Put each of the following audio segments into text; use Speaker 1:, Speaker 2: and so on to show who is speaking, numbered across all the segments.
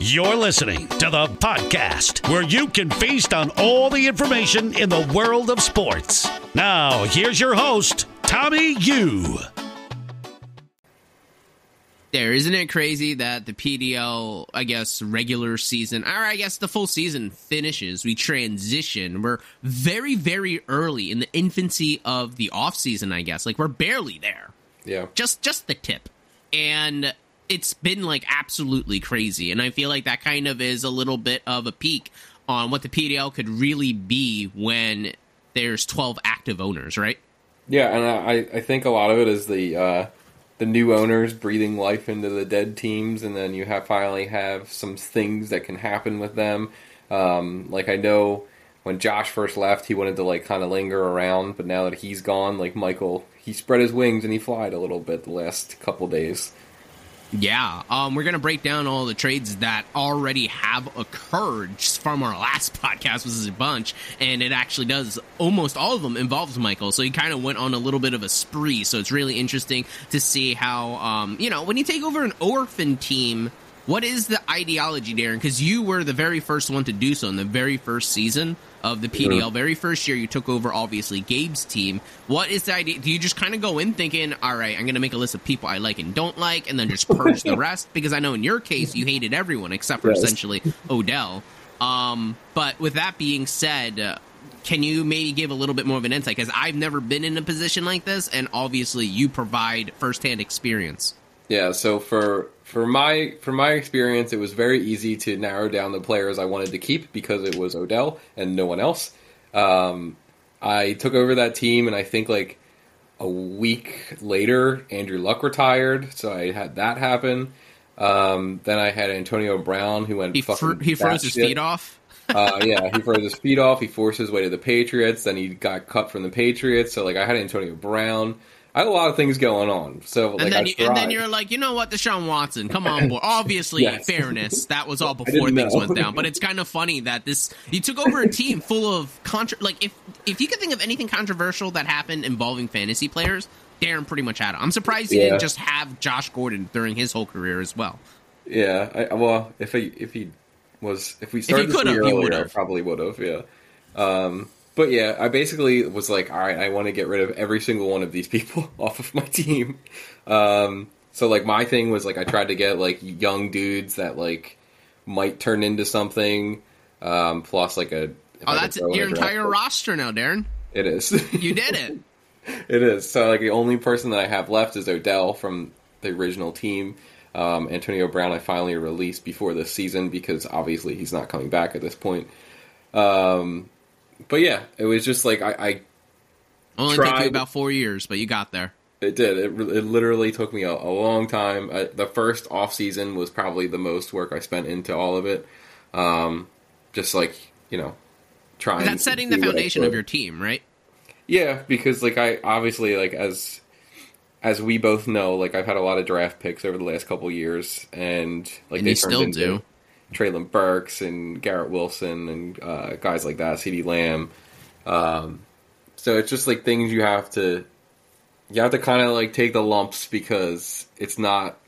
Speaker 1: You're listening to the podcast where you can feast on all the information in the world of sports. Now, here's your host, Tommy Yu.
Speaker 2: There isn't it crazy that the PDL, I guess, regular season, or I guess the full season finishes. We transition. We're very, very early in the infancy of the off season. I guess, like we're barely there.
Speaker 3: Yeah.
Speaker 2: Just, just the tip, and it's been like absolutely crazy. And I feel like that kind of is a little bit of a peak on what the PDL could really be when there's 12 active owners, right?
Speaker 3: Yeah, and I, I think a lot of it is the uh, the new owners breathing life into the dead teams, and then you have finally have some things that can happen with them. Um, like I know when Josh first left, he wanted to like kind of linger around, but now that he's gone, like Michael, he spread his wings and he flied a little bit the last couple days.
Speaker 2: Yeah, um, we're gonna break down all the trades that already have occurred just from our last podcast. This is a bunch, and it actually does almost all of them involves Michael. So he kind of went on a little bit of a spree. So it's really interesting to see how, um, you know, when you take over an orphan team, what is the ideology, Darren? Because you were the very first one to do so in the very first season of the PDL.
Speaker 3: Sure.
Speaker 2: Very first year, you took over obviously Gabe's team. What is the idea? Do you just kind of go in thinking, all right, I'm going to make a list of people I like and don't like, and then just purge the rest? Because I know in your case, you hated everyone except for
Speaker 3: Yes.
Speaker 2: essentially Odell. Um, but with that being said, uh, can you maybe give a little bit more of an insight? Because I've never been in a position like this, and obviously you provide firsthand experience.
Speaker 3: Yeah, so for for my for my experience, it was very easy to narrow down the players I wanted to keep because it was Odell and no one else. Um, I took over that team, and I think like a week later, Andrew Luck retired, so I had that happen. Um, then I had Antonio Brown, who went
Speaker 2: He, fr- he froze his feet off.
Speaker 3: uh, yeah, he froze his feet off. He forced his way to the Patriots. Then he got cut from the Patriots. So like, I had Antonio Brown. I had a lot of things going on. So like,
Speaker 2: And then, you, and then you're like, you know what, Deshaun Watson, come on board. Obviously,
Speaker 3: Yes.
Speaker 2: fairness, that was all before things
Speaker 3: know.
Speaker 2: went down. But it's kind of funny that this you took over a team full of contra- like if if you could think of anything controversial that happened involving fantasy players, Darren pretty much had it. I'm surprised he
Speaker 3: Yeah.
Speaker 2: didn't just have Josh Gordon during his whole career as well.
Speaker 3: Yeah, I, well, if he if he was if we started this
Speaker 2: could've,
Speaker 3: year
Speaker 2: he
Speaker 3: earlier, probably would have. Yeah, um, but yeah, I basically was like, all right, I want to get rid of every single one of these people off of my team. Um, so like my thing was like I tried to get like young dudes that like might turn into something. Um, plus like a
Speaker 2: Oh, that's your entire roster now, Darren.
Speaker 3: It is.
Speaker 2: You did it.
Speaker 3: It is. So like the only person that I have left is Odell from the original team. Um, Antonio Brown I finally released before this season because obviously he's not coming back at this point. Um, but yeah, it was just like I, I
Speaker 2: Only took you about four years, but you got there.
Speaker 3: it did. It, it literally took me a, a long time. Uh, the first off season was probably the most work I spent into all of it. Um, just like you know, trying.
Speaker 2: That's setting the
Speaker 3: I
Speaker 2: foundation of your team, right?
Speaker 3: Yeah, because like I obviously like as as we both know, like I've had a lot of draft picks over the last couple years, and like
Speaker 2: And
Speaker 3: they
Speaker 2: still
Speaker 3: into
Speaker 2: do.
Speaker 3: Treylon Burks and Garrett Wilson and uh, guys like that, CeeDee Lamb. Um, so it's just like things you have to you have to kind of like take the lumps because it's not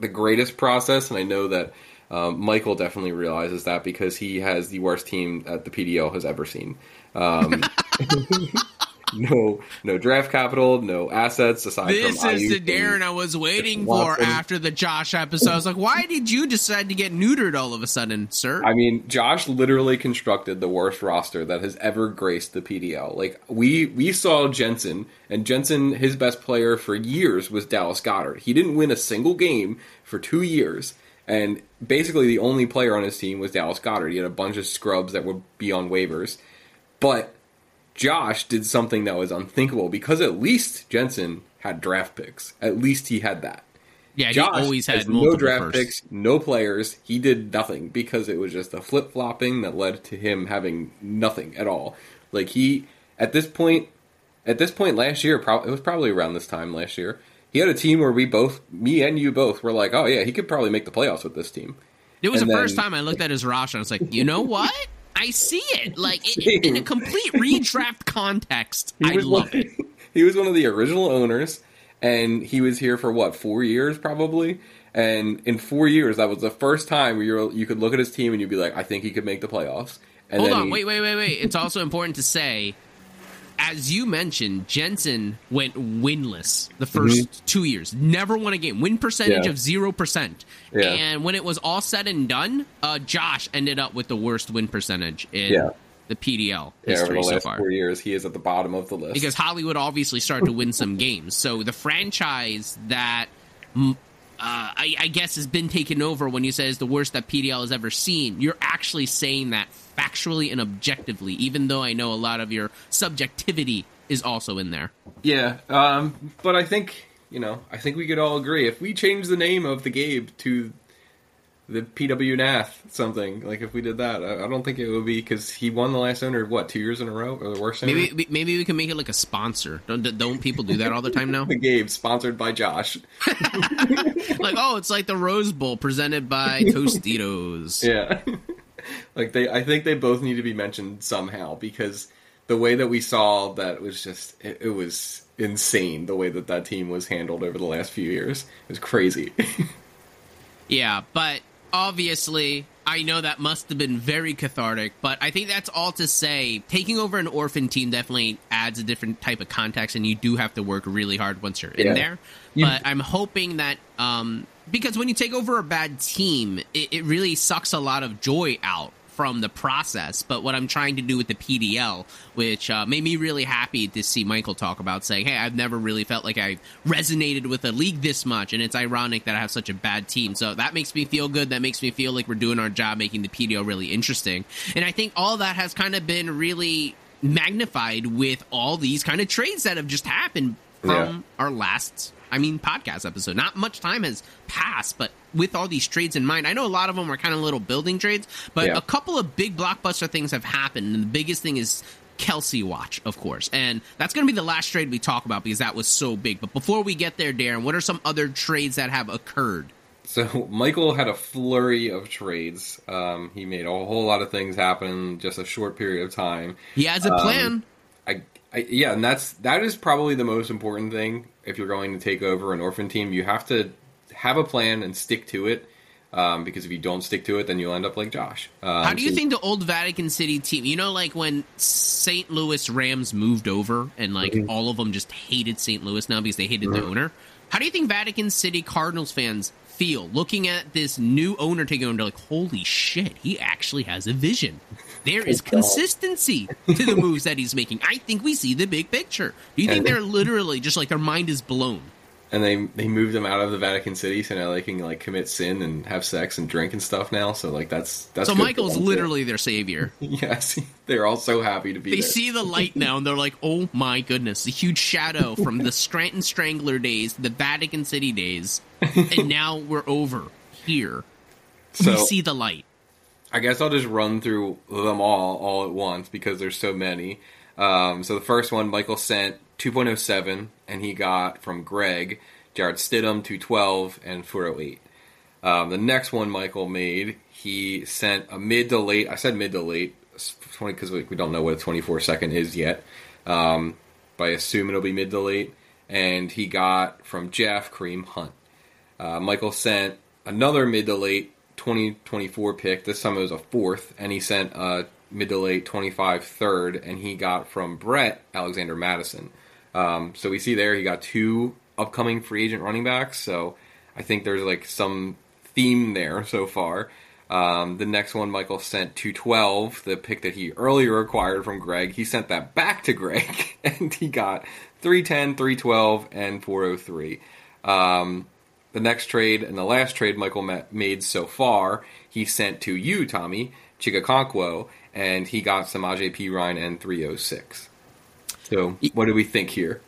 Speaker 3: the greatest process, and I know that. Um, Michael definitely realizes that because he has the worst team that the PDL has ever seen. Um, no, no draft capital, no assets aside
Speaker 2: This
Speaker 3: from
Speaker 2: is the Darren I was waiting for after the Josh episode. I was like, why did you decide to get neutered all of a sudden, sir?
Speaker 3: I mean, Josh literally constructed the worst roster that has ever graced the PDL. Like we we saw Jensen, and Jensen, his best player for years was Dallas Goedert. He didn't win a single game for two years, and basically the only player on his team was Dallas Goedert. He had a bunch of scrubs that would be on waivers, but Josh did something that was unthinkable because at least Jensen had draft picks. At least he had that.
Speaker 2: yeah, he
Speaker 3: Josh
Speaker 2: always
Speaker 3: has
Speaker 2: had
Speaker 3: no draft picks, no players. He did nothing because it was just a flip flopping that led to him having nothing at all. Like he, at this point, at this point last year, prob- it was probably around this time last year. He had a team where we both, me and you both, were like, "Oh yeah, he could probably make the playoffs with this team."
Speaker 2: It was
Speaker 3: and
Speaker 2: the first time I looked at his roster. And I was like, you know what? I see it. Like it, in a complete redraft context. I love
Speaker 3: one,
Speaker 2: it.
Speaker 3: He was one of the original owners, and he was here for what four years probably. And in four years, that was the first time where you're, you could look at his team and you'd be like, I think he could make the playoffs. And
Speaker 2: Hold
Speaker 3: then
Speaker 2: on,
Speaker 3: he-
Speaker 2: wait, wait, wait, wait. It's also important to say, as you mentioned, Jensen went winless the 1st two years. Never won a game. Win percentage
Speaker 3: Mm-hmm. Yeah.
Speaker 2: of zero percent.
Speaker 3: Yeah.
Speaker 2: And when it was all said and done, uh, Josh ended up with the worst win percentage in
Speaker 3: Yeah.
Speaker 2: the PDL history
Speaker 3: the
Speaker 2: so far.
Speaker 3: four years, he is at the bottom of the list.
Speaker 2: because Hollywood obviously started to win some games. So the franchise that mm, uh, I, I guess has been taken over when you say is the worst that PDL has ever seen, you're actually saying that factually and objectively, even though I know a lot of your subjectivity is also in there.
Speaker 3: Yeah, um, but I think you know, I think we could all agree if we change the name of the Gabe to the PW Nath something like if we did that, I, I don't think it would be because he won the last owner what two years in a row or the worst owner?
Speaker 2: Maybe maybe we can make it like a sponsor. Don't don't people do that all the time now?
Speaker 3: the game sponsored by Josh.
Speaker 2: like oh, it's like the Rose Bowl presented by Tostitos.
Speaker 3: Yeah, like they, I think they both need to be mentioned somehow because the way that we saw that was just it, it was insane the way that that team was handled over the last few years. It was crazy.
Speaker 2: Yeah, but obviously, I know that must have been very cathartic, but I think that's all to say. Taking over an orphan team definitely adds a different type of context, and you do have to work really hard once you're
Speaker 3: Yeah.
Speaker 2: in there.
Speaker 3: You-
Speaker 2: But I'm hoping that, um, because when you take over a bad team, it, it really sucks a lot of joy out from the process. But what I'm trying to do with the PDL, which uh, made me really happy to see Michael talk about saying, hey, I've never really felt like I've resonated with a league this much, and it's ironic that I have such a bad team. So that makes me feel good. That makes me feel like we're doing our job making the PDL really interesting. And I think all that has kind of been really magnified with all these kind of trades that have just happened from
Speaker 3: Yeah.
Speaker 2: our last I mean podcast episode. Not much time has passed, but with all these trades in mind, I know a lot of them are kind of little building trades, but
Speaker 3: Yeah.
Speaker 2: a couple of big blockbuster things have happened, and the biggest thing is Kelce Watch, of course. And that's going to be the last trade we talk about because that was so big. But before we get there, Darren, what are some other trades that have occurred?
Speaker 3: So Michael had a flurry of trades. Um, he made a whole lot of things happen in just a short period of time.
Speaker 2: He has a plan.
Speaker 3: I, I yeah, and that's that is probably the most important thing if you're going to take over an orphan team. You have to have a plan and stick to it. Um, because if you don't stick to it, then you'll end up like Josh. Um,
Speaker 2: How do you
Speaker 3: so-
Speaker 2: think the old Vatican City team, you know, like when St. Louis Rams moved over and like
Speaker 3: Mm-hmm.
Speaker 2: all of them just hated St. Louis now because they hated the owner? How do you think Vatican City Cardinals fans feel looking at this new owner taking over? They're like, holy shit, he actually has a vision. There is consistency to the moves that he's making. I think we see the big picture. Do you think they're literally just like their mind is blown?
Speaker 3: And they they moved him out of the Vatican City, so now they can like commit sin and have sex and drink and stuff now. So like that's that's
Speaker 2: So Michael's literally their savior.
Speaker 3: yes. They're all so happy to be
Speaker 2: They
Speaker 3: there.
Speaker 2: see the light now and they're like, oh my goodness, the huge shadow from the Scranton Strangler days, the Vatican City days, and now we're over here. we see the light.
Speaker 3: I guess I'll just run through them all all at once because there's so many. Um, so the first one, Michael sent 2.07, and he got from Greg, Jarrett Stidham 212 and 408. Um, the next one Michael made, he sent a mid to late. I said mid to late, because we, don't know what a 24 second is yet. Um, but I assume it'll be mid to late. And he got from Jeff Kareem Hunt. Uh, Michael sent another mid to late 2024 pick. This time it was a fourth, and he sent a mid to late 25 third, and he got from Brett Alexander Mattison. Um, so we see there he got two upcoming free agent running backs. So I think there's like some theme there so far. Um, the next one, Michael sent 212, the pick that he earlier acquired from Greg. He sent that back to Greg, and he got 310, 312, and 403. Um, the next trade and the last trade Michael ma- made so far, he sent to you, Tommy, Chig Okonkwo, and he got some AJP Ryan and 306. So, what do we think here?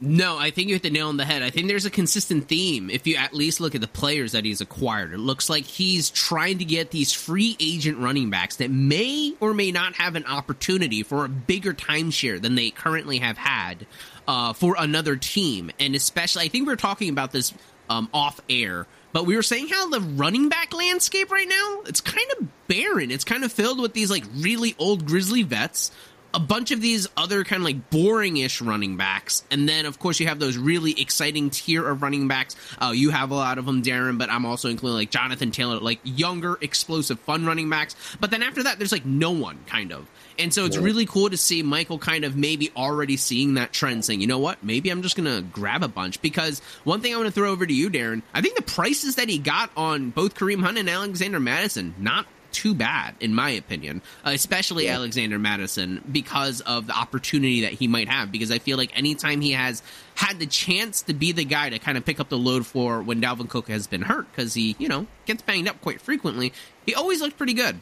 Speaker 2: No, I think you hit the nail on the head. I think there's a consistent theme if you at least look at the players that he's acquired. It looks like he's trying to get these free agent running backs that may or may not have an opportunity for a bigger timeshare than they currently have had uh, for another team. And especially, I think we were talking about this um, off air, but we were saying how the running back landscape right now, it's kind of barren. It's kind of filled with these like really old Grizzly vets a bunch of these other kind of like boring-ish running backs, and then of course you have those really exciting tier of running backs. Uh, you have a lot of them, Darren, but I'm also including like Jonathan Taylor, like younger, explosive, fun running backs. But then after that, there's like no one kind of. And so it's really cool to see Michael kind of maybe already seeing that trend, saying, you know what, maybe I'm just going to grab a bunch. Because one thing I want to throw over to you, Darren, I think the prices that he got on both Kareem Hunt and Alexander Mattison, not too bad, in my opinion, uh, especially yeah. Alexander Mattison, because of the opportunity that he might have. Because I feel like anytime he has had the chance to be the guy to kind of pick up the load for when Dalvin Cook has been hurt, because he, you know, gets banged up quite frequently, he always looked pretty good.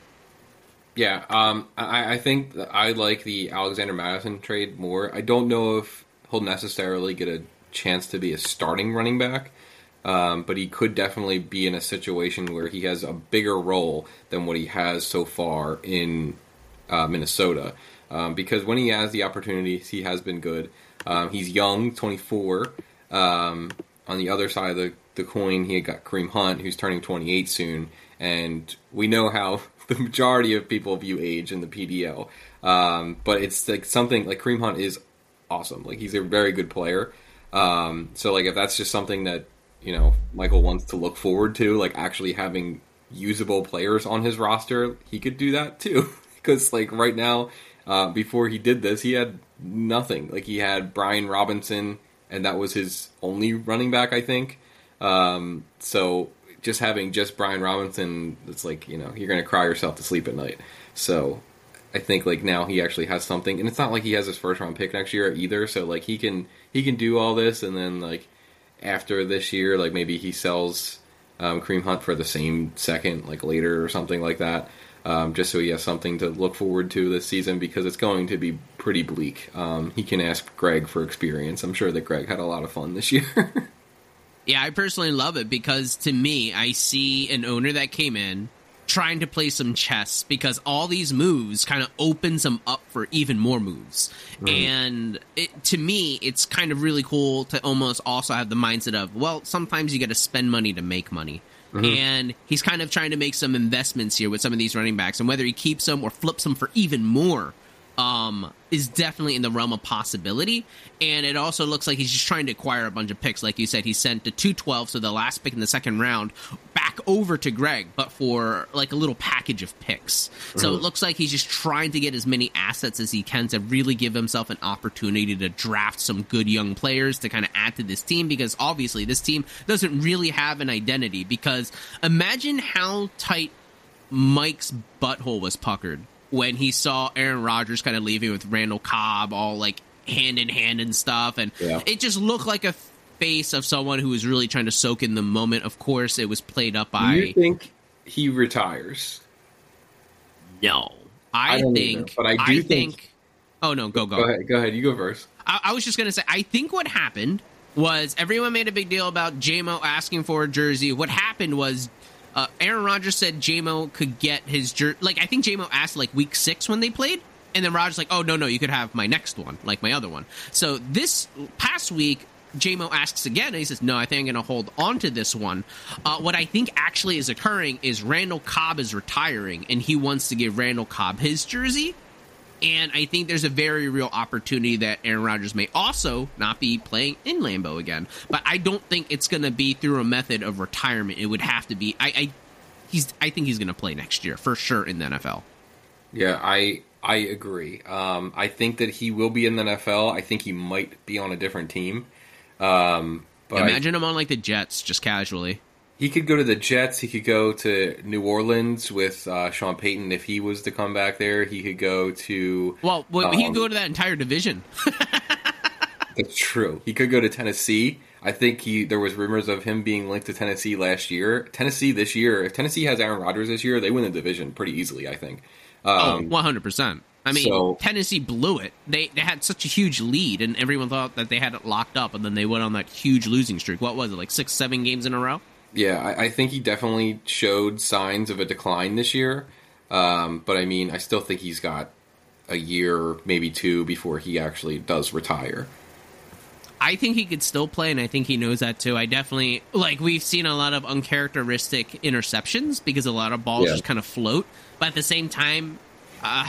Speaker 3: Yeah, um, I, I think I like the Alexander Mattison trade more. I don't know if he'll necessarily get a chance to be a starting running back. Um, but he could definitely be in a situation where he has a bigger role than what he has so far in uh, Minnesota. Um, because when he has the opportunities, he has been good. Um, he's young, 24. Um, on the other side of the, the coin, he got Kareem Hunt, who's turning 28 soon. And we know how the majority of people view age in the PDL. Um, but it's like something like Kareem Hunt is awesome. Like he's a very good player. Um, so like if that's just something that you know Michael wants to look forward to, like actually having usable players on his roster, he could do that too. because like right now, uh, before he did this, he had nothing. Like he had Brian Robinson, and that was his only running back, I think. Um, so just having just Brian Robinson, it's like you know you're gonna cry yourself to sleep at night. So I think like now he actually has something, and it's not like he has his first round pick next year either. So like he can he can do all this, and then like after this year, like maybe he sells um, Kareem Hunt for the same second, like later or something like that, um, just so he has something to look forward to this season because it's going to be pretty bleak. Um, he can ask Greg for experience. I'm sure that Greg had a lot of fun this year.
Speaker 2: yeah, I personally love it because to me, I see an owner that came in trying to play some chess because all these moves kind of opens them up for even more moves. Mm-hmm. And it, to me, it's kind of really cool to almost also have the mindset of, well, sometimes you got to spend money to make money. Mm-hmm. And he's kind of trying to make some investments here with some of these running backs, and whether he keeps them or flips them for even more um, is definitely in the realm of possibility. And it also looks like he's just trying to acquire a bunch of picks. Like you said, he sent the 212, so the last pick in the second round, back over to Greg, but for like a little package of picks. Mm-hmm. So it looks like he's just trying to get as many assets as he can to really give himself an opportunity to draft some good young players to kind of add to this team because obviously this team doesn't really have an identity. Because imagine how tight Mike's butthole was puckered when he saw Aaron Rodgers kind of leaving with Randall Cobb all like hand in hand and stuff, and yeah. it just looked like a face of someone who was really trying to soak in the moment. Of course, it was played up by.
Speaker 3: Do you think he retires?
Speaker 2: No, I, I think. but I do I think, think. Oh no, go go.
Speaker 3: Go ahead. Go ahead. You go first.
Speaker 2: I, I was just gonna say. I think what happened was everyone made a big deal about JMO asking for a jersey. What happened was uh, Aaron Rodgers said JMO could get his jersey. Like I think JMO asked like week six when they played, and then Rodgers like, oh no no, you could have my next one, like my other one. So this past week, JMO asks again, and he says, "No, I think I'm going to hold on to this one." Uh, what I think actually is occurring is Randall Cobb is retiring, and he wants to give Randall Cobb his jersey. And I think there's a very real opportunity that Aaron Rodgers may also not be playing in Lambeau again. But I don't think it's going to be through a method of retirement. It would have to be. I, I he's. I think he's going to play next year for sure in the NFL.
Speaker 3: Yeah, I I agree. Um, I think that he will be in the NFL. I think he might be on a different team. Um,
Speaker 2: but imagine I, him on like the Jets, just casually.
Speaker 3: He could go to the Jets. He could go to New Orleans with uh, Sean Payton if he was to come back there. He could go to.
Speaker 2: Well, um, he could go to that entire division.
Speaker 3: that's true. He could go to Tennessee. I think he there was rumors of him being linked to Tennessee last year. Tennessee this year, if Tennessee has Aaron Rodgers this year, they win the division pretty easily. I think.
Speaker 2: Oh, um, oh, 100 percent. I mean, so, Tennessee blew it. They they had such a huge lead, and everyone thought that they had it locked up, and then they went on that huge losing streak. What was it, like six, seven games in a row?
Speaker 3: Yeah, I, I, think he definitely showed signs of a decline this year. Um, but I mean, I still think he's got a year, maybe two, before he actually does retire.
Speaker 2: I think he could still play, and I think he knows that too. I definitely like we've seen a lot of uncharacteristic interceptions because a lot of balls yeah. just kind of float. But at the same time, uh,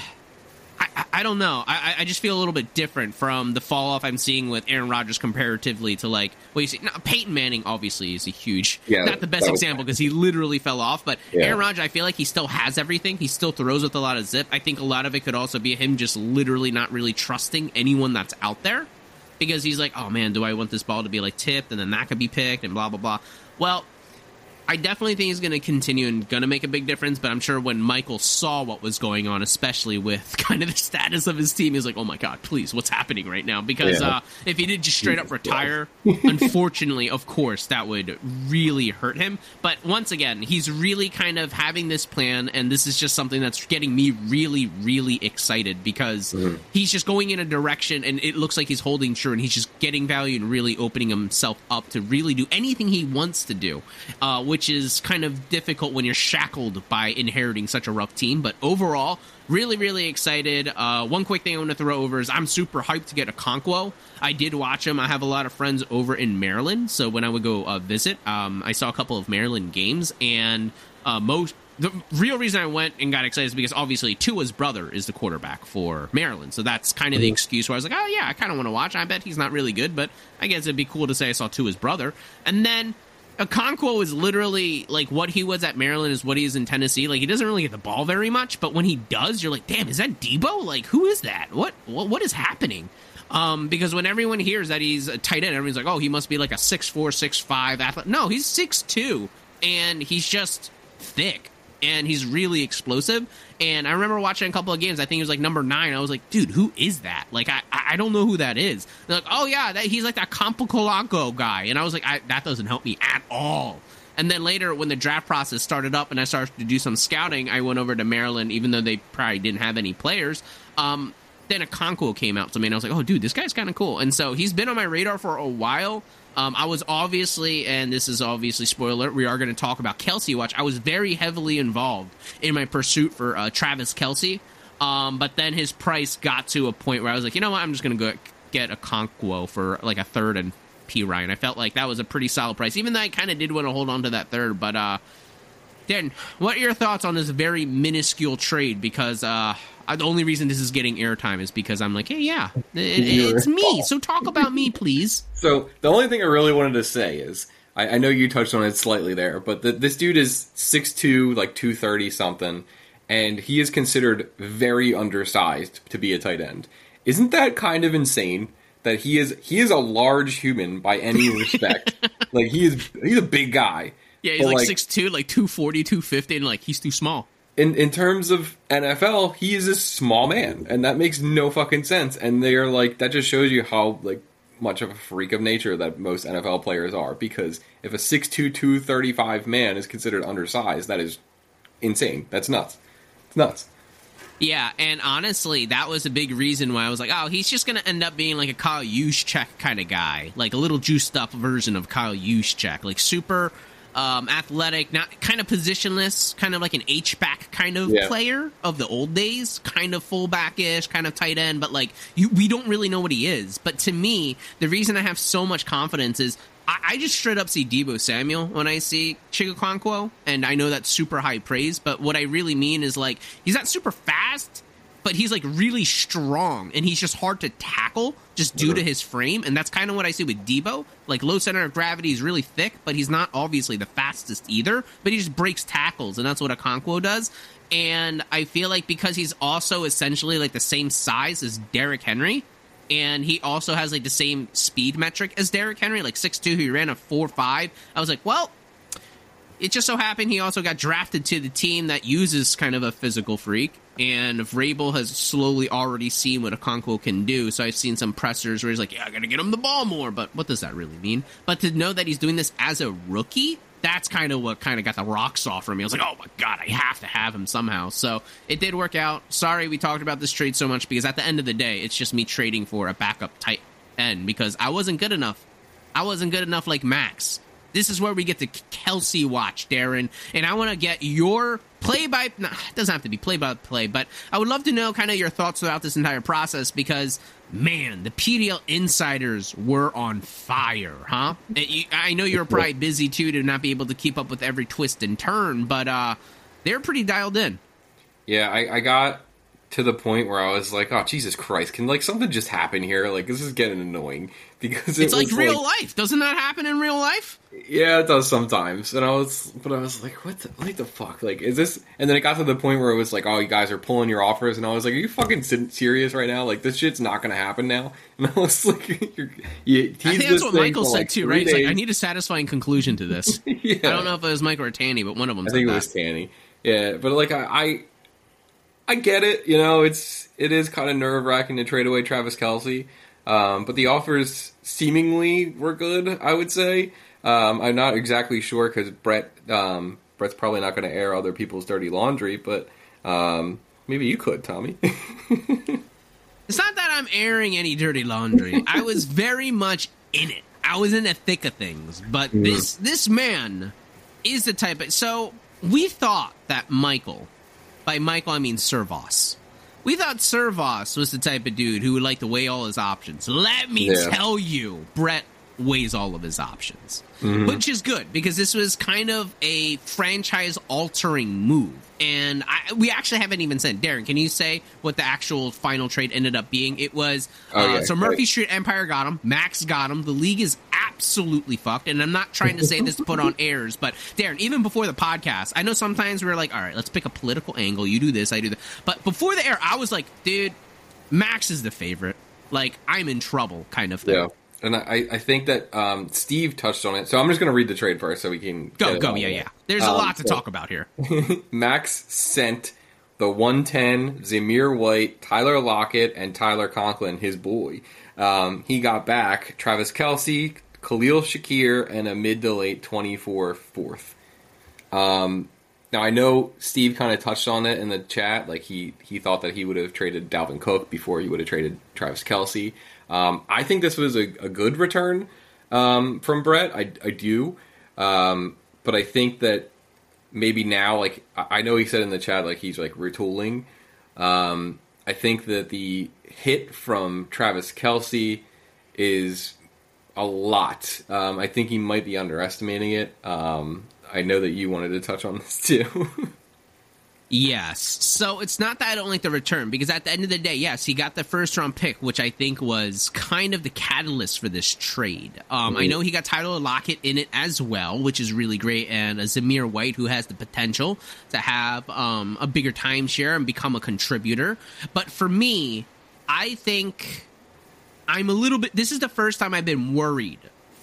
Speaker 2: I, I don't know. I, I just feel a little bit different from the fall off I'm seeing with Aaron Rodgers comparatively to like what you see. Now, Peyton Manning obviously is a huge,
Speaker 3: Yeah,
Speaker 2: not the best example because he literally fell off. But
Speaker 3: Yeah.
Speaker 2: Aaron Rodgers, I feel like he still has everything. He still throws with a lot of zip. I think a lot of it could also be him just literally not really trusting anyone that's out there because he's like, oh man, do I want this ball to be like tipped and then that could be picked and blah blah blah. Well, I definitely think he's going to continue and going to make a big difference. But I'm sure when Michael saw what was going on, especially with kind of the status of his team, he's like, "Oh my god, please, what's happening right now?" Because
Speaker 3: Yeah.
Speaker 2: uh, if he did just straight up retire, unfortunately, of course, that would really hurt him. But once again, he's really kind of having this plan, and this is just something that's getting me really, really excited because he's just going in a direction, and it looks like he's holding true, and he's just getting value and really opening himself up to really do anything he wants to do, uh, which is kind of difficult when you're shackled by inheriting such a rough team. But overall, really, really excited. Uh, one quick thing I want to throw over is I'm super hyped to get a Okonkwo. I did watch him. I have a lot of friends over in Maryland, so when I would go uh, visit, um, I saw a couple of Maryland games, and uh, most. The real reason I went and got excited is because obviously Tua's brother is the quarterback for Maryland, so that's kind of the excuse where I was like, oh yeah, I kind of want to watch. I bet he's not really good, but I guess it'd be cool to say I saw Tua's brother, and then Okonkwo is literally like what he was at Maryland is what he is in Tennessee. Like he doesn't really get the ball very much, but when he does, you're like, damn, is that Debo? Like who is that? What what, what is happening? Um, because when everyone hears that he's a tight end, everyone's like, oh, he must be like a six four, six five athlete. No, he's six two, and he's just thick and he's really explosive. And I remember watching a couple of games. I think he was like number nine. I was like, dude, who is that? Like, I I don't know who that is. They're like, oh yeah, that, he's like that Campocolanco guy. And I was like, I, that doesn't help me at all. And then later, when the draft process started up and I started to do some scouting, I went over to Maryland, even though they probably didn't have any players. Um, then a Okonkwo came out to me, and I was like, "Oh, dude, this guy's kind of cool." And so he's been on my radar for a while. Um, I was obviously, and this is obviously spoiler. We are going to talk about Kelce Watch. I was very heavily involved in my pursuit for uh, Travis Kelce, um, but then his price got to a point where I was like, you know what, I'm just going to go get a Okonkwo for like a third and P Ryan. I felt like that was a pretty solid price, even though I kind of did want to hold on to that third. But uh, What are your thoughts on this very minuscule trade? Because uh, the only reason this is getting airtime is because I'm like, hey, yeah, it, it's me. So talk about me, please.
Speaker 3: So the only thing I really wanted to say is I, I know you touched on it slightly there, but the, this dude is 6'2", like two thirty something, and he is considered very undersized to be a tight end. Isn't that kind of insane? That he is he is a large human by any respect. like he is he's a big guy.
Speaker 2: Yeah, he's
Speaker 3: But,
Speaker 2: like six two, like 240, 250, and like he's too small.
Speaker 3: in in terms of NFL, he is a small man, and that makes no fucking sense. And they are like that just shows you how like much of a freak of nature that most NFL players are. Because if a 6'2", 235 man is considered undersized, that is insane. That's nuts. It's nuts.
Speaker 2: Yeah, and honestly, that was a big reason why I was like, oh, he's just going to end up being like a Kyle Juszczyk kind of guy, like a little juiced up version of Kyle Juszczyk, like super um, athletic, not kind of positionless, kind of like an H back kind of
Speaker 3: Yeah.
Speaker 2: player of the old days, kind of fullback ish, kind of tight end, but like you, we don't really know what he is. But to me, the reason I have so much confidence is. I I just straight up see Debo Samuel when I see Chig Okonkwo, and I know that's super high praise, but what I really mean is like he's not super fast, but he's like really strong and he's just hard to tackle just due to his frame and that's kind of what i see with debo like low center of gravity is really thick but he's not obviously the fastest either but he just breaks tackles and that's what a Okonkwo does and i feel like because he's also essentially like the same size as Derrick henry and he also has like the same speed metric as Derrick Henry, like 6'2", he ran a 4'5". I was like, well, it just so happened he also got drafted to the team that uses kind of a physical freak. And Vrabel has slowly already seen what a Okonkwo can do. So I've seen some pressers where he's like, yeah, I got to get him the ball more. But what does that really mean? But to know that he's doing this as a rookie, that's kind of what kind of got the rocks off from me. I was like, oh my God, I have to have him somehow. So it did work out. Sorry we talked about this trade so much because at the end of the day, it's just me trading for a backup tight end because I wasn't good enough. I wasn't good enough like Max. This is where we get the Kelce watch, Darren, and I want to get your play by. No, it doesn't have to be play by play, but I would love to know kind of your thoughts throughout this entire process because, man, the PDL insiders were on fire, huh? I know you're probably busy too to not be able to keep up with every twist and turn, but uh, they're pretty dialed in.
Speaker 3: Yeah, I, I got to the point where I was like, "Oh Jesus Christ! Can like something just happen here? Like this is getting annoying because it
Speaker 2: It's like real life. Doesn't that happen in real life?
Speaker 3: Yeah, it does sometimes. And I was, but I was like, "What the, what the fuck? Like, is this?" And then it got to the point where it was like, "Oh, you guys are pulling your offers," and I was like, "Are you fucking serious right now? Like, this shit's not gonna happen now." And I was like, you're, "You
Speaker 2: I think that's what Michael said too, right? It's like I need a satisfying conclusion to this.
Speaker 3: yeah.
Speaker 2: I don't know if it was Michael or Tanny, but one of them.
Speaker 3: I think it
Speaker 2: that.
Speaker 3: was Tanny. Yeah, but like I, I, I get it. You know, it's it is kind of nerve wracking to trade away Travis Kelce, um, but the offers seemingly were good. I would say. Um, I'm not exactly sure because Brett, um, Brett's probably not going to air other people's dirty laundry, but um, maybe you could, Tommy.
Speaker 2: It's not that I'm airing any dirty laundry. I was very much in it. I was in the thick of things. But this this man is the type of so we thought that Michael by Michael I mean Servos. We thought Servos was the type of dude who would like to weigh all his options. Let me
Speaker 3: Yeah.
Speaker 2: tell you, Brett weighs all of his options. Which is good because this was kind of a franchise altering move. And I, we actually haven't even said, Darren, can you say what the actual final trade ended up being? It was
Speaker 3: Oh,
Speaker 2: uh,
Speaker 3: yeah,
Speaker 2: so Murphy
Speaker 3: right.
Speaker 2: Street Empire got him, Max got him. The league is absolutely fucked. And I'm not trying to say this to put on airs, but Darren, even before the podcast, I know sometimes we're like, all right, let's pick a political angle. You do this, I do that. But before the air, I was like, dude, Max is the favorite. Like, I'm in trouble, kind of thing.
Speaker 3: yeah, and I, I think that um, Steve touched on it. So I'm just going to read the trade first, so we can
Speaker 2: Go, go, yeah, yeah. There's a
Speaker 3: Um,
Speaker 2: lot to
Speaker 3: so-
Speaker 2: talk about here.
Speaker 3: Max sent the 110 Zamir White, Tyler Lockett, and Tyler Conklin, his boy. Um, he got back Travis Kelce, Khalil Shakir, and a mid to late 24 fourth. Um, now I know Steve kind of touched on it in the chat. Like he he thought that he would have traded Dalvin Cook before he would have traded Travis Kelce. Um, I think this was a, a good return um, from Brett. I, I do, um, but I think that maybe now, like I know he said in the chat, like he's like retooling. Um, I think that the hit from Travis Kelce is a lot. Um, I think he might be underestimating it. Um, I know that you wanted to touch on this too.
Speaker 2: Yes. So it's not that I don't like the return because at the end of the day, yes, he got the first round pick, which I think was kind of the catalyst for this trade. Um, I know he got Tyler Lockett in it as well, which is really great, and a Zamir White who has the potential to have um, a bigger timeshare and become a contributor. But for me, I think I'm a little bit. This is the first time I've been worried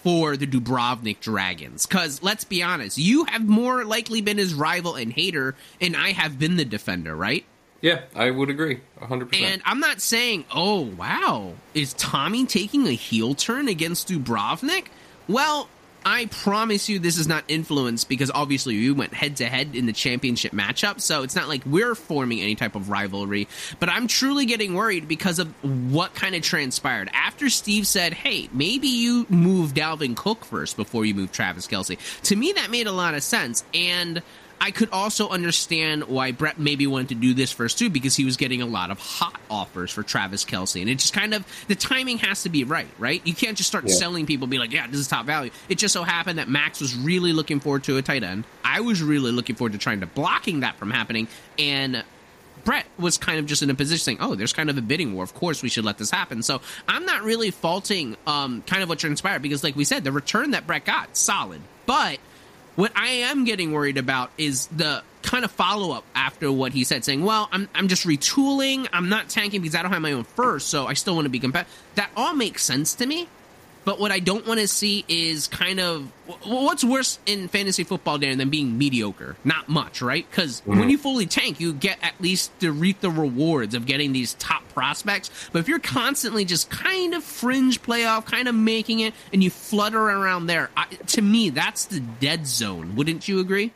Speaker 2: for the Dubrovnik Dragons. Because let's be honest, you have more likely been his rival and hater, and I have been the defender, right?
Speaker 3: yeah, I would agree, hundred percent.
Speaker 2: And I'm not saying, oh, wow, is Tommy taking a heel turn against Dubrovnik? Well, I promise you this is not influenced because obviously you went head to head in the championship matchup, so it's not like we're forming any type of rivalry. But I'm truly getting worried because of what kind of transpired. After Steve said, hey, maybe you move Dalvin Cook first before you move Travis Kelce. To me, that made a lot of sense. And I could also understand why Brett maybe wanted to do this first too, because he was getting a lot of hot offers for Travis Kelce, and it just kind of the timing has to be right, right? You can't just start
Speaker 3: Yeah.
Speaker 2: selling people, be like, yeah, this is top value. It just so happened that Max was really looking forward to a tight end. I was really looking forward to trying to blocking that from happening, and Brett was kind of just in a position saying, "Oh, there's kind of a bidding war. Of course, we should let this happen." So I'm not really faulting um, kind of what transpired because, like we said, the return that Brett got solid, but what I am getting worried about is the kind of follow up after what he said, saying, "Well, I'm I'm just retooling. I'm not tanking because I don't have my own first, so I still want to be competitive." That all makes sense to me. But what I don't want to see is kind of what's worse in fantasy football, Dan, than being mediocre. Not much, right? Because when mm-hmm. you fully tank, you get at least to reap the rewards of getting these top prospects. But if you're constantly just kind of fringe playoff, kind of making it, and you flutter around there, I, to me, that's the dead zone. Wouldn't you agree?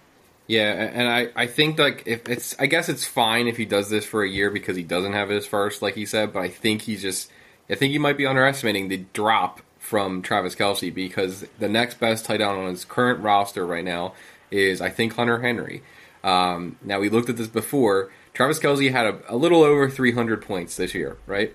Speaker 3: Yeah, and I, I think like if it's I guess it's fine if he does this for a year because he doesn't have his first, like he said, but I think he's just I think he might be underestimating the drop from Travis Kelce because the next best tight end on his current roster right now is I think Hunter Henry. Um, now we looked at this before. Travis Kelce had a, a little over 300 points this year, right?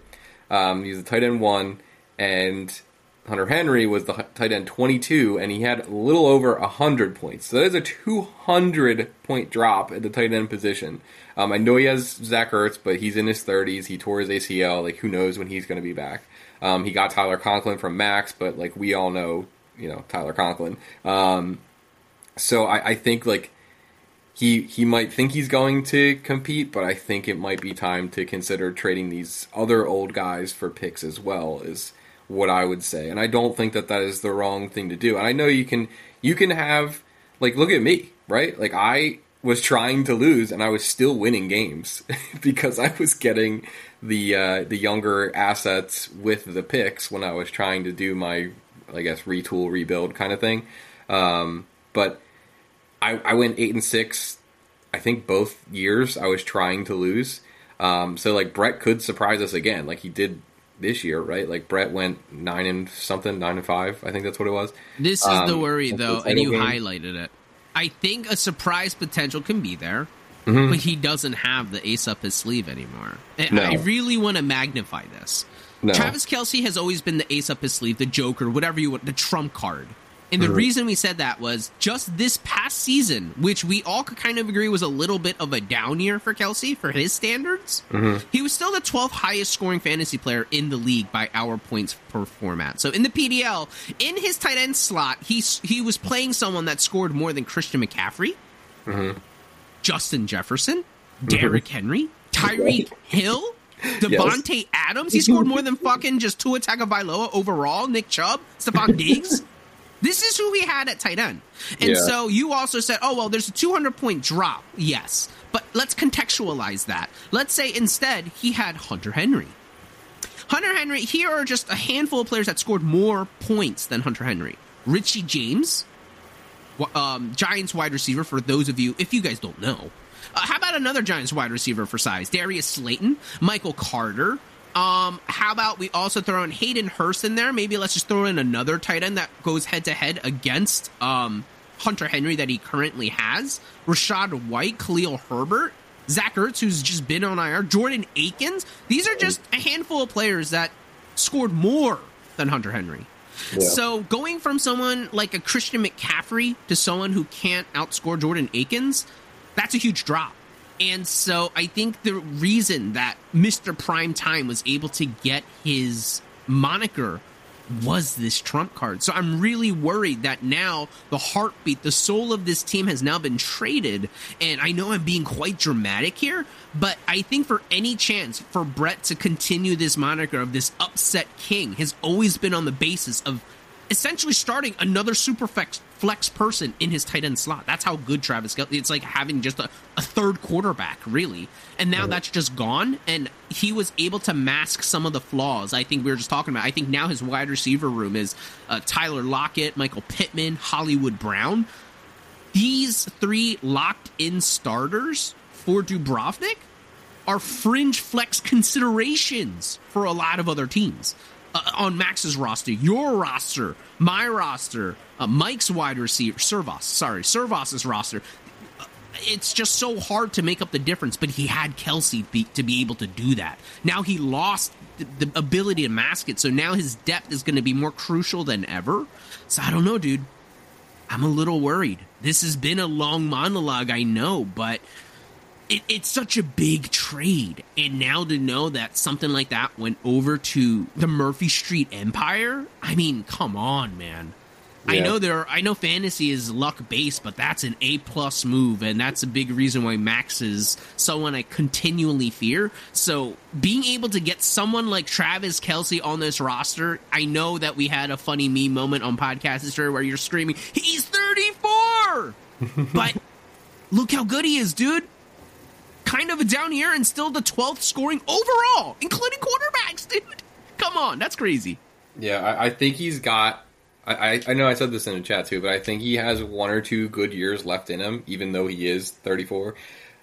Speaker 3: Um, he's a tight end one, and Hunter Henry was the tight end 22, and he had a little over 100 points. So that is a 200 point drop at the tight end position. Um, I know he has Zach Ertz, but he's in his 30s. He tore his ACL. Like, who knows when he's going to be back? Um, he got Tyler Conklin from Max, but like we all know, you know Tyler Conklin. Um, so I, I think like he he might think he's going to compete, but I think it might be time to consider trading these other old guys for picks as well. Is what I would say, and I don't think that that is the wrong thing to do. And I know you can you can have like look at me, right? Like I was trying to lose and I was still winning games because I was getting the uh, the younger assets with the picks when I was trying to do my I guess retool rebuild kind of thing. Um, but I, I went eight and six. I think both years I was trying to lose. Um, so like Brett could surprise us again, like he did this year, right? Like Brett went nine and something, nine and five. I think that's what it was.
Speaker 2: This is um, the worry, though, and you game. highlighted it. I think a surprise potential can be there, mm-hmm. but he doesn't have the ace up his sleeve anymore. No. I really want to magnify this. No. Travis Kelce has always been the ace up his sleeve, the joker, whatever you want, the trump card. And the mm-hmm. reason we said that was just this past season, which we all could kind of agree was a little bit of a down year for Kelce for his standards. Mm-hmm. He was still the 12th highest scoring fantasy player in the league by our points per format. So in the PDL, in his tight end slot, he he was playing someone that scored more than Christian McCaffrey, mm-hmm. Justin Jefferson, mm-hmm. Derrick Henry, Tyreek Hill. Davante yes. Adams, he scored more than fucking just Tua Tagovailoa overall. Nick Chubb, Stefon Diggs. This is who we had at tight end. And yeah. so you also said, oh, well, there's a 200 point drop. Yes. But let's contextualize that. Let's say instead he had Hunter Henry. Hunter Henry, here are just a handful of players that scored more points than Hunter Henry. Richie James, um, Giants wide receiver, for those of you, if you guys don't know. Uh, how about another Giants wide receiver for size? Darius Slayton, Michael Carter, um, how about we also throw in Hayden Hurst in there? Maybe let's just throw in another tight end that goes head to head against um, Hunter Henry that he currently has. Rachaad White, Khalil Herbert, Zach Ertz, who's just been on IR, Jordan Akins. These are just a handful of players that scored more than Hunter Henry. Yeah. So going from someone like a Christian McCaffrey to someone who can't outscore Jordan Akins, that's a huge drop. And so I think the reason that Mr. Prime Time was able to get his moniker was this trump card. So I'm really worried that now the heartbeat, the soul of this team has now been traded. And I know I'm being quite dramatic here, but I think for any chance for Brett to continue this moniker of this upset king has always been on the basis of essentially starting another super flex, flex person in his tight end slot. That's how good Travis Kelce. It's like having just a, a third quarterback, really. And now that's just gone, and he was able to mask some of the flaws. I think we were just talking about. I think now his wide receiver room is uh, Tyler Lockett, Michael Pittman, Hollywood Brown. These three locked in starters for Dubrovnik are fringe flex considerations for a lot of other teams uh, on Max's roster, your roster, my roster, uh, Mike's wide receiver, Servos, sorry, Servos's roster. Uh, it's just so hard to make up the difference, but he had Kelce be, to be able to do that. Now he lost the, the ability to mask it, so now his depth is going to be more crucial than ever. So I don't know, dude. I'm a little worried. This has been a long monologue, I know, but it, it's such a big trade. And now to know that something like that went over to the Murphy Street Empire, I mean, come on, man. Yeah. I know there. Are, I know fantasy is luck based, but that's an A plus move, and that's a big reason why Max is someone I continually fear. So being able to get someone like Travis Kelce on this roster, I know that we had a funny meme moment on podcast history where you're screaming, "He's 34," but look how good he is, dude kind of a down year and still the 12th scoring overall, including quarterbacks, dude. Come on, that's crazy.
Speaker 3: Yeah, I, I think he's got. I, I know I said this in the chat too, but I think he has one or two good years left in him, even though he is 34.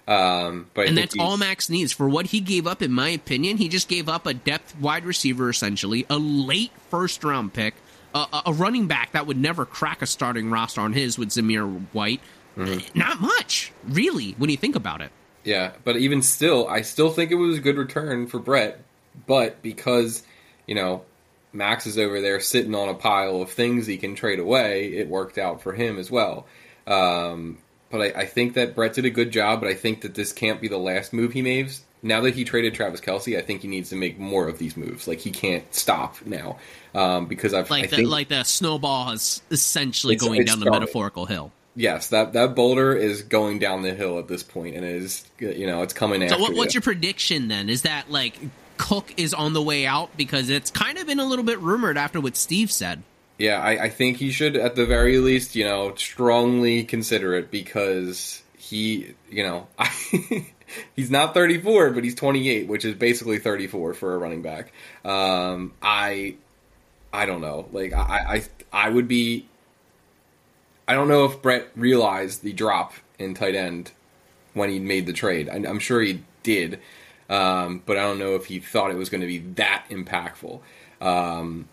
Speaker 3: Um, but
Speaker 2: and that's all Max needs for what he gave up. In my opinion, he just gave up a depth wide receiver, essentially a late first round pick, a, a running back that would never crack a starting roster on his with Zamir White. Mm-hmm. Not much, really, when you think about it.
Speaker 3: Yeah, but even still, I still think it was a good return for Brett. But because, you know, Max is over there sitting on a pile of things he can trade away, it worked out for him as well. Um, but I, I, think that Brett did a good job, but I think that this can't be the last move he makes. Now that he traded Travis Kelce, I think he needs to make more of these moves. Like he can't stop now um, because I've
Speaker 2: like
Speaker 3: I
Speaker 2: the
Speaker 3: think,
Speaker 2: like the snowball is essentially going down the metaphorical hill.
Speaker 3: Yes, that that boulder is going down the hill at this point, and it is you know it's coming
Speaker 2: so
Speaker 3: after.
Speaker 2: So what, what's
Speaker 3: you.
Speaker 2: your prediction then? Is that like Cook is on the way out because it's kind of been a little bit rumored after what Steve said.
Speaker 3: Yeah, I, I think he should, at the very least, you know, strongly consider it because he, you know, he's not 34, but he's 28, which is basically 34 for a running back. Um, I, I don't know. Like, I, I, I would be. I don't know if Brett realized the drop in tight end when he made the trade. I, I'm sure he did, um, but I don't know if he thought it was going to be that impactful. Um,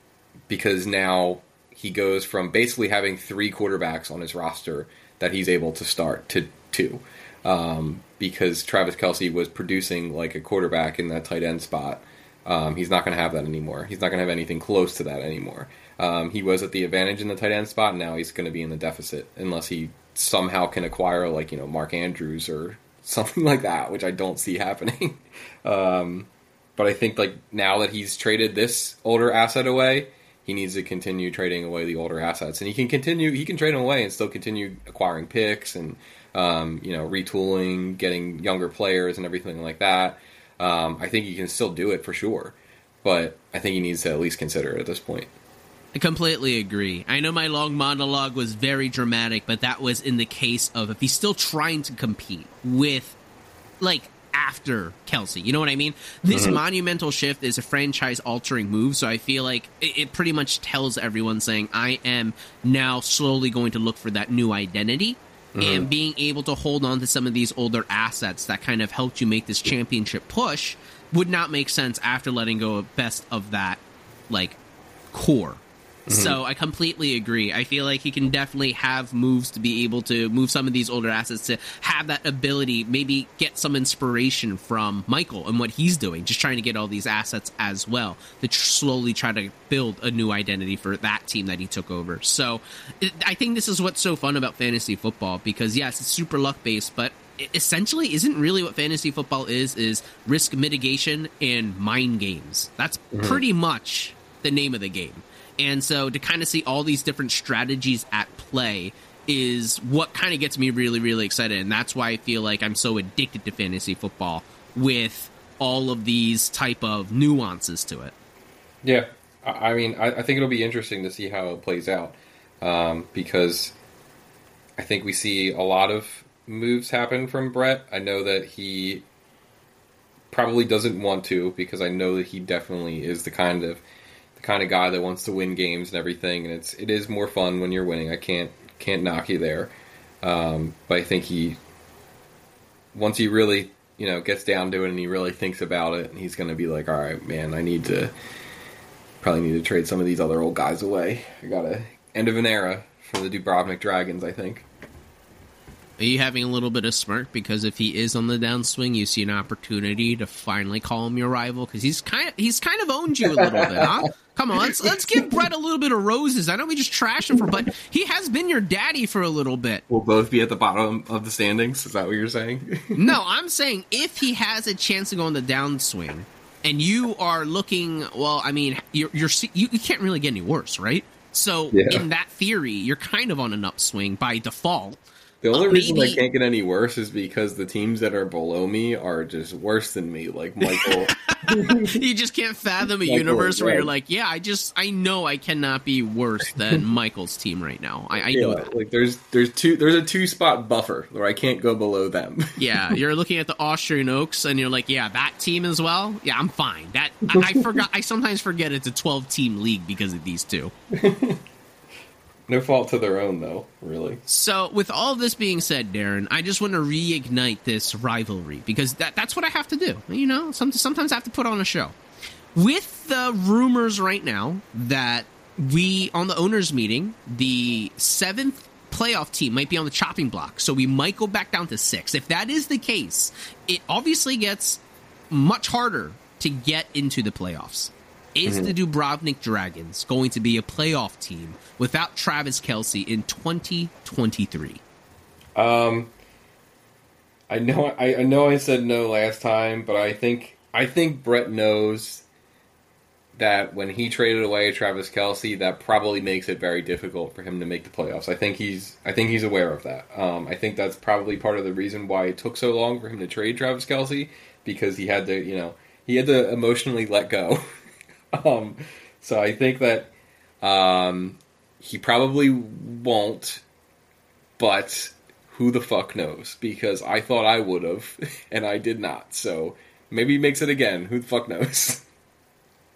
Speaker 3: because now he goes from basically having three quarterbacks on his roster that he's able to start to two. Um, because Travis Kelce was producing like a quarterback in that tight end spot. Um, he's not going to have that anymore. He's not going to have anything close to that anymore. Um, he was at the advantage in the tight end spot. Now he's going to be in the deficit unless he somehow can acquire like you know Mark Andrews or something like that, which I don't see happening. um, but I think like now that he's traded this older asset away, he needs to continue trading away the older assets, and he can continue. He can trade them away and still continue acquiring picks and um, you know retooling, getting younger players and everything like that. Um, I think he can still do it for sure, but I think he needs to at least consider it at this point.
Speaker 2: I completely agree. I know my long monologue was very dramatic, but that was in the case of if he's still trying to compete with, like, after Kelce. You know what I mean? This mm-hmm. monumental shift is a franchise altering move, so I feel like it, it, pretty much tells everyone saying, I am now slowly going to look for that new identity. Mm-hmm. And being able to hold on to some of these older assets that kind of helped you make this championship push would not make sense after letting go of best of that, like, core. Mm-hmm. So I completely agree. I feel like he can definitely have moves to be able to move some of these older assets to have that ability, maybe get some inspiration from Michael and what he's doing, just trying to get all these assets as well to tr- slowly try to build a new identity for that team that he took over. So it, I think this is what's so fun about fantasy football because yes, it's super luck based, but essentially isn't really what fantasy football is is risk mitigation and mind games. That's mm-hmm. pretty much the name of the game. And so to kind of see all these different strategies at play is what kind of gets me really, really excited. And that's why I feel like I'm so addicted to fantasy football with all of these type of nuances to it.
Speaker 3: Yeah. I mean, I, I think it'll be interesting to see how it plays out um, because I think we see a lot of moves happen from Brett. I know that he probably doesn't want to because I know that he definitely is the kind of kind of guy that wants to win games and everything, and it's it is more fun when you're winning. I can't can't knock you there, um, but I think he once he really you know gets down to it and he really thinks about it, and he's going to be like, all right, man, I need to probably need to trade some of these other old guys away. I got a end of an era for the Dubrovnik Dragons, I think.
Speaker 2: Are you having a little bit of smirk because if he is on the downswing, you see an opportunity to finally call him your rival because he's kind of he's kind of owned you a little bit, huh? Come on, let's let's give Brett a little bit of roses. I know we just trashed him for, but he has been your daddy for a little bit.
Speaker 3: We'll both be at the bottom of the standings. Is that what you're saying?
Speaker 2: no, I'm saying if he has a chance to go on the downswing, and you are looking, well, I mean, you're, you're you, you can't really get any worse, right? So yeah. in that theory, you're kind of on an upswing by default.
Speaker 3: The only uh, reason maybe... I can't get any worse is because the teams that are below me are just worse than me. Like Michael,
Speaker 2: you just can't fathom a Michael, universe where you're like, yeah, I just I know I cannot be worse than Michael's team right now. I, I yeah, know that.
Speaker 3: Like there's there's two there's a two spot buffer where I can't go below them.
Speaker 2: yeah, you're looking at the Austrian Oaks and you're like, yeah, that team as well. Yeah, I'm fine. That I, I forgot. I sometimes forget it's a 12 team league because of these two.
Speaker 3: No fault to their own, though, really.
Speaker 2: So, with all this being said, Darren, I just want to reignite this rivalry because that, that's what I have to do. You know, some, sometimes I have to put on a show. With the rumors right now that we, on the owners' meeting, the seventh playoff team might be on the chopping block, so we might go back down to six. If that is the case, it obviously gets much harder to get into the playoffs. Is mm-hmm. the Dubrovnik Dragons going to be a playoff team without Travis Kelce in 2023?
Speaker 3: Um, I know I, I know I said no last time, but I think I think Brett knows that when he traded away Travis Kelce, that probably makes it very difficult for him to make the playoffs. I think he's I think he's aware of that. Um, I think that's probably part of the reason why it took so long for him to trade Travis Kelce because he had to you know he had to emotionally let go. um, so I think that um, he probably won't, but who the fuck knows? Because I thought I would have, and I did not. So maybe he makes it again. Who the fuck knows?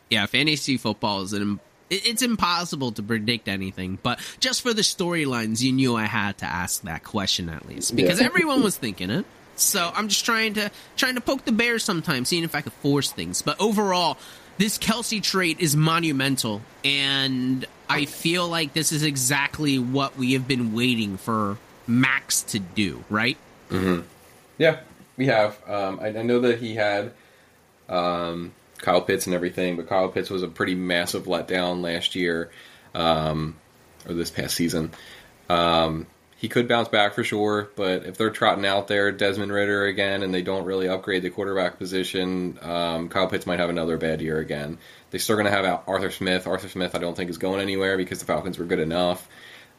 Speaker 2: Yeah, fantasy football is an it's impossible to predict anything, but just for the storylines, you knew I had to ask that question at least because yeah. everyone was thinking it. So I'm just trying to trying to poke the bear sometimes, seeing if I could force things. But overall, this Kelce trait is monumental, and I feel like this is exactly what we have been waiting for Max to do, right?
Speaker 3: Mm-hmm. Yeah, we have. Um, I, I, know that he had um, Kyle Pitts and everything, but Kyle Pitts was a pretty massive letdown last year, um, or this past season. Um, he could bounce back for sure, but if they're trotting out there Desmond Ridder again and they don't really upgrade the quarterback position, um, Kyle Pitts might have another bad year again. They're still going to have Arthur Smith. Arthur Smith, I don't think is going anywhere because the Falcons were good enough.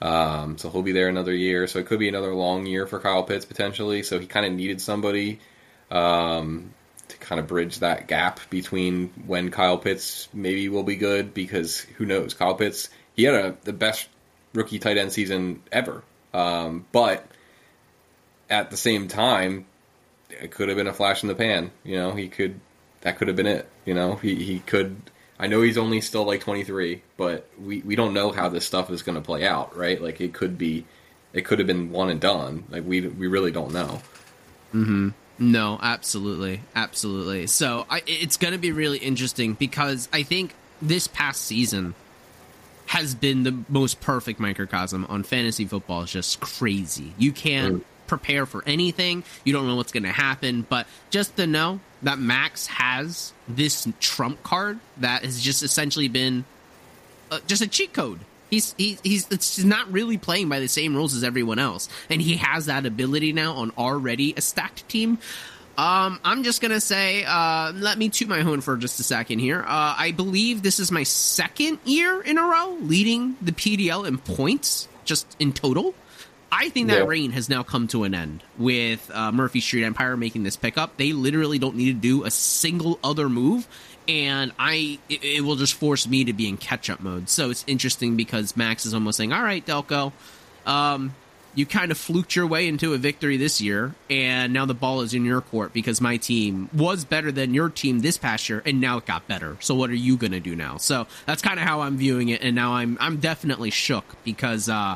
Speaker 3: Um, so he'll be there another year. So it could be another long year for Kyle Pitts potentially. So he kind of needed somebody um, to kind of bridge that gap between when Kyle Pitts maybe will be good because who knows? Kyle Pitts, he had a, the best rookie tight end season ever. Um, but at the same time, it could have been a flash in the pan. You know, he could, that could have been it. You know, he, he could I know he's only still like 23, but we, we don't know how this stuff is going to play out, right? Like it could be, it could have been one and done. Like we we really don't know.
Speaker 2: Hmm. No, absolutely, absolutely. So I, it's going to be really interesting because I think this past season has been the most perfect microcosm on fantasy football. It's just crazy. You can't. Mm prepare for anything. You don't know what's going to happen, but just to know that Max has this trump card that has just essentially been uh, just a cheat code. He's he, he's it's not really playing by the same rules as everyone else, and he has that ability now on already a stacked team. Um, I'm just gonna say, uh, let me toot my horn for just a second here. Uh, I believe this is my second year in a row leading the PDL in points, just in total. I think that reign has now come to an end with uh, Murphy Street Empire making this pickup. They literally don't need to do a single other move, and I it, it will just force me to be in catch up mode. So it's interesting because Max is almost saying, "All right, Delco, um, you kind of fluked your way into a victory this year, and now the ball is in your court because my team was better than your team this past year, and now it got better. So what are you going to do now? So that's kind of how I'm viewing it, and now I'm I'm definitely shook because." Uh,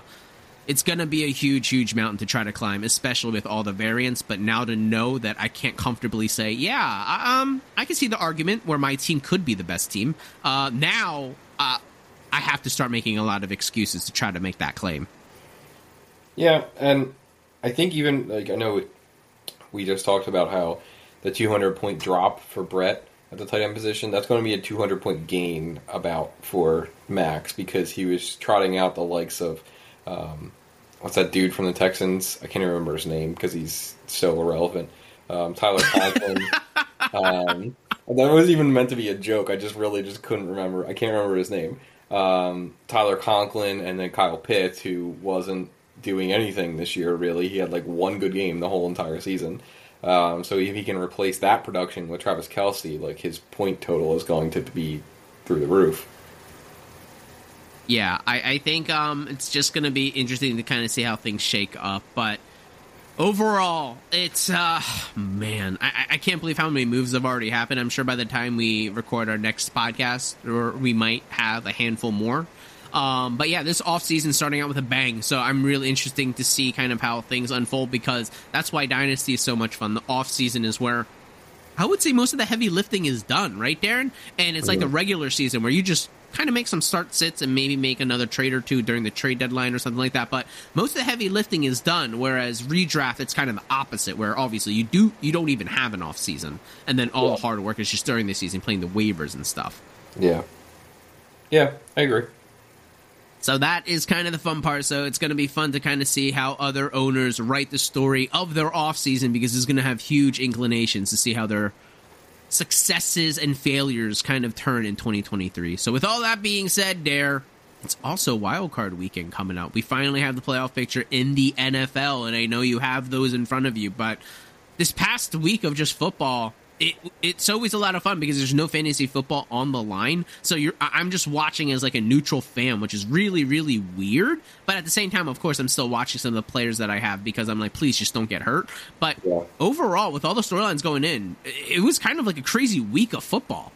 Speaker 2: it's going to be a huge, huge mountain to try to climb, especially with all the variants. But now to know that I can't comfortably say, yeah, um, I can see the argument where my team could be the best team. Uh, now, uh, I have to start making a lot of excuses to try to make that claim.
Speaker 3: Yeah, and I think even like I know we just talked about how the 200 point drop for Brett at the tight end position that's going to be a 200 point gain about for Max because he was trotting out the likes of um, what's that dude from the Texans? I can't remember his name because he's so irrelevant. Um, Tyler Conklin. um, that was even meant to be a joke. I just really just couldn't remember. I can't remember his name. Um, Tyler Conklin and then Kyle Pitts, who wasn't doing anything this year really. He had like one good game the whole entire season. Um, so if he can replace that production with Travis Kelce, like his point total is going to be through the roof
Speaker 2: yeah, I, I think um, it's just going to be interesting to kind of see how things shake up. But overall, it's uh, man, I, I can't believe how many moves have already happened. I'm sure by the time we record our next podcast, or we might have a handful more. Um, but yeah, this off season starting out with a bang. So I'm really interesting to see kind of how things unfold because that's why Dynasty is so much fun. The off season is where I would say most of the heavy lifting is done, right, Darren? And it's like the regular season where you just kind of make some start sits and maybe make another trade or two during the trade deadline or something like that. But most of the heavy lifting is done. Whereas redraft, it's kind of the opposite, where obviously you do you don't even have an off season, and then all yeah. the hard work is just during the season playing the waivers and stuff.
Speaker 3: Yeah. Yeah, I agree.
Speaker 2: So that is kind of the fun part. So it's going to be fun to kind of see how other owners write the story of their offseason because it's going to have huge inclinations to see how their successes and failures kind of turn in 2023. So with all that being said, Dare, it's also wild card weekend coming out. We finally have the playoff picture in the NFL, and I know you have those in front of you, but this past week of just football, it, it's always a lot of fun because there's no fantasy football on the line. So you're I'm just watching as like a neutral fan, which is really really weird. But at the same time, of course, I'm still watching some of the players that I have because I'm like, please just don't get hurt. But yeah. overall, with all the storylines going in, it was kind of like a crazy week of football.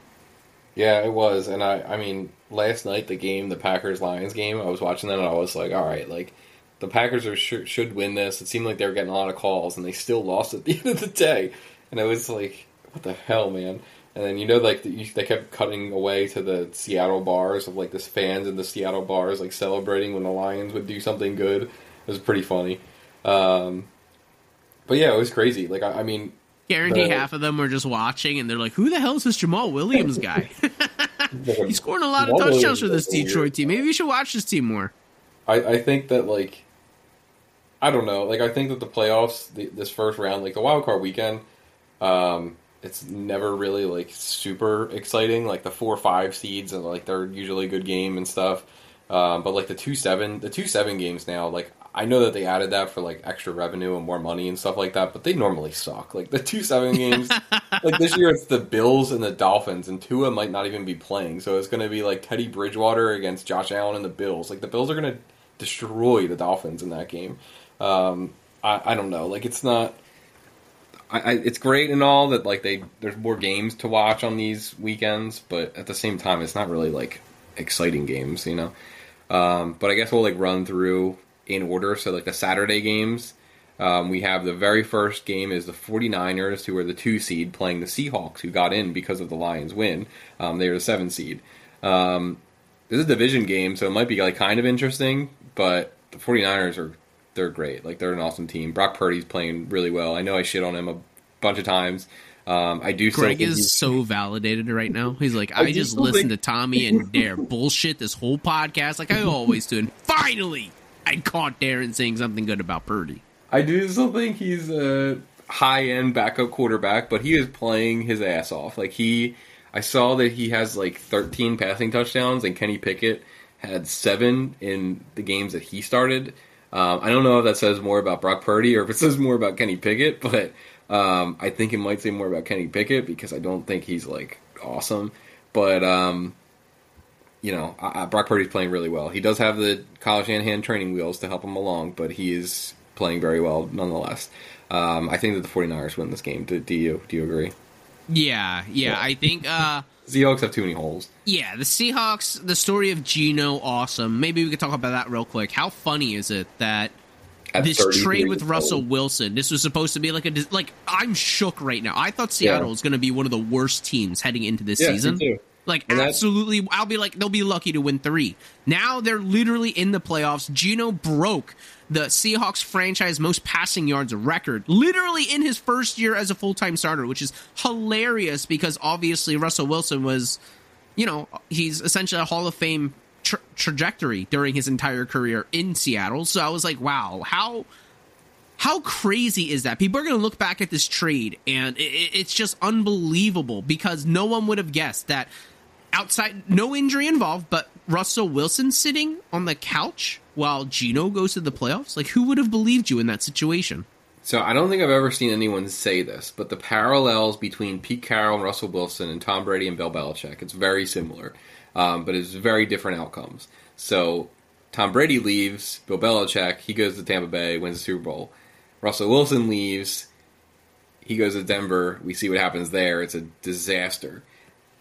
Speaker 3: Yeah, it was, and I I mean, last night the game, the Packers Lions game, I was watching that and I was like, all right, like the Packers are should, should win this. It seemed like they were getting a lot of calls, and they still lost at the end of the day. And it was like, what the hell, man? And then you know, like the, they kept cutting away to the Seattle bars of like the fans in the Seattle bars, like celebrating when the Lions would do something good. It was pretty funny. Um, but yeah, it was crazy. Like I, I mean,
Speaker 2: guarantee the, half of them were just watching, and they're like, "Who the hell is this Jamaal Williams guy? He's scoring a lot of touchdowns for this Detroit team. Maybe we should watch this team more."
Speaker 3: I, I think that like I don't know. Like I think that the playoffs, the, this first round, like the wild card weekend, um, it's never really like super exciting. Like the four five seeds and like they're usually a good game and stuff. Um, but like the two seven the two seven games now, like I know that they added that for like extra revenue and more money and stuff like that, but they normally suck. Like the two seven games, like this year it's the Bills and the Dolphins, and Tua might not even be playing, so it's going to be like Teddy Bridgewater against Josh Allen and the Bills. Like the Bills are going to destroy the Dolphins in that game. Um, I, I don't know, like it's not I, I, it's great and all that like they there's more games to watch on these weekends, but at the same time, it's not really like exciting games, you know. Um, but I guess we'll like run through in order. So like the Saturday games, um, we have the very first game is the 49ers, who are the two seed, playing the Seahawks, who got in because of the Lions win. Um, they are the seven seed. Um, this is a division game, so it might be like kind of interesting, but the 49ers are they're great. Like they're an awesome team. Brock Purdy's playing really well. I know I shit on him a bunch of times. Um, I do.
Speaker 2: Greg is so validated right now. He's like, I, I just listened to Tommy and Dare bullshit this whole podcast, like I always do, and finally, I caught Darren saying something good about Purdy.
Speaker 3: I do still think he's a high end backup quarterback, but he is playing his ass off. Like he, I saw that he has like 13 passing touchdowns, and Kenny Pickett had seven in the games that he started. Um, I don't know if that says more about Brock Purdy or if it says more about Kenny Pickett, but um, I think it might say more about Kenny Pickett because I don't think he's like awesome. But um, you know, I, Brock Purdy's playing really well. He does have the Kyle Shanahan training wheels to help him along, but he is playing very well nonetheless. Um, I think that the 49ers win this game. Do, do you do you agree?
Speaker 2: Yeah, yeah, yeah. I think uh,
Speaker 3: Seahawks have too many holes.
Speaker 2: Yeah, the Seahawks, the story of Geno, awesome. Maybe we could talk about that real quick. How funny is it that At this trade with Russell old. Wilson, this was supposed to be like a like I'm shook right now. I thought Seattle yeah. was going to be one of the worst teams heading into this yeah, season. Like absolutely, I'll be like they'll be lucky to win three. Now they're literally in the playoffs. Geno broke the Seahawks franchise most passing yards record, literally in his first year as a full time starter, which is hilarious because obviously Russell Wilson was, you know, he's essentially a Hall of Fame tra- trajectory during his entire career in Seattle. So I was like, wow, how. How crazy is that? People are going to look back at this trade and it's just unbelievable because no one would have guessed that outside, no injury involved, but Russell Wilson sitting on the couch while Geno goes to the playoffs? Like, who would have believed you in that situation?
Speaker 3: So I don't think I've ever seen anyone say this, but the parallels between Pete Carroll and Russell Wilson and Tom Brady and Bill Belichick, it's very similar, um, but it's very different outcomes. So Tom Brady leaves, Bill Belichick, he goes to Tampa Bay, wins the Super Bowl. Russell Wilson leaves, he goes to Denver, we see what happens there, it's a disaster.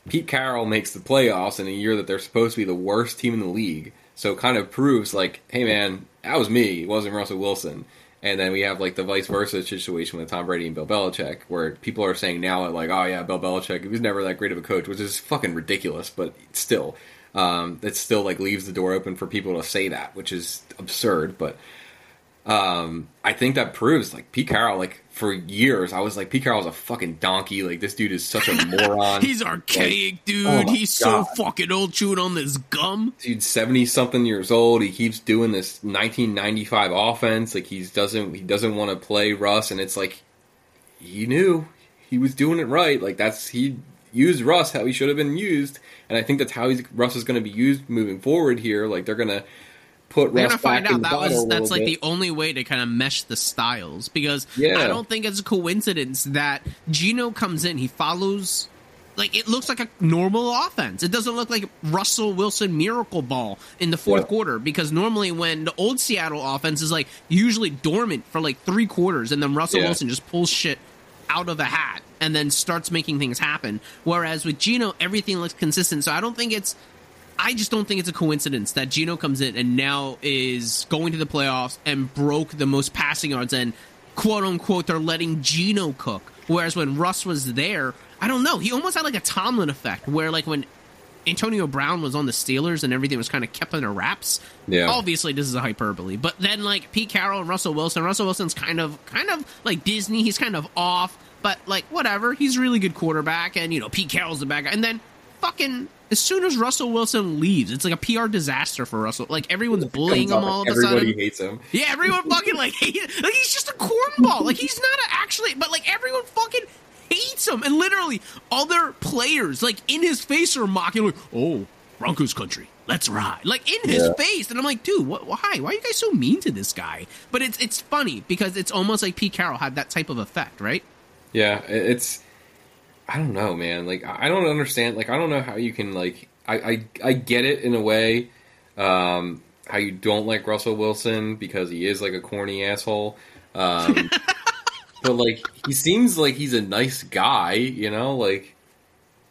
Speaker 3: Pete Carroll makes the playoffs in a year that they're supposed to be the worst team in the league so kind of proves like, hey man, that was me. It wasn't Russell Wilson. And then we have like the vice versa situation with Tom Brady and Bill Belichick, where people are saying now like, oh yeah, Bill Belichick, he was never that great of a coach, which is fucking ridiculous. But still, um, it still like leaves the door open for people to say that, which is absurd. But um, I think that proves like Pete Carroll. Like for years, I was like Pete Carroll's a fucking donkey. Like this dude is such a moron.
Speaker 2: He's archaic,
Speaker 3: Like,
Speaker 2: dude.
Speaker 3: oh
Speaker 2: He's
Speaker 3: God.
Speaker 2: so fucking old chewing on this gum.
Speaker 3: dude seventy something years old. He keeps doing this nineteen ninety five offense. Like he's doesn't he doesn't want to play Russ, and it's like he knew he was doing it right. Like that's he used Russ how he should have been used, and I think that's how he's Russ is going to be used moving forward here. Like they're gonna put
Speaker 2: We're
Speaker 3: Russ
Speaker 2: gonna find
Speaker 3: in
Speaker 2: out that was that's like
Speaker 3: bit.
Speaker 2: the only way to kind of mesh the styles because
Speaker 3: Yeah.
Speaker 2: I don't think it's a coincidence that Geno comes in. He follows like it looks like a normal offense. It doesn't look like Russell Wilson miracle ball in the fourth
Speaker 3: Yeah.
Speaker 2: quarter because normally when the old Seattle offense is like usually dormant for like three quarters and then Russell
Speaker 3: Yeah.
Speaker 2: Wilson just pulls shit out of a hat and then starts making things happen. Whereas with Geno, everything looks consistent. So I don't think it's I just don't think it's a coincidence that Geno comes in and now is going to the playoffs and broke the most passing yards and quote unquote they're letting Geno cook. Whereas when Russ was there, I don't know. He almost had like a Tomlin effect where like when Antonio Brown was on the Steelers and everything was kind of kept under wraps.
Speaker 3: Yeah.
Speaker 2: Obviously this is a hyperbole. But then like Pete Carroll and Russell Wilson, Russell Wilson's kind of kind of like Disney, he's kind of off, but like whatever. He's a really good quarterback and you know, Pete Carroll's the bad guy. And then fucking as soon as Russell Wilson leaves, it's like a PR disaster for Russell. Like everyone's bullying him all of a sudden.
Speaker 3: Everybody hates him.
Speaker 2: Yeah, everyone fucking like hates. Like he's just a cornball. Like he's not a, actually, but like everyone fucking hates him, and literally other players like in his face are mocking like, "Oh, Broncos country, let's ride!" Like in his
Speaker 3: Yeah.
Speaker 2: face, and I'm like, dude, what? Why? Why are you guys so mean to this guy? But it's it's funny because it's almost like Pete Carroll had that type of effect, right?
Speaker 3: Yeah, it's. I don't know, man. Like I don't understand. Like I don't know how you can like. I I, I get it in a way. Um, how you don't like Russell Wilson because he is like a corny asshole. Um, but like he seems like he's a nice guy. You know, like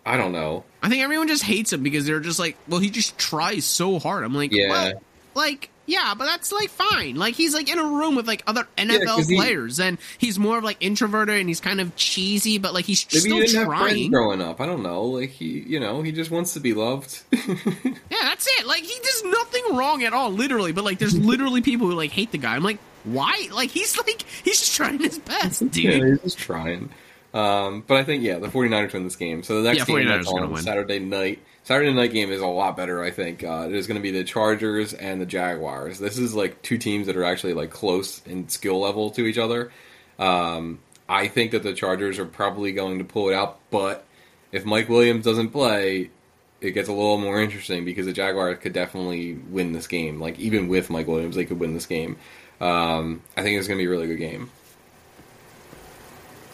Speaker 3: I don't know.
Speaker 2: I think everyone just hates him because they're just like, well, he just tries so hard. I'm like,
Speaker 3: Yeah.
Speaker 2: like, yeah, but that's like fine. Like he's like in a room with like other NFL
Speaker 3: he-
Speaker 2: players, and he's more of like introverted and he's kind of cheesy, but like he's
Speaker 3: Maybe
Speaker 2: still
Speaker 3: he didn't have friends
Speaker 2: trying.
Speaker 3: growing up. I don't know. Like he, you know, he just wants to be loved.
Speaker 2: Yeah, that's it. Like he does nothing wrong at all, literally. But like, there's literally people who like hate the guy. I'm like, why? Like he's like he's just trying his best,
Speaker 3: Yeah,
Speaker 2: dude.
Speaker 3: he's just trying. Um, but I think yeah, the 49ers win this game. So the next
Speaker 2: Yeah,
Speaker 3: game
Speaker 2: 49ers
Speaker 3: that's on
Speaker 2: win.
Speaker 3: Saturday night, Saturday night game is a lot better. I think uh, it is going to be the Chargers and the Jaguars. This is like two teams that are actually like close in skill level to each other. Um, I think that the Chargers are probably going to pull it out, but if Mike Williams doesn't play, it gets a little more interesting because the Jaguars could definitely win this game. Like even with Mike Williams, they could win this game. Um, I think it's going to be a really good game.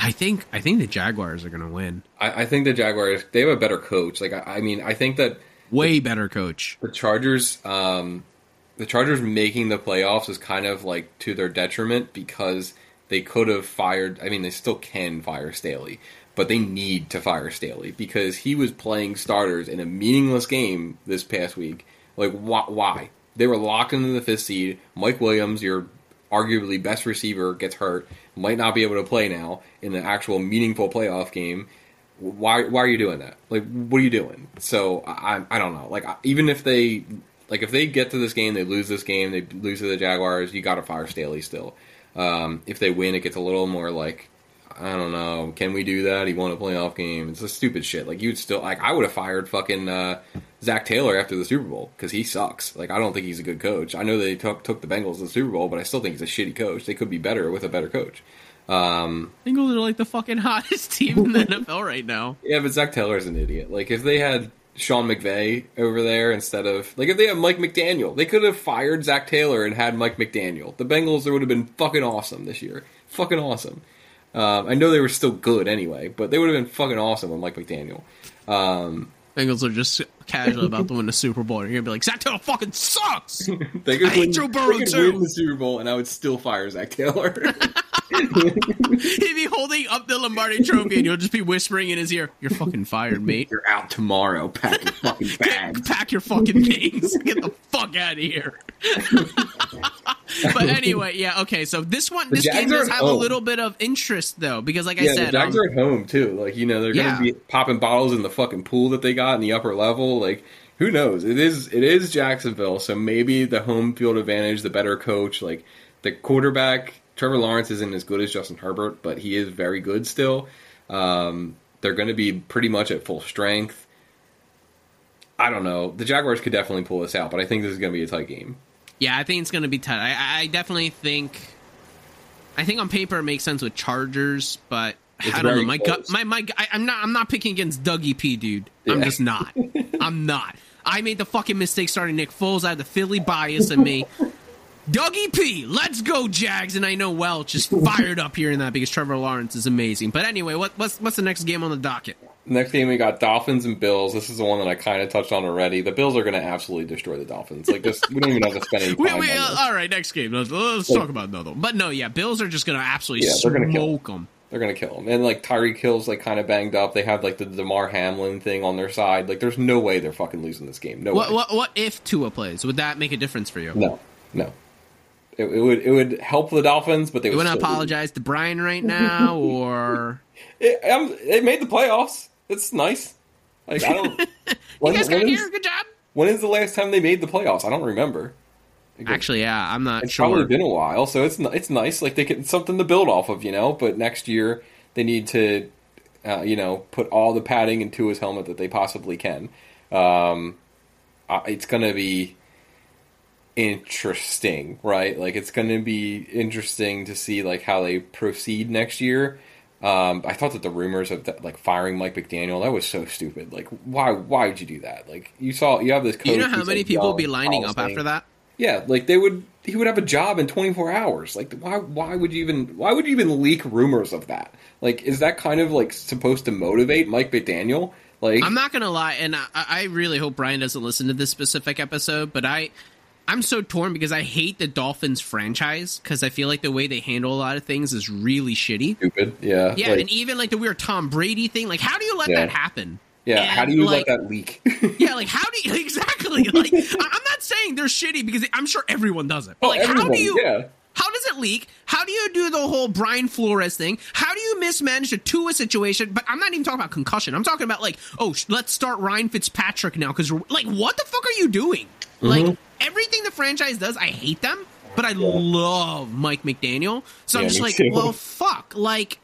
Speaker 2: I think I think the Jaguars are gonna win.
Speaker 3: I, I think the Jaguars they have a better coach. Like I, I mean, I think that
Speaker 2: Way better coach.
Speaker 3: the Chargers, um, the Chargers making the playoffs is kind of like to their detriment because they could have fired. I mean, they still can fire Staley, but they need to fire Staley because he was playing starters in a meaningless game this past week. Like why? why? They were locked into the fifth seed. Mike Williams, your arguably best receiver, gets hurt, might not be able to play now in an actual meaningful playoff game why why are you doing that? Like, what are you doing? So I I don't know. Like, even if they like if they get to this game, they lose this game, they lose to the Jaguars, you got to fire Staley still. Um, if they win, it gets a little more like I don't know. Can we do that? He won a playoff game. It's a stupid shit. Like you'd still like I would have fired fucking uh, Zac Taylor after the Super Bowl because he sucks. Like I don't think he's a good coach. I know they took took the Bengals to the Super Bowl, but I still think he's a shitty coach. They could be better with a better coach. Um,
Speaker 2: Bengals are like the fucking hottest team in the NFL right now.
Speaker 3: Yeah, but Zac Taylor's an idiot. Like if they had Sean McVay over there instead of like if they had Mike McDaniel, they could have fired Zac Taylor and had Mike McDaniel. The Bengals would have been fucking awesome this year. Fucking awesome. Um, I know they were still good anyway, but they would have been fucking awesome with Mike McDaniel. Um,
Speaker 2: Bengals are just casual about to win the Super Bowl. You're gonna be like, Zac Taylor fucking sucks.
Speaker 3: they could
Speaker 2: I hate
Speaker 3: win,
Speaker 2: Joe Burrow, too.
Speaker 3: win the Super Bowl, and I would still fire Zac Taylor.
Speaker 2: He'd be holding up the Lombardi Trophy, and you'll just be whispering in his ear, "You're fucking fired, mate.
Speaker 3: You're out tomorrow. Pack your fucking bags.
Speaker 2: Pack your fucking things. Get the fuck out of here." but anyway, yeah, okay. So this one, this game does have a little bit of interest, though, because like I said,
Speaker 3: the Jags
Speaker 2: um,
Speaker 3: are at home too. Like you know, they're
Speaker 2: Yeah.
Speaker 3: gonna be popping bottles in the fucking pool that they got in the upper level. Like who knows? It is it is Jacksonville, so maybe the home field advantage, the better coach, like the quarterback Trevor Lawrence isn't as good as Justin Herbert, but he is very good still. Um, they're going to be pretty much at full strength. I don't know. The Jaguars could definitely pull this out, but I think this is going to be a tight game.
Speaker 2: Yeah, I think it's going to be tight. I, I definitely think. I think on paper it makes sense with Chargers, but
Speaker 3: It's
Speaker 2: I don't know. My gut, my my. I, I'm not. I'm not picking against Dougie P, dude. I'm just not. I'm not. I made the fucking mistake starting Nick Foles. I had the Philly bias in me. Dougie P, let's go Jags, and I know Welch is fired up here in that because Trevor Lawrence is amazing. But anyway, what, what's what's the next game on the docket?
Speaker 3: Next game we got Dolphins and Bills. This is the one that I kind of touched on already. The Bills are going to absolutely destroy the Dolphins. Like just we don't even have to spend any time
Speaker 2: We,
Speaker 3: on
Speaker 2: we,
Speaker 3: this.
Speaker 2: all right, next game. Let's, let's talk about another. one. But no, yeah, Bills are just gonna absolutely
Speaker 3: Yeah, they're gonna kill
Speaker 2: smoke them.
Speaker 3: They're gonna kill him. And like Tyreek Hill's like kind of banged up. They have like the Damar Hamlin thing on their side. Like there's no way they're fucking losing this game. No
Speaker 2: What
Speaker 3: way.
Speaker 2: what what if Tua plays? Would that make a difference for you?
Speaker 3: No, no. It, it would it would help the Dolphins, but they
Speaker 2: You
Speaker 3: would
Speaker 2: want to
Speaker 3: still lose.
Speaker 2: apologize to Brian right now, or
Speaker 3: It, um, it made the playoffs. It's nice. Like I don't. when,
Speaker 2: you guys got
Speaker 3: when is,
Speaker 2: here? Good job.
Speaker 3: when is the last time they made the playoffs? I don't remember.
Speaker 2: Actually, yeah, I'm not sure.
Speaker 3: It's
Speaker 2: sure.
Speaker 3: probably been a while, so it's it's nice. Like they get something to build off of, you know. But next year they need to, uh, you know, put all the padding into his helmet that they possibly can. Um, it's gonna be interesting, right? Like it's gonna be interesting to see like how they proceed next year. Um, I thought that the rumors of that, like firing Mike McDaniel that was so stupid. Like, why? Why would you do that? Like, you saw you have this. Coach
Speaker 2: you know how many people will be lining up after that?
Speaker 3: Yeah, like they would. He would have a job in 24 hours. Like, why? Why would you even? Why would you even leak rumors of that? Like, is that kind of like supposed to motivate Mike McDaniel? Like,
Speaker 2: I'm not gonna lie, and I, I really hope Brian doesn't listen to this specific episode, but I. I'm so torn because I hate the Dolphins franchise because I feel like the way they handle a lot of things is really shitty.
Speaker 3: stupid. Yeah.
Speaker 2: Yeah,
Speaker 3: like,
Speaker 2: and even like the weird Tom Brady thing. Like, how do you let
Speaker 3: Yeah.
Speaker 2: that happen?
Speaker 3: Yeah.
Speaker 2: And,
Speaker 3: How do you
Speaker 2: like,
Speaker 3: let that leak?
Speaker 2: Yeah, like how do you exactly? Like, I'm not saying they're shitty because I'm sure everyone does it. But
Speaker 3: Oh,
Speaker 2: like, how do you?
Speaker 3: yeah.
Speaker 2: How does it leak? How do you do the whole Brian Flores thing? How do you mismanage the Tua situation? But I'm not even talking about concussion. I'm talking about like, oh, let's start Ryan Fitzpatrick now because like, what the fuck are you doing? Like
Speaker 3: Mm-hmm.
Speaker 2: everything the franchise does, I hate them, but I love Mike McDaniel. So I'm just like,
Speaker 3: too.
Speaker 2: well, fuck, like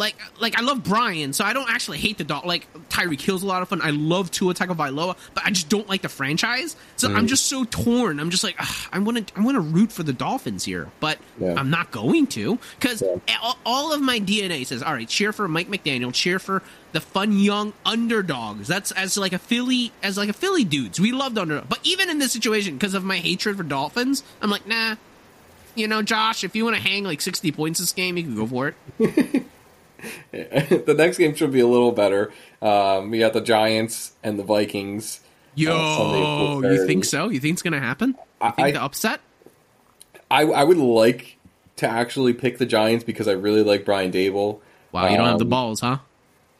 Speaker 2: like like I love Brian, so I don't actually hate the dog. Like Tyreek Hill's a lot of fun. I love to attack Tua Tagovailoa, but I just don't like the franchise. So
Speaker 3: Mm.
Speaker 2: I'm just so torn. I'm just like I want to I want to root for the Dolphins here, but
Speaker 3: Yeah.
Speaker 2: I'm not going to because
Speaker 3: Yeah.
Speaker 2: all, all of my DNA says, all right, cheer for Mike McDaniel, cheer for the fun young underdogs. That's as like a Philly as like a Philly dudes. We loved underdog, but even in this situation, because of my hatred for Dolphins, I'm like nah. You know, Josh, if you want to hang like 60 points this game, you can go for it.
Speaker 3: the next game should be a little better. Um, we got the Giants and the Vikings.
Speaker 2: Yo,
Speaker 3: uh, at
Speaker 2: you think so? You think it's gonna happen? You
Speaker 3: I-
Speaker 2: think
Speaker 3: I-
Speaker 2: the upset?
Speaker 3: I, I would like to actually pick the Giants because I really like Brian Daboll.
Speaker 2: Wow, you don't have the
Speaker 3: Um,
Speaker 2: balls, huh?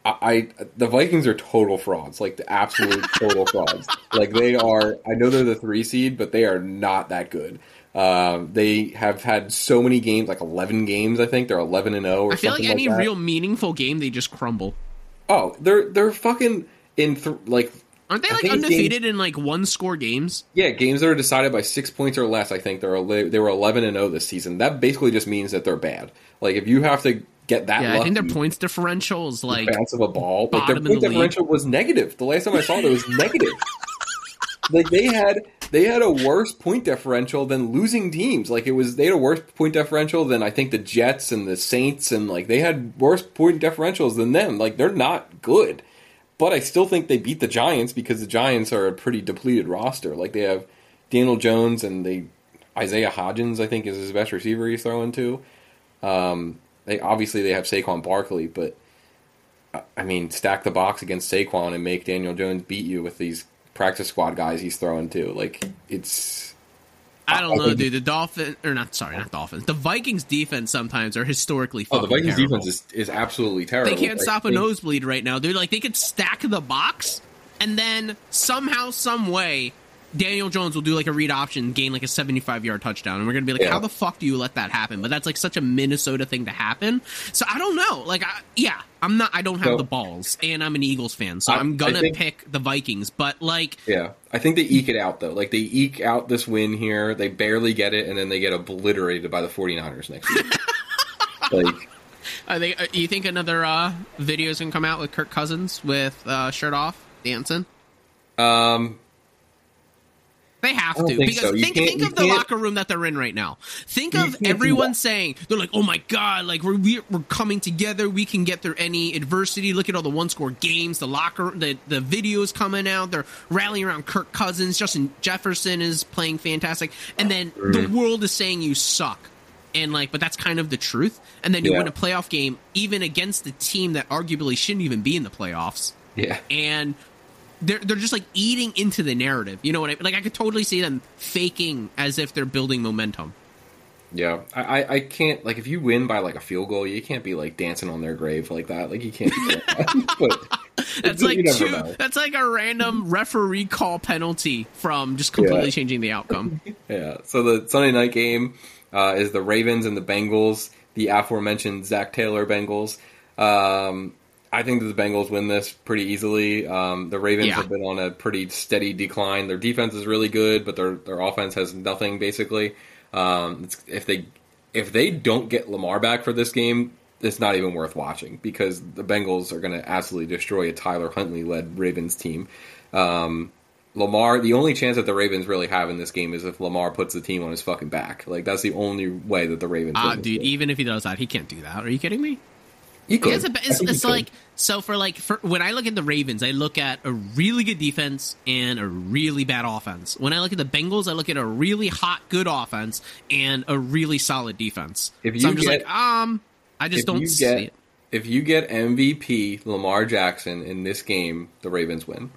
Speaker 3: I, I the Vikings are total frauds, like the absolute total frauds. Like they are. I know they're the three seed, but they are not that good. Um, they have had so many games, like eleven games. I think they're eleven and zero or
Speaker 2: I feel like any
Speaker 3: that.
Speaker 2: real meaningful game, they just crumble.
Speaker 3: Oh, they're they're fucking in th- like
Speaker 2: Aren't they
Speaker 3: I
Speaker 2: like undefeated in like one score games?
Speaker 3: yeah games that are decided by six points or less. I think they're they were eleven and zero this season. That basically just means that they're bad. Like if you have to get that,
Speaker 2: Yeah, I think their
Speaker 3: lucky
Speaker 2: points differentials like
Speaker 3: bounce of a ball, like their point
Speaker 2: the league.
Speaker 3: differential was negative. The last time I saw it, it was negative. like they had they had a worse point differential than losing teams. Like it was they had a worse point differential than I think the Jets and the Saints and like they had worse point differentials than them. Like they're not good. But I still think they beat the Giants because the Giants are a pretty depleted roster. Like they have Daniel Jones and they Isaiah Hodgins, I think, is his best receiver he's throwing to. Um, they obviously they have Saquon Barkley, but I mean, stack the box against Saquon and make Daniel Jones beat you with these practice squad guys he's throwing to. Like it's
Speaker 2: I don't
Speaker 3: I
Speaker 2: know,
Speaker 3: think-
Speaker 2: dude. The Dolphins or not? Sorry, not Dolphins. The Vikings defense sometimes are historically.
Speaker 3: oh, the Vikings
Speaker 2: terrible.
Speaker 3: defense is, is absolutely terrible.
Speaker 2: They can't
Speaker 3: I
Speaker 2: stop a nosebleed right now, dude. Like they could stack the box and then somehow, some way, Daniel Jones will do like a read option, gain like a 75 yard touchdown. And we're going to be like,
Speaker 3: Yeah.
Speaker 2: how the fuck do you let that happen? But that's like such a Minnesota thing to happen. So I don't know. Like, I, yeah, I'm not, I don't have
Speaker 3: So-
Speaker 2: the balls and I'm an Eagles fan. So
Speaker 3: I-
Speaker 2: I'm going to pick the Vikings. But like,
Speaker 3: Yeah, I think they eke it out though. Like they eke out this win here, they barely get it, and then they get obliterated by the 49ers next week. like,
Speaker 2: are they, uh, you think another uh, video is going to come out with Kirk Cousins with uh, shirt off dancing?
Speaker 3: um,
Speaker 2: They have to
Speaker 3: think
Speaker 2: because
Speaker 3: so.
Speaker 2: Think think of the
Speaker 3: can't-
Speaker 2: locker room that they're in right now. Think
Speaker 3: You
Speaker 2: of everyone saying they're like, "Oh my god, like we're we're coming together. We can get through any adversity. Look at all the one score games. The locker the the videos coming out. They're rallying around Kirk Cousins. Justin Jefferson is playing fantastic, and then the
Speaker 3: Mm-hmm.
Speaker 2: world is saying you suck." And like, but that's kind of the truth. And then you
Speaker 3: Yeah.
Speaker 2: win a playoff game, even against the team that arguably shouldn't even be in the playoffs
Speaker 3: yeah,
Speaker 2: and they're they're just like eating into the narrative. You know what I mean? like? I could totally see them faking as if they're building momentum.
Speaker 3: yeah. I, I, can't like if you win by like a field goal, you can't be like dancing on their grave like that. Like you can't. That. but
Speaker 2: That's like two.
Speaker 3: know.
Speaker 2: That's like a random referee call penalty from just completely
Speaker 3: Yeah.
Speaker 2: changing the outcome.
Speaker 3: Yeah. So the Sunday night game uh, is the Ravens and the Bengals. The aforementioned Zac Taylor Bengals. Um, I think that the Bengals win this pretty easily. Um, the Ravens
Speaker 2: Yeah.
Speaker 3: have been on a pretty steady decline. Their defense is really good, but their their offense has nothing basically. Um, it's, if they if they don't get Lamar back for this game, it's not even worth watching because the Bengals are going to absolutely destroy a Tyler Huntley led Ravens team. Um, Lamar, the only chance that the Ravens really have in this game is if Lamar puts the team on his fucking back. Like that's the only way that the Ravens.
Speaker 2: Ah,
Speaker 3: win
Speaker 2: dude, even if he does that, he can't do that. Are you kidding me?
Speaker 3: Could.
Speaker 2: It's, a, it's, it's
Speaker 3: could.
Speaker 2: like so for like for when I look at the Ravens, I look at a really good defense and a really bad offense. When I look at the Bengals, I look at a really hot good offense and a really solid defense.
Speaker 3: If
Speaker 2: so
Speaker 3: you
Speaker 2: I'm just
Speaker 3: get-
Speaker 2: like, um, I just don't see
Speaker 3: get
Speaker 2: it.
Speaker 3: if you get MVP Lamar Jackson in this game, the Ravens win.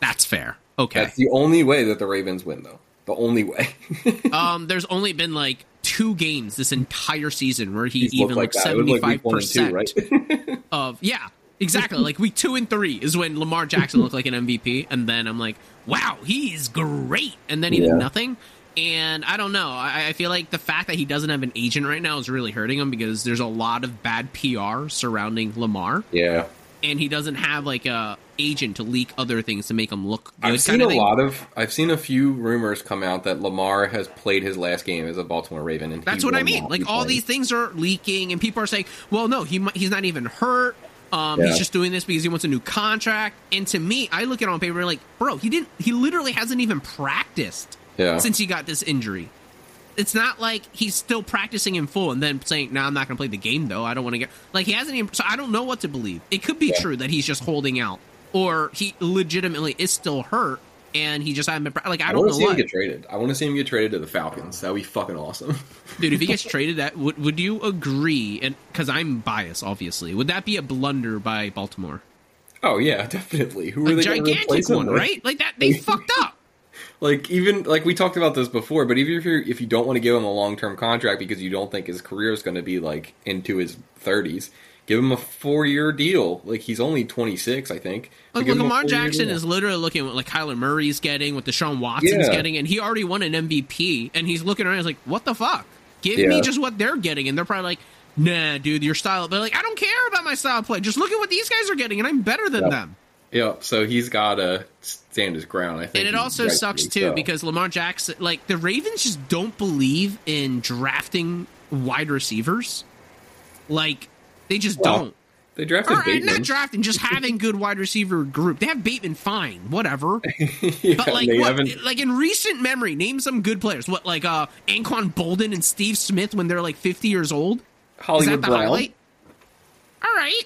Speaker 2: That's fair. Okay.
Speaker 3: That's the only way that the Ravens win, though. The only way.
Speaker 2: um, there's only been like two games this entire season where he
Speaker 3: He's
Speaker 2: even like
Speaker 3: that. It was
Speaker 2: seventy five
Speaker 3: week one and two,
Speaker 2: percent of yeah, exactly. like week two and three is when Lamar Jackson looked like an MVP, and then I'm like, wow, he's great, and then he
Speaker 3: Yeah.
Speaker 2: did nothing. And I don't know. I, I feel like the fact that he doesn't have an agent right now is really hurting him because there's a lot of bad PR surrounding Lamar,
Speaker 3: yeah.
Speaker 2: And he doesn't have like a agent to leak other things to make him look good.
Speaker 3: I've seen a
Speaker 2: thing.
Speaker 3: lot of I've seen a few rumors come out that Lamar has played his last game as a Baltimore Raven, and
Speaker 2: That's what I mean. Like all
Speaker 3: playing.
Speaker 2: these things are leaking, and people are saying, "Well, no, he he's not even hurt. Um,
Speaker 3: Yeah.
Speaker 2: He's just doing this because he wants a new contract." And to me, I look at it on paper like, bro, he didn't. He literally hasn't even practiced
Speaker 3: Yeah.
Speaker 2: since he got this injury. It's not like he's still practicing in full and then saying, "No, I'm not going to play the game though. I don't want to get like he hasn't even." So I don't know what to believe. It could be
Speaker 3: Yeah.
Speaker 2: true that he's just holding out, or he legitimately is still hurt and he just hasn't been like I
Speaker 3: I
Speaker 2: don't
Speaker 3: want
Speaker 2: know
Speaker 3: to see him
Speaker 2: what.
Speaker 3: get traded. I want to see him get traded to the Falcons. That would be fucking awesome.
Speaker 2: Dude, if he gets traded, that would would you agree? And because I'm biased, obviously, would that be a blunder by Baltimore?
Speaker 3: oh yeah, definitely. Who are
Speaker 2: A
Speaker 3: they
Speaker 2: gigantic
Speaker 3: him
Speaker 2: one,
Speaker 3: with?
Speaker 2: right? Like that, they fucked up.
Speaker 3: Like even like we talked about this before, but even if you if you don't want to give him a long term contract because you don't think his career is going to be like into his thirties, give him a four year deal. Like he's only twenty six, I think. So
Speaker 2: Like Lamar Jackson is literally looking at what like Kyler Murray's getting, what Deshaun Watson's
Speaker 3: Yeah.
Speaker 2: getting, and he already won an MVP, and he's looking around, he's like, "What the fuck? Give me just what they're getting," and they're probably like. Nah, dude, your style. But like, I don't care about my style of play. Just look at what these guys are getting, and I'm better than
Speaker 3: Yep.
Speaker 2: them.
Speaker 3: Yeah, so he's got to stand his ground. I think,
Speaker 2: And it also
Speaker 3: rightfully
Speaker 2: sucks too
Speaker 3: so.
Speaker 2: because Lamar Jackson, like the Ravens, just don't believe in drafting wide receivers. Like they just
Speaker 3: Well,
Speaker 2: don't.
Speaker 3: they drafted
Speaker 2: Or
Speaker 3: Bateman.
Speaker 2: not drafting, just having good wide receiver group. They have Bateman, fine, whatever.
Speaker 3: Yeah,
Speaker 2: But like, what,
Speaker 3: haven't-
Speaker 2: like in recent memory, name some good players. What like uh Anquan Boldin and Steve Smith when they're like fifty years old. Is
Speaker 3: Hollywood
Speaker 2: that the
Speaker 3: Brown.
Speaker 2: highlight? All right.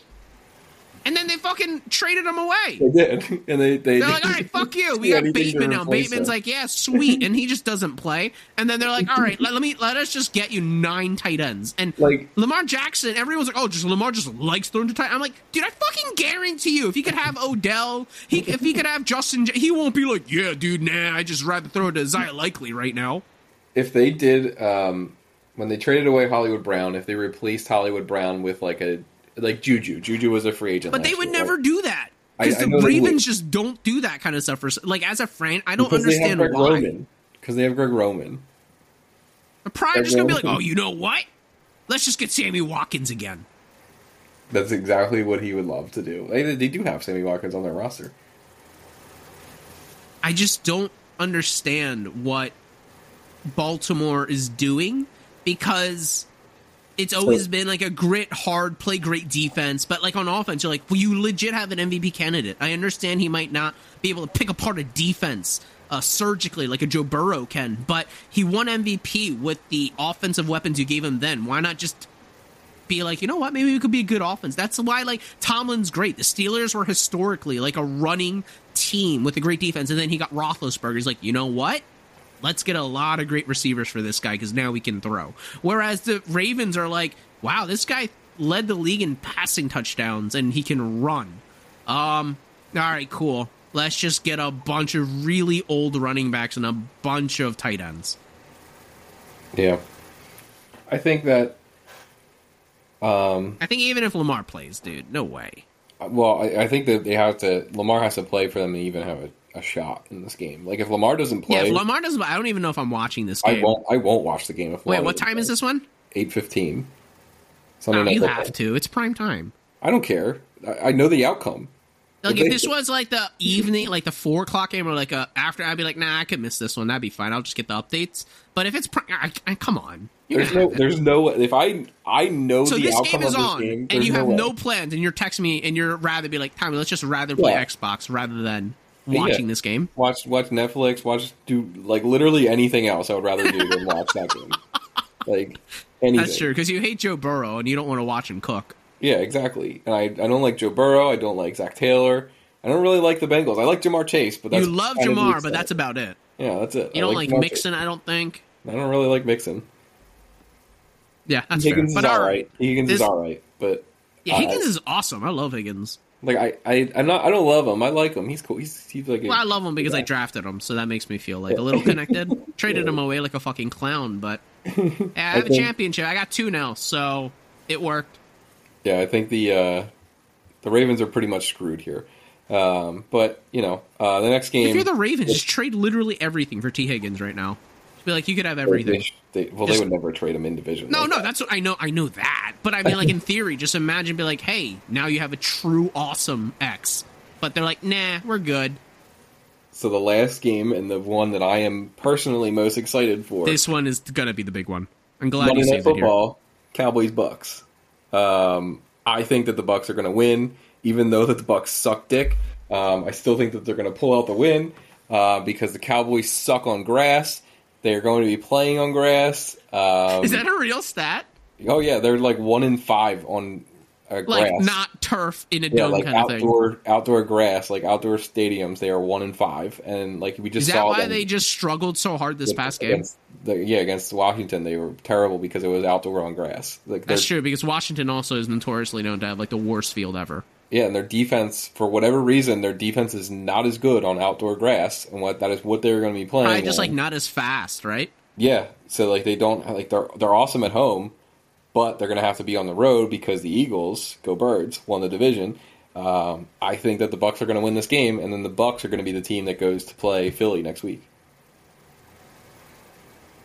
Speaker 2: And then they fucking traded him away.
Speaker 3: They did, and they they.
Speaker 2: They're like, all right, fuck you. We got Bateman now. Bateman's
Speaker 3: him.
Speaker 2: like, yeah, sweet, and he just doesn't play. And then they're like, all right, let, let me let us just get you nine tight ends. And
Speaker 3: Like-
Speaker 2: Lamar Jackson, everyone's like, oh, just Lamar just likes throwing to tight. I'm like, dude, I fucking guarantee you, if he could have Odell, he if he could have Justin, he won't be like, yeah, dude, nah, I just rather throw it to Isaiah Likely right now.
Speaker 3: if they did um, when they traded away Hollywood Brown, if they replaced Hollywood Brown with like a like Juju, Juju was a free agent,
Speaker 2: But they would
Speaker 3: year,
Speaker 2: never
Speaker 3: right?
Speaker 2: do that. Because the
Speaker 3: know they would.
Speaker 2: Ravens just don't do that kind of stuff. For like as a fan, I don't
Speaker 3: because they have
Speaker 2: understand
Speaker 3: Greg
Speaker 2: why.
Speaker 3: Roman. Because they have Greg Roman.
Speaker 2: They're probably just gonna be like, oh, you know what? Let's just get Sammy Watkins again.
Speaker 3: That's exactly what he would love to do. They, they do have Sammy Watkins on their roster.
Speaker 2: I just don't understand what Baltimore is doing because it's always been like a grit, hard play, great defense. But like on offense, you're like, well, you legit have an MVP candidate. I understand he might not be able to pick apart a defense uh, surgically like a Joe Burrow can, but he won MVP with the offensive weapons you gave him then. Why not just be like, you know what, maybe we could be a good offense. That's why like Tomlin's great. The Steelers were historically like a running team with a great defense, and then he got Roethlisberger. He's like, you know what? Let's get a lot of great receivers for this guy because now we can throw. Whereas the Ravens are like, wow, this guy led the league in passing touchdowns and he can run. Um, all right, cool. Let's just get a bunch of really old running backs and a bunch of tight ends.
Speaker 3: Yeah. I think that Um,
Speaker 2: I think even if Lamar plays, dude, no way.
Speaker 3: Well, I, I think that they have to. Lamar has to play for them to even have a, a shot in this game. Like if Lamar doesn't
Speaker 2: Yeah,
Speaker 3: play,
Speaker 2: if Lamar doesn't, I don't even know if I'm watching this Game.
Speaker 3: I won't. I won't watch the game. If
Speaker 2: Wait, what time is this one?
Speaker 3: Eight fifteen. Sunday
Speaker 2: Oh,
Speaker 3: night
Speaker 2: you
Speaker 3: football.
Speaker 2: have to. It's prime time.
Speaker 3: I don't care. I, I know the outcome.
Speaker 2: Like
Speaker 3: If
Speaker 2: if
Speaker 3: they-
Speaker 2: this was like the evening, like the four o'clock game, or like a after, I'd be like, nah, I could miss this one. That'd be fine. I'll just get the updates. But if it's, pri- I, I, come on,
Speaker 3: There's no. There's no. If I I know
Speaker 2: So
Speaker 3: the
Speaker 2: this
Speaker 3: outcome
Speaker 2: game is
Speaker 3: of this
Speaker 2: on,
Speaker 3: game,
Speaker 2: and you have
Speaker 3: way.
Speaker 2: no plans, and you're texting me, and you're rather be like, Tommy, let's just rather play
Speaker 3: Yeah.
Speaker 2: Xbox rather than watching
Speaker 3: Yeah.
Speaker 2: this game.
Speaker 3: watch watch Netflix, watch do like literally anything else. I would rather do than watch that game. Like anything.
Speaker 2: That's true because you hate Joe Burrow and you don't want to watch him cook.
Speaker 3: Yeah, exactly. And I I don't like Joe Burrow. I don't like Zac Taylor. I don't really like the Bengals. I like Ja'Marr Chase, but that's
Speaker 2: you love Ja'Marr, but that's about it.
Speaker 3: yeah, that's it.
Speaker 2: You
Speaker 3: I
Speaker 2: don't like,
Speaker 3: Jamar
Speaker 2: Mixon, I don't think.
Speaker 3: I don't really like Mixon.
Speaker 2: Yeah, that's
Speaker 3: Higgins
Speaker 2: fair.
Speaker 3: is
Speaker 2: But all
Speaker 3: all
Speaker 2: right.
Speaker 3: Higgins
Speaker 2: This-
Speaker 3: is all right, but
Speaker 2: yeah,
Speaker 3: uh,
Speaker 2: Higgins is awesome. I love Higgins.
Speaker 3: Like I I I'm not I don't love him. I like him. He's cool. He's he's like a-
Speaker 2: Well, I love him because I drafted him, so that makes me feel like a little connected. Traded him away like a fucking clown, but yeah, I have a
Speaker 3: think-
Speaker 2: championship. I got two now, so it worked.
Speaker 3: Yeah, I think the uh, the Ravens are pretty much screwed here. Um, but you know, uh, the next game.
Speaker 2: If you're the Ravens, just trade literally everything for T. Higgins right now. Be like, you could have everything.
Speaker 3: They, they, well,
Speaker 2: Just-
Speaker 3: they would never trade him in division.
Speaker 2: No,
Speaker 3: like
Speaker 2: no,
Speaker 3: that.
Speaker 2: that's what I know. I know that, but I mean, like in theory, just imagine, be like, hey, now you have a true awesome X. But they're like, nah, we're good.
Speaker 3: So the last game and the one that I am personally most excited for
Speaker 2: This one is gonna be the big one. I'm glad
Speaker 3: Monday
Speaker 2: you
Speaker 3: Night
Speaker 2: saved it here.
Speaker 3: Football, Cowboys Bucks. Um, I think that the Bucks are going to win, even though that the Bucks suck dick. Um, I still think that they're going to pull out the win uh, because the Cowboys suck on grass. They are going to be playing on grass. Um,
Speaker 2: Is that a real stat?
Speaker 3: oh yeah, they're like one in five on uh,
Speaker 2: Like not turf in a
Speaker 3: yeah,
Speaker 2: dome
Speaker 3: like
Speaker 2: kind of thing.
Speaker 3: outdoor outdoor grass, like outdoor stadiums. They are one in five, and like we just
Speaker 2: Is that
Speaker 3: saw
Speaker 2: why they just struggled so hard this past game?
Speaker 3: the, yeah against Washington. They were terrible because it was outdoor on grass. Like
Speaker 2: That's true because Washington also is notoriously known to have like the worst field ever.
Speaker 3: Yeah, and their defense, for whatever reason, their defense is not as good on outdoor grass, and what that is what they're going to be playing.
Speaker 2: Probably just like not as fast, right?
Speaker 3: yeah, so like they don't like they're they're awesome at home, but they're going to have to be on the road because the Eagles go Birds won the division. Um, I think that the Bucks are going to win this game, and then the Bucks are going to be the team that goes to play Philly next week.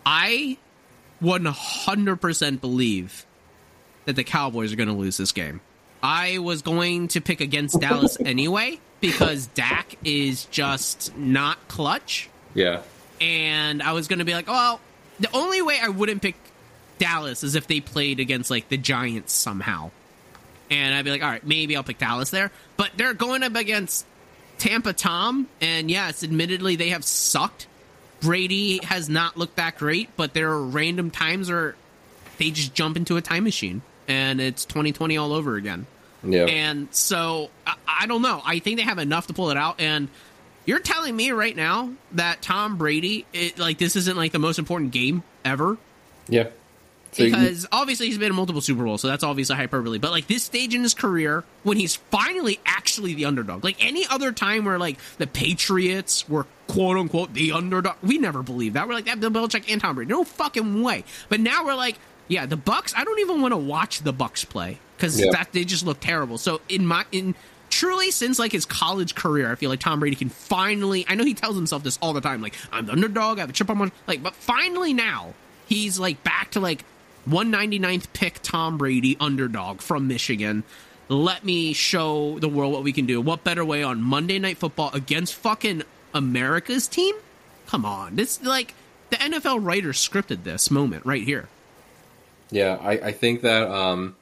Speaker 2: I 100% believe that the Cowboys are going to lose this game. I was going to pick against Dallas anyway because Dak is just not clutch.
Speaker 3: Yeah,
Speaker 2: And I was going to be like, well, the only way I wouldn't pick Dallas is if they played against like the Giants somehow. And I'd be like, all right, maybe I'll pick Dallas there. But they're going up against Tampa Tom. And yes, admittedly, they have sucked. Brady has not looked that great, but there are random times where they just jump into a time machine and it's 2020 all over again.
Speaker 3: yeah.
Speaker 2: And so I, I don't know. I think they have enough to pull it out. And you're telling me right now that Tom Brady, it, like this isn't like the most important game ever
Speaker 3: yeah. So
Speaker 2: because obviously he's been in multiple Super Bowls, so that's obviously hyperbole. But like this stage in his career, when he's finally actually the underdog, like any other time where like the Patriots were quote unquote the underdog, we never believed that. We're like that Bill Belichick and Tom Brady, no fucking way. But now we're like, yeah, the Bucks. I don't even want to watch the Bucks play because
Speaker 3: Yeah.
Speaker 2: that they just look terrible. So in my in truly since like his college career, I feel like Tom Brady can finally. I know he tells himself this all the time, like I'm the underdog, I have a chip on my like, but finally now he's like back to like 199th pick Tom Brady underdog from Michigan. Let me show the world what we can do. What better way on Monday Night Football against fucking America's team? Come on, this like the NFL writer scripted this moment right here.
Speaker 3: Yeah, I, I think that um,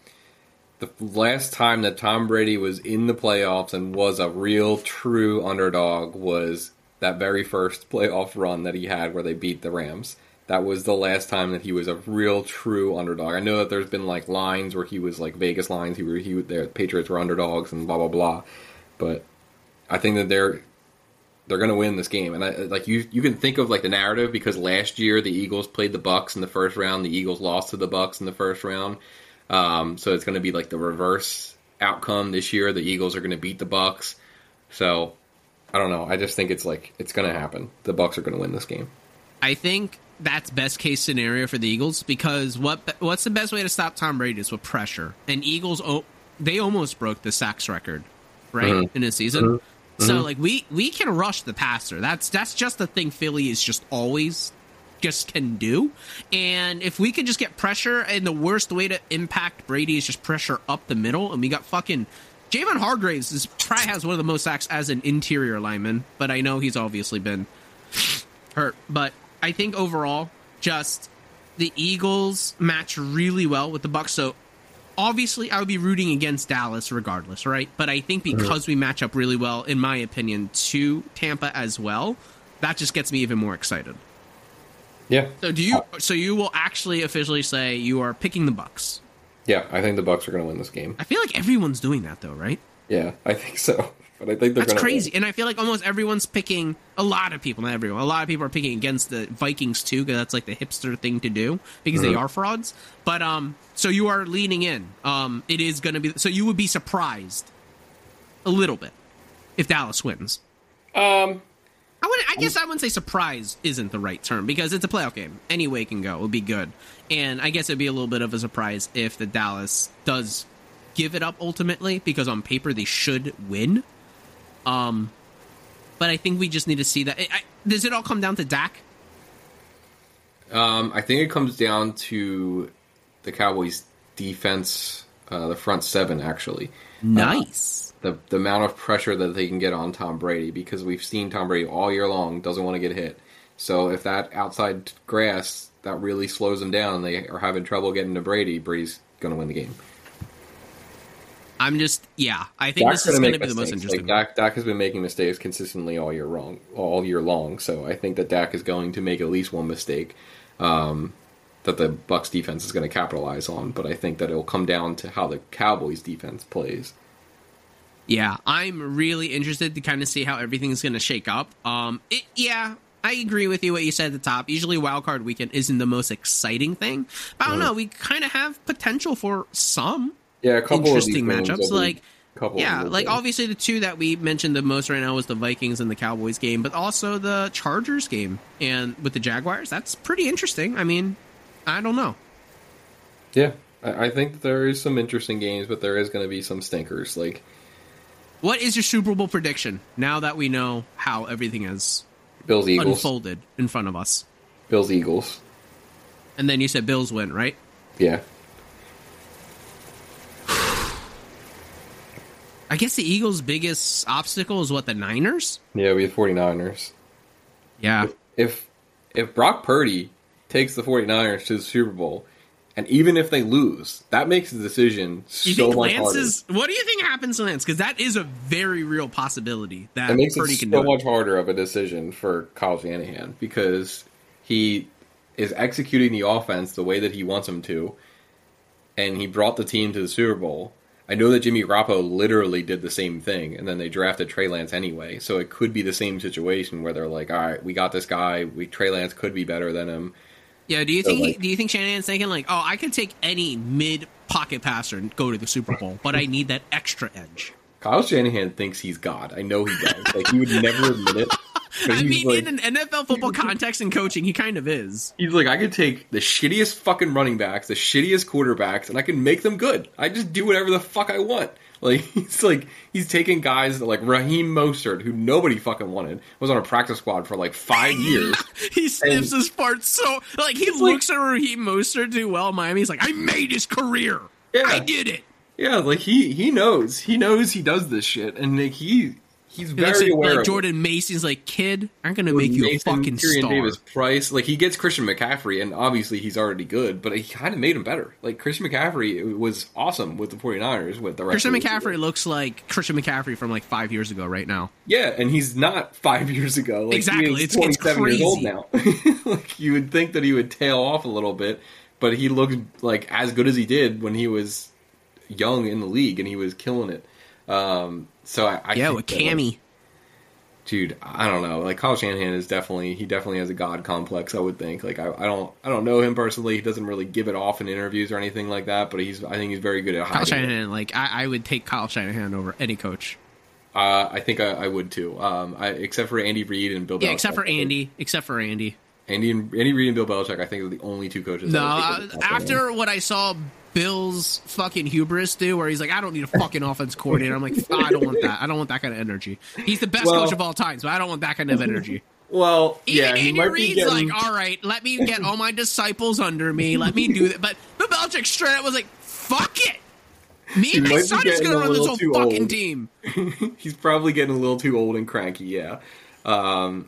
Speaker 3: the last time that Tom Brady was in the playoffs and was a real true underdog was that very first playoff run that he had where they beat the Rams. That was the last time that he was a real true underdog. I know that there's been like lines where he was like Vegas lines. He were he the Patriots were underdogs and blah blah blah, but I think that they're they're going to win this game. And I, like you, you can think of like the narrative because last year the Eagles played the Bucks in the first round. The Eagles lost to the Bucks in the first round. Um, so it's going to be like the reverse outcome this year. The Eagles are going to beat the Bucks. So I don't know. I just think it's like it's going to happen. The Bucks are going to win this game.
Speaker 2: I think that's best case scenario for the Eagles because what what's the best way to stop Tom Brady is with pressure. And Eagles, oh, they almost broke the sacks record, right, mm-hmm. in a season. Mm-hmm. So mm-hmm. like we we can rush the passer. That's that's just the thing Philly is just always just can do. And if we could just get pressure, and the worst way to impact Brady is just pressure up the middle, and we got fucking Javon Hargraves is probably has one of the most sacks as an interior lineman, but I know he's obviously been hurt. But I think overall, just the Eagles match really well with the Bucks. So obviously, I would be rooting against Dallas regardless, right? But I think because we match up really well, in my opinion, to Tampa as well, that just gets me even more excited.
Speaker 3: Yeah.
Speaker 2: So do you? Uh, so you will actually officially say you are picking the Bucks?
Speaker 3: Yeah, I think the Bucks are going to win this game.
Speaker 2: I feel like everyone's doing that though, right?
Speaker 3: Yeah, I think so. But I think they're
Speaker 2: That's crazy,
Speaker 3: win.
Speaker 2: and I feel like almost everyone's picking. A lot of people, not everyone, a lot of people are picking against the Vikings too, because that's like the hipster thing to do because mm-hmm. they are frauds. But um, so you are leaning in. Um, it is going to be. So you would be surprised a little bit if Dallas wins.
Speaker 3: Um,
Speaker 2: I would. I guess I wouldn't say surprise isn't the right term because it's a playoff game. Any way can go. It would be good, and I guess it'd be a little bit of a surprise if the Dallas does give it up ultimately because on paper they should win. Um, but I think we just need to see that. I, does it all come down to Dak?
Speaker 3: Um, I think it comes down to the Cowboys' defense, uh, the front seven actually.
Speaker 2: Nice.
Speaker 3: Uh, the the amount of pressure that they can get on Tom Brady because we've seen Tom Brady all year long doesn't want to get hit. So if that outside grass that really slows them down they are having trouble getting to Brady, Brady's going to win the game.
Speaker 2: I'm just yeah. I think Dak's this is going to be the most interesting.
Speaker 3: Like Dak, Dak has been making mistakes consistently all year long, all year long. So I think that Dak is going to make at least one mistake um, that the Bucks defense is going to capitalize on. But I think that it will come down to how the Cowboys defense plays.
Speaker 2: Yeah, I'm really interested to kind of see how everything's going to shake up. Um, it, yeah, I agree with you what you said at the top. Usually, wild card weekend isn't the most exciting thing, but I don't know. We kind of have potential for some
Speaker 3: yeah, a couple
Speaker 2: interesting matchups. Like, couple yeah, like obviously the two that we mentioned the most right now was the Vikings and the Cowboys game, but also the Chargers game and with the Jaguars. That's pretty interesting. I mean, I don't know.
Speaker 3: Yeah, I think there is some interesting games, but there is going to be some stinkers. Like
Speaker 2: what is your Super Bowl prediction now that we know how everything has
Speaker 3: Bills Eagles
Speaker 2: unfolded in front of us?
Speaker 3: Bills Eagles.
Speaker 2: And then you said Bills win, right?
Speaker 3: Yeah.
Speaker 2: I guess the Eagles' biggest obstacle is what the Niners?
Speaker 3: Yeah, we have 49ers.
Speaker 2: Yeah.
Speaker 3: If, if if Brock Purdy takes the 49ers to the Super Bowl, and even if they lose, that makes the decision
Speaker 2: you
Speaker 3: so
Speaker 2: think
Speaker 3: much
Speaker 2: Lance
Speaker 3: harder.
Speaker 2: Is, what do you think happens to Lance? Because that is a very real possibility that
Speaker 3: it makes
Speaker 2: Purdy
Speaker 3: it so much harder of a decision for Kyle Shanahan because he is executing the offense the way that he wants him to, and he brought the team to the Super Bowl. I know that Jimmy Garoppolo literally did the same thing, and then they drafted Trey Lance anyway. So it could be the same situation where they're like, "All right, we got this guy. We Trey Lance could be better than him."
Speaker 2: Yeah, do you so think like, do you think Shanahan's thinking like, oh, I could take any mid pocket passer and go to the Super Bowl, but I need that extra edge.
Speaker 3: Kyle Shanahan thinks he's God. I know he does. like he would never admit it.
Speaker 2: I mean, like, in an NFL football context and coaching, he kind of is.
Speaker 3: He's like, I could take the shittiest fucking running backs, the shittiest quarterbacks, and I can make them good. I just do whatever the fuck I want. Like he's like he's taking guys like Raheem Mostert, who nobody fucking wanted, was on a practice squad for like five years.
Speaker 2: he sniffs his farts so like he
Speaker 3: like-
Speaker 2: looks at Raheem Mostert do well in Miami. He's like, I made his career.
Speaker 3: Yeah.
Speaker 2: I did it.
Speaker 3: Yeah, like he he knows he knows he does this shit, and like he he's
Speaker 2: He
Speaker 3: very
Speaker 2: at,
Speaker 3: aware.
Speaker 2: like. Jordan Mason's like, kid, I'm gonna make you
Speaker 3: Mason,
Speaker 2: a fucking
Speaker 3: Tyrion
Speaker 2: star.
Speaker 3: Davis Price, like he gets Christian McCaffrey, and obviously he's already good, but he kind of made him better. Like Christian McCaffrey was awesome with the 49ers with the
Speaker 2: Christian McCaffrey looks like Christian McCaffrey from like five years ago right now.
Speaker 3: Yeah, and he's not five years ago. Like,
Speaker 2: Exactly, it's- it's
Speaker 3: 27 years old now. like you would think that he would tail off a little bit, but he looks like as good as he did when he was young in the league, and he was killing it. Um, so I, I
Speaker 2: Yeah, with
Speaker 3: like,
Speaker 2: Cammy.
Speaker 3: dude, I don't know. Like Kyle Shanahan is definitely he definitely has a god complex. I would think. Like I, I don't I don't know him personally. He doesn't really give it off in interviews or anything like that. But he's I think he's very good at
Speaker 2: Kyle
Speaker 3: hiding. it.
Speaker 2: Shanahan, like I, I would take Kyle Shanahan over any coach.
Speaker 3: Uh, I think I, I would too. Um, I, except for Andy Reid and Bill.
Speaker 2: Yeah,
Speaker 3: Belichick.
Speaker 2: except for Andy. Except for Andy.
Speaker 3: Andy and Andy Reid and Bill Belichick. I think are the only two coaches.
Speaker 2: No, uh,
Speaker 3: take at the top of the
Speaker 2: after what I saw Bill's fucking hubris do, where he's like, I don't need a fucking offense coordinator. I'm like, I don't want that. I don't want that kind of energy. He's the best
Speaker 3: Well-
Speaker 2: coach of all time, so I don't want that kind of energy.
Speaker 3: Well,
Speaker 2: Even
Speaker 3: yeah, he
Speaker 2: Andy Reid's
Speaker 3: getting.
Speaker 2: like, all right, let me get all my disciples under me. Let me do that. But Bill Belichick straight up was like, fuck it. Me and my son is going to run this whole fucking
Speaker 3: old.
Speaker 2: team.
Speaker 3: he's probably getting a little too old and cranky. Yeah, um,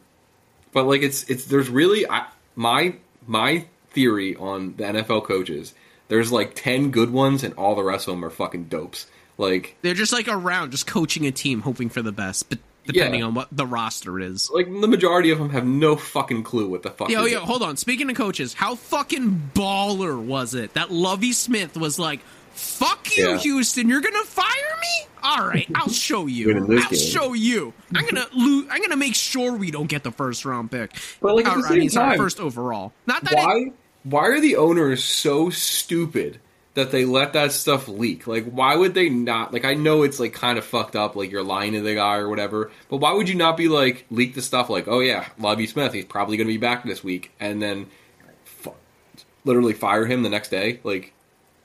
Speaker 3: but like it's it's there's really I, my my theory on the NFL coaches. There's like ten good ones, and all the rest of them are fucking dopes. Like
Speaker 2: They're just like around, just coaching a team, hoping for the best, but depending
Speaker 3: Yeah.
Speaker 2: on what the roster is.
Speaker 3: like the majority of them have no fucking clue what the fuck.
Speaker 2: Yo, yo, hold on. Speaking of coaches, how fucking baller was it that Lovie Smith was like, "Fuck you,
Speaker 3: Yeah.
Speaker 2: Houston, you're gonna fire me? All right, I'll show you. I'll
Speaker 3: game."
Speaker 2: show you. I'm gonna lo- I'm gonna make sure we don't get the first round pick.
Speaker 3: But, like, at the
Speaker 2: Or, I
Speaker 3: same
Speaker 2: sorry,
Speaker 3: time,
Speaker 2: first overall. Not that it,
Speaker 3: why are the owners so stupid that they let that stuff leak? Like why would they not like i know it's like kind of fucked up like you're lying to the guy or whatever but why would you not be like leak the stuff like oh yeah lovie smith he's probably going to be back this week and then literally fire him the next day? Like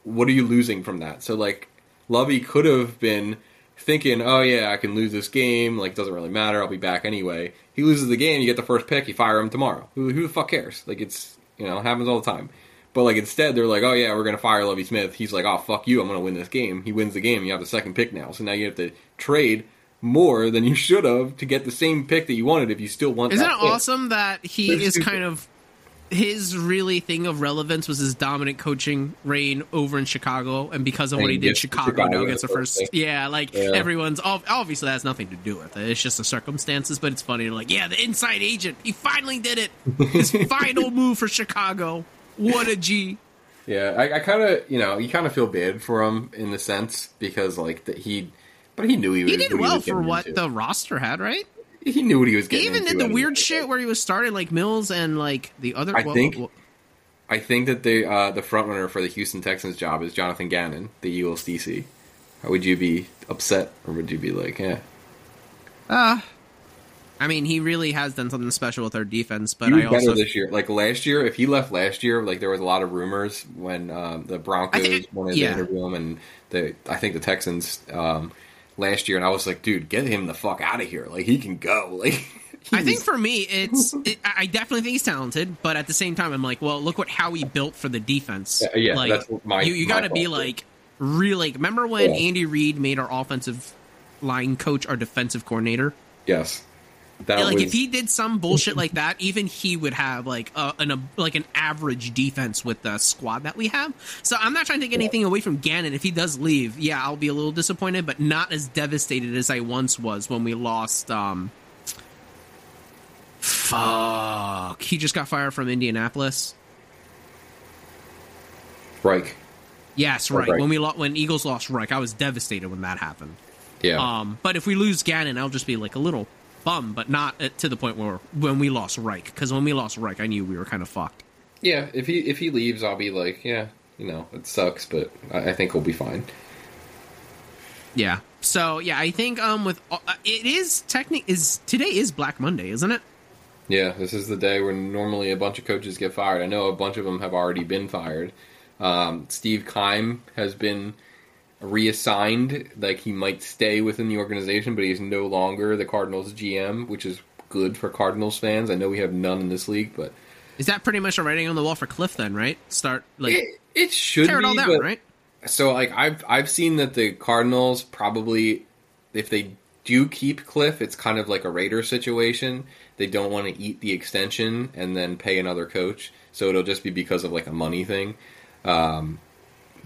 Speaker 3: what are you losing from that? So like lovie could have been thinking oh yeah i can lose this game like doesn't really matter i'll be back anyway. He loses the game you get the first pick you fire him tomorrow. Who, who the fuck cares? Like it's you know, it happens all the time. But like instead, they're like, "Oh yeah, we're gonna fire Lovie Smith." He's like, "Oh fuck you, I'm gonna win this game." He wins the game. You have the second pick now, so now you have to trade more than you should have to get the same pick that you wanted if you still want.
Speaker 2: Isn't
Speaker 3: that
Speaker 2: it
Speaker 3: pick.
Speaker 2: awesome that he
Speaker 3: That's
Speaker 2: is
Speaker 3: stupid.
Speaker 2: kind of his really thing of relevance was his dominant coaching reign over in Chicago, and because of
Speaker 3: And
Speaker 2: what he
Speaker 3: he
Speaker 2: did, Chicago,
Speaker 3: Chicago
Speaker 2: now gets the
Speaker 3: first pick.
Speaker 2: Yeah, like
Speaker 3: Yeah.
Speaker 2: everyone's obviously that has nothing to do with it. It's just the circumstances, but it's funny. Like, yeah, the inside agent, he finally did it. His final move for Chicago. What a G.
Speaker 3: Yeah, I, I kind of, you know, you kind of feel bad for him in the sense because like that he, but he knew he was.
Speaker 2: Did well
Speaker 3: was
Speaker 2: for what
Speaker 3: into.
Speaker 2: the roster had, right?
Speaker 3: He knew what he was getting.
Speaker 2: He
Speaker 3: even
Speaker 2: did the weird shit where he was starting like Mills and like the other.
Speaker 3: I
Speaker 2: well,
Speaker 3: think-
Speaker 2: well,
Speaker 3: I think that the uh, the front runner for the Houston Texans job is Jonathan Gannon, the Eagles DC. How Would you be upset or would you be like, yeah?
Speaker 2: Uh I mean, he really has done something special with our defense, but I
Speaker 3: better
Speaker 2: also
Speaker 3: this year. Like last year, if he left last year, like there was a lot of rumors when um, the Broncos
Speaker 2: think-
Speaker 3: wanted
Speaker 2: yeah.
Speaker 3: to interview him, and the I think the Texans um, last year, and I was like, dude, get him the fuck out of here! Like he can go. Like
Speaker 2: I think for me, it's. It, I definitely think he's talented, but at the same time, I'm like, well, look what how he built for the defense.
Speaker 3: Yeah, yeah,
Speaker 2: like,
Speaker 3: that's my-
Speaker 2: you. You got to be like really. Remember when
Speaker 3: Yeah.
Speaker 2: Andy Reid made our offensive line coach our defensive coordinator?
Speaker 3: yes, that
Speaker 2: like,
Speaker 3: was
Speaker 2: if he did some bullshit like that, even he would have like a, an a, like an average defense with the squad that we have. So I'm not trying to take anything away from Gannon. If he does leave, yeah, I'll be a little disappointed, but not as devastated as I once was when we lost. um Fuck. He just got fired from Indianapolis.
Speaker 3: Reich.
Speaker 2: Yes, right.
Speaker 3: Reich.
Speaker 2: When we lo- when Eagles lost Reich, I was devastated when that happened.
Speaker 3: Yeah,
Speaker 2: Um, but if we lose Gannon, I'll just be like a little bum, but not to the point where when we lost Reich. Because when we lost Reich, I knew we were kind of fucked.
Speaker 3: yeah. If he if he leaves, I'll be like, yeah, you know, it sucks, but I, I think we'll be fine.
Speaker 2: Yeah. So yeah, I think um with uh, it is technic is today is Black Monday, isn't it?
Speaker 3: Yeah, this is the day when normally a bunch of coaches get fired. I know a bunch of them have already been fired. Um, Steve Keim has been reassigned. Like he might stay within the organization, but he's no longer the Cardinals GM, which is good for Cardinals fans. I know we have none in this league, but
Speaker 2: Is that pretty much a writing on the wall for Cliff then, right? Start like
Speaker 3: it, it should
Speaker 2: tear it
Speaker 3: be.
Speaker 2: all down,
Speaker 3: but-
Speaker 2: right?
Speaker 3: So like I've I've seen that the Cardinals probably if they do keep Cliff, it's kind of like a Raider situation. They don't want to eat the extension and then pay another coach, so it'll just be because of like a money thing. Um,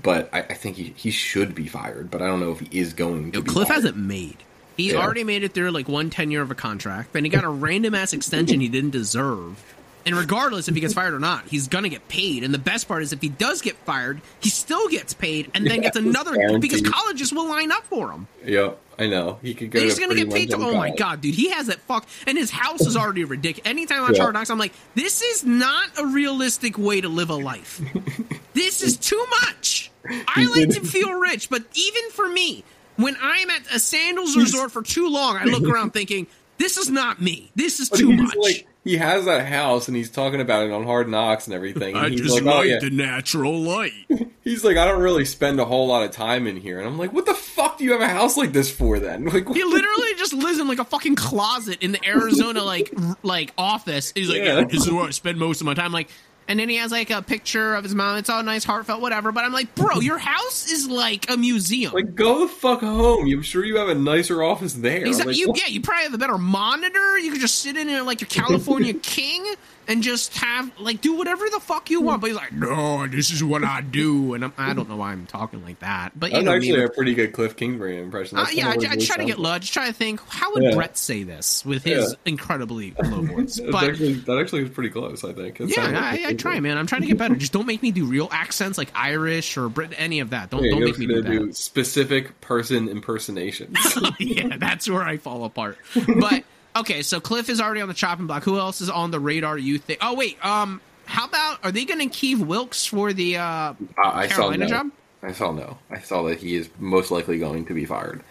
Speaker 3: but I, I think he, he should be fired, but I don't know if he is going to.
Speaker 2: Yo,
Speaker 3: be
Speaker 2: Cliff
Speaker 3: fired.
Speaker 2: hasn't made. He
Speaker 3: Yeah.
Speaker 2: already made it through like one tenure of a contract, then he got a random ass extension he didn't deserve. And regardless if he gets fired or not, he's gonna get paid. And the best part is if he does get fired, he still gets paid and then
Speaker 3: Yeah,
Speaker 2: gets another because colleges will line up for him.
Speaker 3: Yep, I know he could go.
Speaker 2: He's gonna get paid to oh my god, dude, he has that fuck and his house is already ridiculous. Anytime i on
Speaker 3: Yeah.
Speaker 2: Hard Knocks, I'm like, this is not a realistic way to live a life. this is too much. I like to feel rich, but even for me, when I'm at a sandals resort for too long, I look around thinking, this is not me. This is
Speaker 3: But
Speaker 2: too much.
Speaker 3: Like, he has that house and he's talking about it on Hard Knocks and everything. And he's like, oh, yeah.
Speaker 2: natural light.
Speaker 3: He's like, I don't really spend a whole lot of time in here, and I'm like, what the fuck do you have a house like this for then? Like,
Speaker 2: He literally just lives in like a fucking closet in the Arizona like r- like office. He's like,
Speaker 3: Yeah.
Speaker 2: yeah, this is where I spend most of my time. Like, and then he has like a picture of his mom. It's all nice, heartfelt, whatever. But I'm like, bro, your house is like a museum.
Speaker 3: like, go the fuck home. I'm sure you have a nicer office there.
Speaker 2: He's
Speaker 3: like,
Speaker 2: you,
Speaker 3: what-
Speaker 2: yeah, you probably have a better monitor. You could just sit in there like your California king and just have like do whatever the fuck you want. But he's like, no, this is what I do, and I'm, I don't know why I'm talking like that. But you
Speaker 3: That's
Speaker 2: know,
Speaker 3: actually a pretty good Cliff Kingsbury impression.
Speaker 2: Uh, yeah, I, I try to get low. I just try to think, how would
Speaker 3: Yeah.
Speaker 2: Brett say this with his
Speaker 3: Yeah.
Speaker 2: incredibly low voice? But
Speaker 3: actually, that actually is pretty close, I think. It
Speaker 2: yeah, I, I try, man. I'm trying to get better. Just don't make me do real accents like Irish or Brit, any of that. Don't
Speaker 3: Yeah,
Speaker 2: don't make me do that.
Speaker 3: do specific person impersonations.
Speaker 2: yeah, that's where I fall apart. But okay, so Cliff is already on the chopping block. Who else is on the radar? You think? Oh wait, um, how about are they going to keep Wilks for the uh,
Speaker 3: I, I saw
Speaker 2: Carolina
Speaker 3: no.
Speaker 2: job?
Speaker 3: I saw no. I saw that he is most likely going to be fired.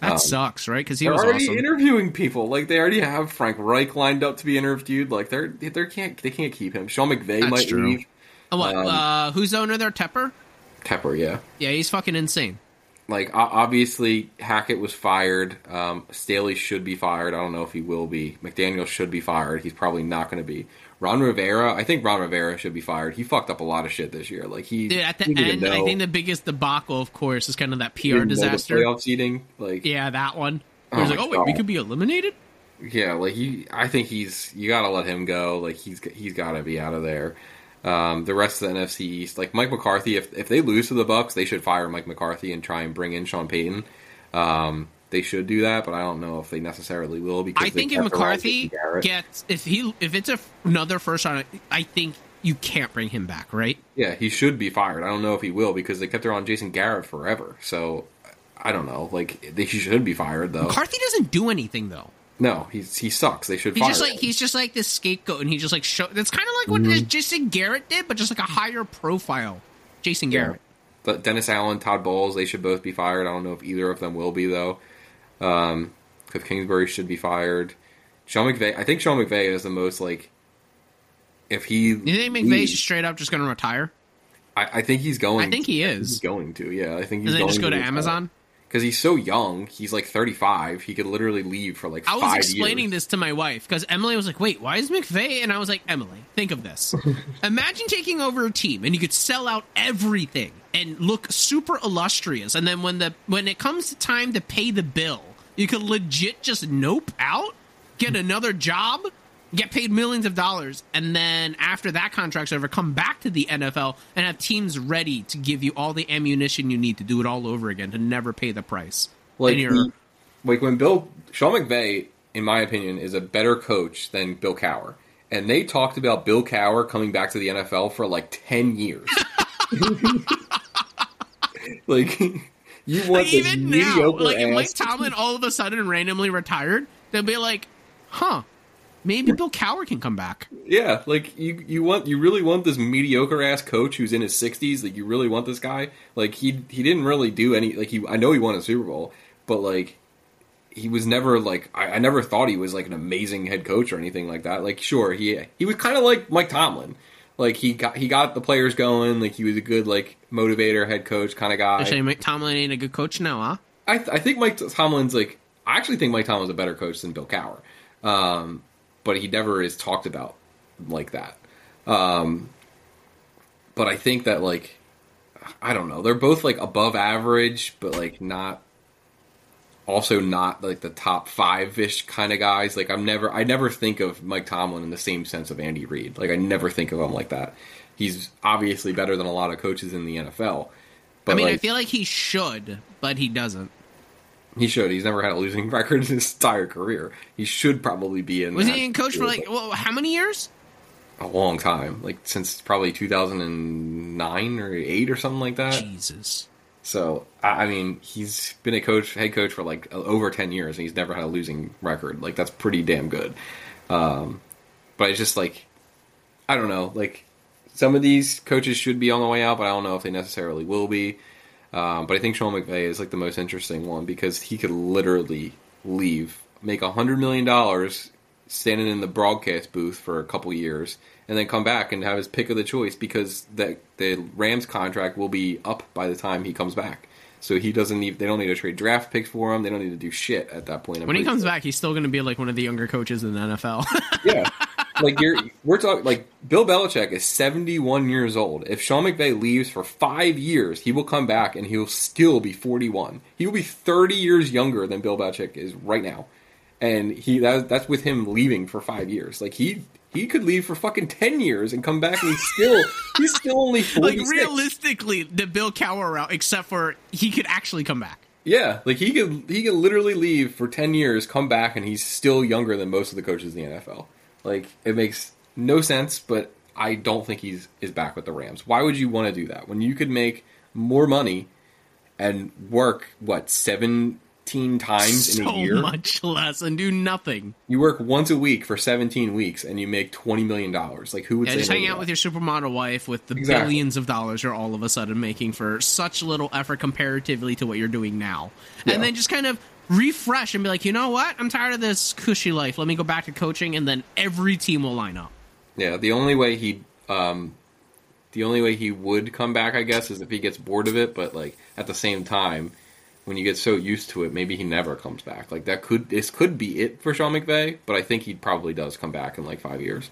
Speaker 2: That sucks, right? Because he was
Speaker 3: already
Speaker 2: awesome.
Speaker 3: interviewing people. Like they already have Frank Reich lined up to be interviewed. Like they're they can't they can't keep him. Sean McVay
Speaker 2: That's
Speaker 3: might
Speaker 2: true.
Speaker 3: leave.
Speaker 2: Oh, what?
Speaker 3: um,
Speaker 2: uh, who's the owner there? Tepper.
Speaker 3: Tepper, yeah.
Speaker 2: Yeah, he's fucking insane.
Speaker 3: Like obviously Hackett was fired. Um, Staley should be fired. I don't know if he will be. McDaniel should be fired. He's probably not going to be. Ron Rivera, I think Ron Rivera should be fired. He fucked up a lot of shit this year. Like he
Speaker 2: Dude, at the
Speaker 3: he
Speaker 2: end, I think the biggest debacle, of course, is kind of that PR
Speaker 3: didn't know the
Speaker 2: disaster.
Speaker 3: playoff seeding. Like
Speaker 2: Yeah, that one.
Speaker 3: Oh
Speaker 2: he's like, oh wait, we could be eliminated.
Speaker 3: Yeah, like he, I think he's you got to let him go. Like he's he's got to be out of there. Um, the rest of the NFC East, like Mike McCarthy, if if they lose to the Bucks, they should fire Mike McCarthy and try and bring in Sean Payton. Um, they should do that, but I don't know if they necessarily will because
Speaker 2: I think if McCarthy gets if he if it's a, another first round, I think you can't bring him back, right?
Speaker 3: yeah, he should be fired. I don't know if he will because they kept around Jason Garrett forever. So I don't know. Like they, he should be fired though.
Speaker 2: McCarthy doesn't do anything though.
Speaker 3: No, he's he sucks. They should
Speaker 2: He's
Speaker 3: fire
Speaker 2: just like
Speaker 3: him.
Speaker 2: he's just like this scapegoat, and he just like show. That's kind of like what
Speaker 3: Mm-hmm.
Speaker 2: Jason Garrett did, but just like a higher profile. Jason Garrett.
Speaker 3: But Dennis Allen, Todd Bowles, they should both be fired. I don't know if either of them will be though. Um, Cliff Kingsbury should be fired. Sean McVay, I think Sean McVay is the most like. If he,
Speaker 2: You think McVay's straight up just going to retire?
Speaker 3: I, I think he's going.
Speaker 2: I think he
Speaker 3: He's
Speaker 2: is.
Speaker 3: going to. Yeah, I think he's
Speaker 2: then
Speaker 3: going
Speaker 2: just go to
Speaker 3: retire.
Speaker 2: Amazon.
Speaker 3: Because he's so young. He's like thirty five. He could literally leave for like
Speaker 2: I was explaining
Speaker 3: years.
Speaker 2: this to my wife because Emily was like, "Wait, why is McVay?" And I was like, "Emily, think of this. Imagine taking over a team and you could sell out everything and look super illustrious, and then when the when it comes to time to pay the bill, you could legit just nope out, get another job." Get paid millions of dollars, and then after that contract's over, come back to the NFL and have teams ready to give you all the ammunition you need to do it all over again to never pay the price.
Speaker 3: Like, he- mm, like when Bill Sean McVay, in my opinion, is a better coach than Bill Cowher. And they talked about Bill Cowher coming back to the NFL for like ten years. like you want
Speaker 2: Like,
Speaker 3: this
Speaker 2: even now, like if Mike Tomlin all of a sudden randomly retired, they'll be like, "Huh, maybe Bill Cowher can come back."
Speaker 3: Yeah, like you you want you really want this mediocre ass coach who's in his sixties. Like you really want this guy. Like he he didn't really do any. Like he I know he won a Super Bowl, but like he was never like I, I never thought he was like an amazing head coach or anything like that. Like sure he he was kind of like Mike Tomlin. Like he got he got the players going. Like he was a good like motivator, head coach kind of guy.
Speaker 2: Actually, Mike Tomlin ain't a good coach now, huh?
Speaker 3: I th- I think Mike Tomlin's like I actually think Mike Tomlin's a better coach than Bill Cowher, um, but he never is talked about like that. Um, but I think that like I don't know, they're both like above average, but like not also not like the top five ish kind of guys. Like I'm never I never think of Mike Tomlin in the same sense of Andy Reid. Like I never think of him like that. He's obviously better than a lot of coaches in the NFL.
Speaker 2: But I mean, like, I feel like he should, but he doesn't.
Speaker 3: He should. He's never had a losing record in his entire career. He should probably be in.
Speaker 2: Was he in coach for like well, how many years?
Speaker 3: A long time, like since probably 2009 or eight or something like that.
Speaker 2: Jesus.
Speaker 3: So I mean, he's been a coach, head coach for like over ten years, and he's never had a losing record. Like that's pretty damn good. Um, but it's just like I don't know. Like some of these coaches should be on the way out, but I don't know if they necessarily will be. Um, but I think Sean McVay is like the most interesting one because he could literally leave, make a hundred million dollars standing in the broadcast booth for a couple years, and then come back and have his pick of the choice because the the Rams contract will be up by the time he comes back. So he doesn't need. They don't need to trade draft picks for him. They don't need to do shit at that point. I'm
Speaker 2: when he comes sure. back, he's still going to be like one of the younger coaches in the NFL.
Speaker 3: yeah, like you're. We're talking like Bill Belichick is 71 years old. If Sean McVay leaves for five years, he will come back and he'll still be 41. He will be 30 years younger than Bill Belichick is right now, and he that, that's with him leaving for five years. Like he he could leave for fucking ten years and come back and he's still he's still only 46.
Speaker 2: like realistically the Bill Cowher route, except for he could actually come back.
Speaker 3: Yeah, like he could he could literally leave for ten years, come back, and he's still younger than most of the coaches in the NFL. Like it makes no sense, but I don't think he's is back with the Rams. Why would you want to do that when you could make more money and work what 17 times
Speaker 2: so
Speaker 3: in a year.
Speaker 2: much less and do nothing.
Speaker 3: You work once a week for 17 weeks and you make $20 million. Like, who would
Speaker 2: yeah,
Speaker 3: say
Speaker 2: just hang out with your supermodel wife with the exactly. billions of dollars you're all of a sudden making for such little effort comparatively to what you're doing now. Yeah. And then just kind of refresh and be like, you know what? I'm tired of this cushy life. Let me go back to coaching, and then every team will line up.
Speaker 3: Yeah, the only way he, um, the only way he would come back, I guess, is if he gets bored of it. But like at the same time, when you get so used to it, maybe he never comes back. Like that could this could be it for Sean McVay, but I think he probably does come back in like five years.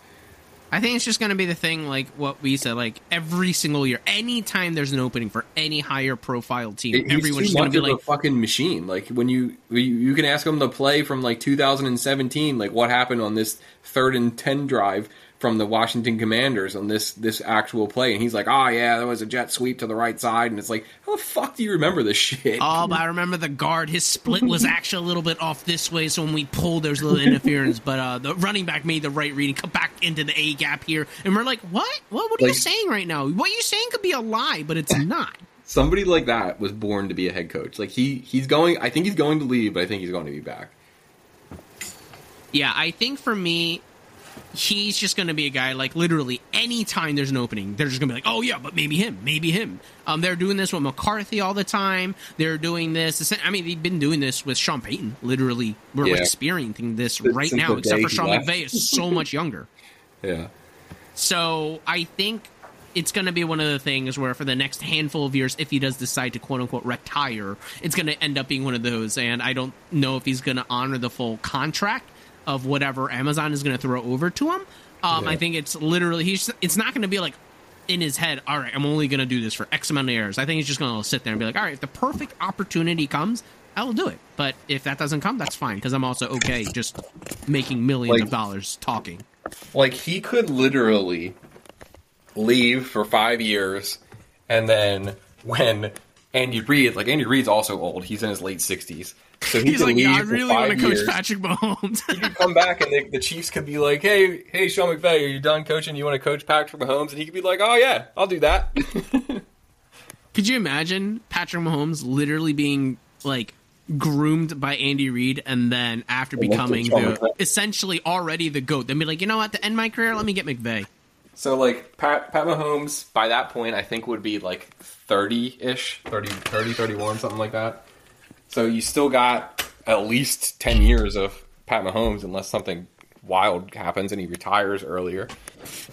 Speaker 2: I think it's just going to be the thing, like what we said, like every single year, anytime there's an opening for any higher profile team,
Speaker 3: it,
Speaker 2: everyone's going to be like
Speaker 3: a fucking machine. Like when you you can ask them to play from like 2017, like what happened on this third and ten drive from the Washington Commanders on this this actual play, and he's like, "Oh yeah, there was a jet sweep to the right side," and it's like, "How the fuck do you remember this shit?"
Speaker 2: Oh, but I remember the guard. His split was actually a little bit off this way, so when we pulled, there's a little interference. But uh, the running back made the right reading, come back into the A gap here, and we're like, "What? What? What are like, you saying right now? What you're saying could be a lie, but it's not."
Speaker 3: Somebody like that was born to be a head coach. Like he he's going. I think he's going to leave, but I think he's going to be back.
Speaker 2: Yeah, I think for me, he's just going to be a guy like literally anytime there's an opening, they're just going to be like, oh yeah, but maybe him, maybe him. Um, they're doing this with McCarthy all the time. They're doing this. I mean, they've been doing this with Sean Payton. Literally, we're yeah. experiencing this right now, except for Sean left. McVay is so much younger.
Speaker 3: Yeah.
Speaker 2: So I think it's going to be one of the things where for the next handful of years, if he does decide to quote unquote retire, it's going to end up being one of those. And I don't know if he's going to honor the full contract of whatever Amazon is going to throw over to him. Um, yeah. I think it's literally he's. It's not going to be like in his head. All right, I'm only going to do this for X amount of years. I think he's just going to sit there and be like, all right, if the perfect opportunity comes, I will do it. But if that doesn't come, that's fine because I'm also okay just making millions like, of dollars talking.
Speaker 3: Like he could literally leave for five years, and then when Andy Reid, like Andy Reid's also old. He's in his late sixties. So he
Speaker 2: he's like, yeah, I really want to coach Patrick Mahomes.
Speaker 3: he could come back and the, the, Chiefs could be like, hey, hey, Sean McVay, are you done coaching? You want to coach Patrick Mahomes? And he could be like, oh yeah, I'll do that.
Speaker 2: could you imagine Patrick Mahomes literally being like groomed by Andy Reid and then after becoming the essentially already the goat, then be like, you know what, to end my career, let me get McVay.
Speaker 3: So like Pat Pat Mahomes by that point I think would be like 30-ish, 30, 30 31 something like that. So you still got at least 10 years of Pat Mahomes unless something wild happens and he retires earlier.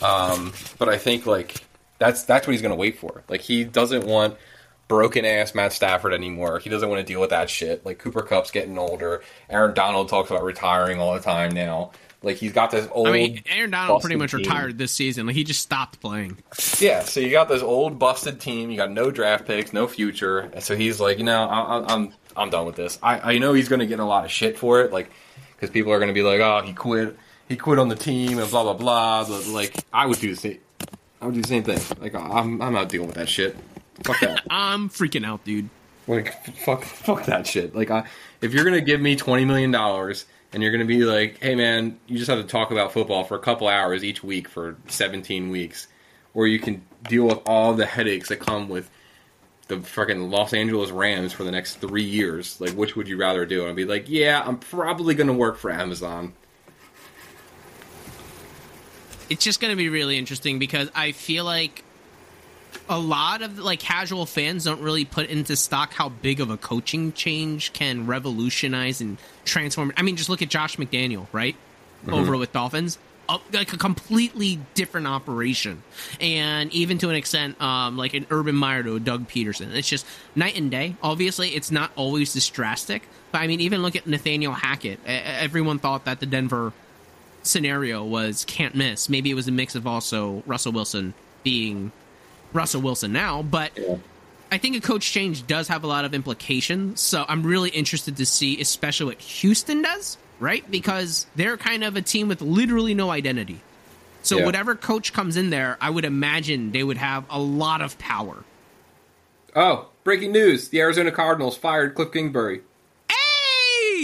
Speaker 3: Um, but I think like that's that's what he's going to wait for. Like he doesn't want broken ass Matt Stafford anymore. He doesn't want to deal with that shit. Like Cooper Kupp's getting older. Aaron Donald talks about retiring all the time now. Like he's got this old.
Speaker 2: I mean, Aaron Donald pretty much
Speaker 3: busted
Speaker 2: retired this season. Like he just stopped playing.
Speaker 3: Yeah, so you got this old busted team. You got no draft picks, no future. And so he's like, you know, I, I, I'm I'm done with this. I, I know he's going to get a lot of shit for it, like because people are going to be like, oh, he quit. He quit on the team and blah blah blah. But like, I would do the same. I would do the same thing. Like, I'm I'm not dealing with that shit. Fuck that.
Speaker 2: I'm freaking out, dude.
Speaker 3: Like fuck, fuck that shit. Like, I, if you're gonna give me twenty million dollars and you're gonna be like, hey man, you just have to talk about football for a couple hours each week for seventeen weeks, or you can deal with all the headaches that come with the fucking Los Angeles Rams for the next three years. Like, which would you rather do? And I'd be like, yeah, I'm probably gonna work for Amazon.
Speaker 2: It's just going to be really interesting because I feel like a lot of like casual fans don't really put into stock how big of a coaching change can revolutionize and transform. I mean, just look at Josh McDaniel, right? Over with Dolphins. Uh, like a completely different operation, and even to an extent, um, like an Urban Meyer to a Doug Pederson. It's just night and day. Obviously, it's not always this drastic, but I mean, even look at Nathaniel Hackett. Everyone thought that the Denver scenario was can't miss. Maybe it was a mix of also Russell Wilson being Russell Wilson now, but I think a coach change does have a lot of implications. So I'm really interested to see, especially what Houston does, right? Because they're kind of a team with literally no identity. So
Speaker 3: Yeah.
Speaker 2: whatever coach comes in there, I would imagine they would have a lot of power.
Speaker 3: Oh, breaking news: the Arizona Cardinals fired Cliff Kingsbury.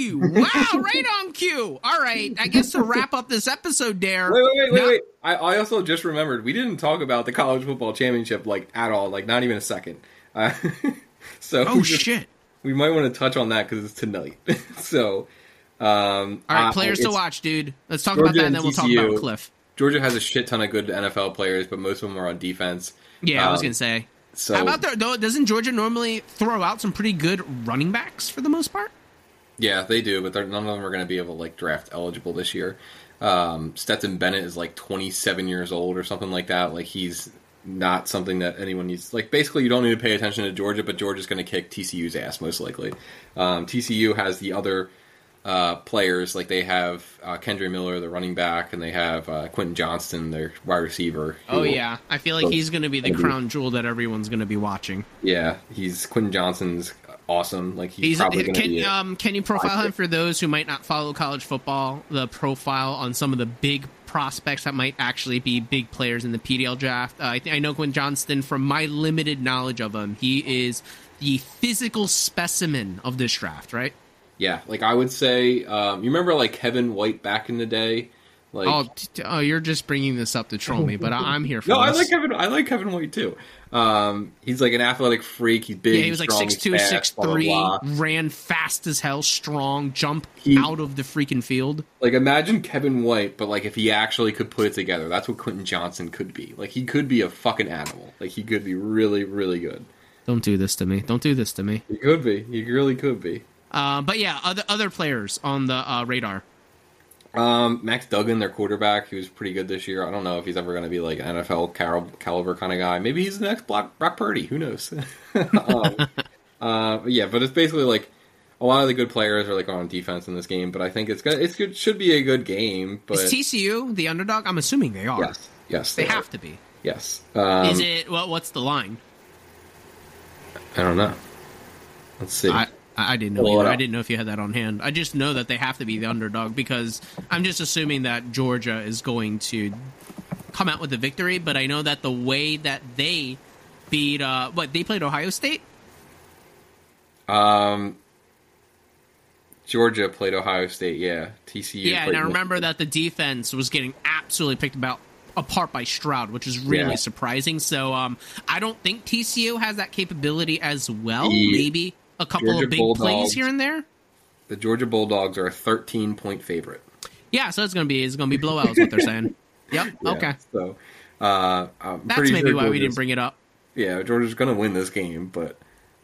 Speaker 2: Wow, right on cue. All right, I guess to wrap up this episode, Dare.
Speaker 3: Wait, wait, wait, wait,
Speaker 2: now-
Speaker 3: wait. I, I also just remembered we didn't talk about the college football championship like at all, like not even a second. Uh, so
Speaker 2: Oh
Speaker 3: just-
Speaker 2: shit!
Speaker 3: we might want to touch on that because it's tonight. so, um,
Speaker 2: All right,
Speaker 3: uh,
Speaker 2: players to watch, dude. Let's talk about that, and then we'll talk about Cliff.
Speaker 3: Georgia has a shit ton of good NFL players, but most of them are on defense.
Speaker 2: Yeah, I was
Speaker 3: Um,
Speaker 2: gonna say.
Speaker 3: So
Speaker 2: How about that? Though, doesn't Georgia normally throw out some pretty good running backs for the most part?
Speaker 3: Yeah, they do, but they're, none of them are going to be able to like draft eligible this year. Um, Stetson Bennett is like 27 years old or something like that. Like he's not something that anyone needs. Like basically, you don't need to pay attention to Georgia, but Georgia's going to kick TCU's ass most likely. Um, TCU has the other uh, players like they have uh, Kendre Miller, the running back, and they have uh, Quentin Johnston, their wide receiver.
Speaker 2: Oh yeah, I feel like he's going to be the crown jewel that everyone's going to be watching.
Speaker 3: yeah. He's Quentin Johnston's awesome. Like he's,
Speaker 2: He's
Speaker 3: probably going to be.
Speaker 2: um, can you profile him for those who might not follow college football? The profile on some of the big prospects that might actually be big players in the PDL draft. Uh, I, think I know Quinn Johnston from my limited knowledge of him. He is the physical specimen of this draft, right?
Speaker 3: yeah, like I would say, um, you remember like Kevin White back in the day. Like,
Speaker 2: Oh, t- oh, you're just bringing this up to troll me, but I- I'm here for
Speaker 3: No, I like Kevin. I like Kevin White too. Um, he's like an athletic freak. He's big.
Speaker 2: Yeah, he was like
Speaker 3: strong,
Speaker 2: six two,
Speaker 3: fast,
Speaker 2: six
Speaker 3: blah, blah,
Speaker 2: three,
Speaker 3: blah.
Speaker 2: ran fast as hell, strong, jump
Speaker 3: He-
Speaker 2: out of the freaking field.
Speaker 3: Like imagine Kevin White, but like if he actually could put it together, that's what Quentin Johnston could be. Like he could be a fucking animal. Like he could be really, really good.
Speaker 2: Don't do this to me. Don't do this to me.
Speaker 3: He could be. He really could be.
Speaker 2: Uh, but yeah, other other players on the uh, radar.
Speaker 3: Um, Max Duggan, their quarterback, he was pretty good this year. I don't know if he's ever going to be like an NFL cal- caliber kind of guy. Maybe he's the next Brock, Brock Purdy. Who knows? um, uh, yeah, but it's basically like a lot of the good players are like on defense in this game. But I think it's gonna it's good should be a good game. But
Speaker 2: Is TCU the underdog? I'm assuming they are.
Speaker 3: yes, yes,
Speaker 2: They
Speaker 3: are.
Speaker 2: have to be.
Speaker 3: Yes. Um,
Speaker 2: Is it? Well, what's the line?
Speaker 3: I don't know. Let's see.
Speaker 2: I I didn't know. Either. I didn't know if you had that on hand. I just know that they have to be the underdog because I'm just assuming that Georgia is going to come out with the victory. But I know that the way that they beat, uh, what they played Ohio State.
Speaker 3: um, Georgia played Ohio State. Yeah. TCU.
Speaker 2: Yeah, and I remember
Speaker 3: Michigan.
Speaker 2: that the defense was getting absolutely picked about apart by Stroud, which is really
Speaker 3: Yeah.
Speaker 2: surprising. So um, I don't think TCU has that capability as well.
Speaker 3: The
Speaker 2: Maybe a couple
Speaker 3: Georgia
Speaker 2: of big
Speaker 3: Bulldogs-
Speaker 2: plays here and there.
Speaker 3: the Georgia Bulldogs are a 13 point favorite.
Speaker 2: Yeah, so it's gonna be it's gonna be blowout. Is what they're saying. Yep.
Speaker 3: Yeah,
Speaker 2: Okay.
Speaker 3: So, uh, I'm
Speaker 2: That's maybe
Speaker 3: sure
Speaker 2: why we didn't bring it up.
Speaker 3: Yeah, Georgia's going to win this game, but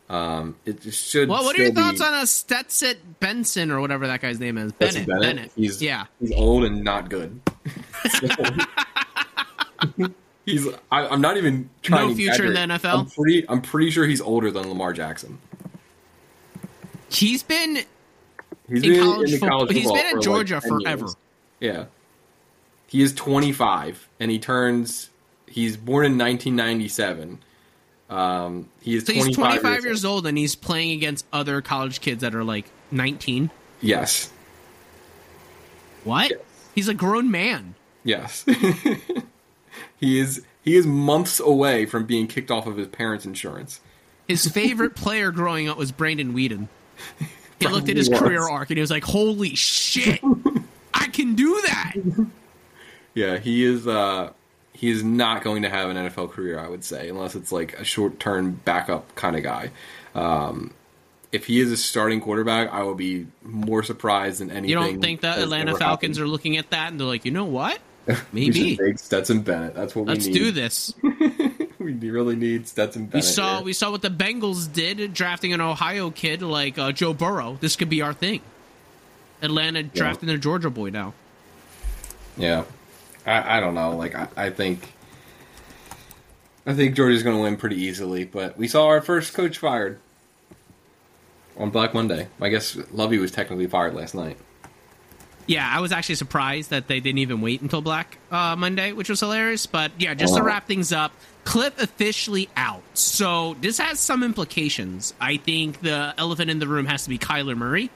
Speaker 3: Um, it should.
Speaker 2: Well, what are your thoughts
Speaker 3: be,
Speaker 2: on a Stetson Benson or whatever that guy's name is? Bennett.
Speaker 3: Bennett?
Speaker 2: Bennett.
Speaker 3: He's
Speaker 2: yeah.
Speaker 3: he's old and not good. he's. I, I'm not even trying.
Speaker 2: No
Speaker 3: to
Speaker 2: future in the. NFL?
Speaker 3: I'm pretty. I'm pretty sure he's older than Lamar Jackson.
Speaker 2: He's been
Speaker 3: He's
Speaker 2: In
Speaker 3: been
Speaker 2: college
Speaker 3: in college
Speaker 2: he's been
Speaker 3: for, like,
Speaker 2: Georgia
Speaker 3: 10
Speaker 2: forever.
Speaker 3: years. Yeah. He is 25 and he turns he's born in 1997. Um he is
Speaker 2: so he's
Speaker 3: 25,
Speaker 2: 25 years old and he's playing against other college kids that are like 19.
Speaker 3: Yes.
Speaker 2: What?
Speaker 3: Yes.
Speaker 2: He's a grown man.
Speaker 3: Yes. he is he is months away from being kicked off of his parents' insurance.
Speaker 2: His favorite player growing up was Brandon Weeden. He looked at his
Speaker 3: was.
Speaker 2: career arc and he was like, "Holy shit, I can do that."
Speaker 3: Yeah, he is uh he is not going to have an NFL career, I would say, unless it's like a short-term backup kind of guy. Um if he is a starting quarterback, I will be more surprised than anything.
Speaker 2: You don't think the Atlanta Falcons
Speaker 3: happened.
Speaker 2: are looking at that and they're like, "You know what? Maybe
Speaker 3: Stetson Bennett. That's what
Speaker 2: let's
Speaker 3: we need.
Speaker 2: do this."
Speaker 3: We really need Stetson Bennett.
Speaker 2: We saw
Speaker 3: here.
Speaker 2: we saw what the Bengals did drafting an Ohio kid like uh, Joe Burrow. This could be our thing. Atlanta drafting their Georgia boy now.
Speaker 3: Yeah, I, I don't know. Like I, I think, I think Georgia's going to win pretty easily. But we saw our first coach fired on Black Monday. I guess Lovie was technically fired last night.
Speaker 2: Yeah, I was actually surprised that they didn't even wait until Black uh, Monday, which was hilarious. But yeah, just to
Speaker 3: Oh.
Speaker 2: wrap things up, clip officially out. So this has some implications. I think the elephant in the room has to be Kyler Murray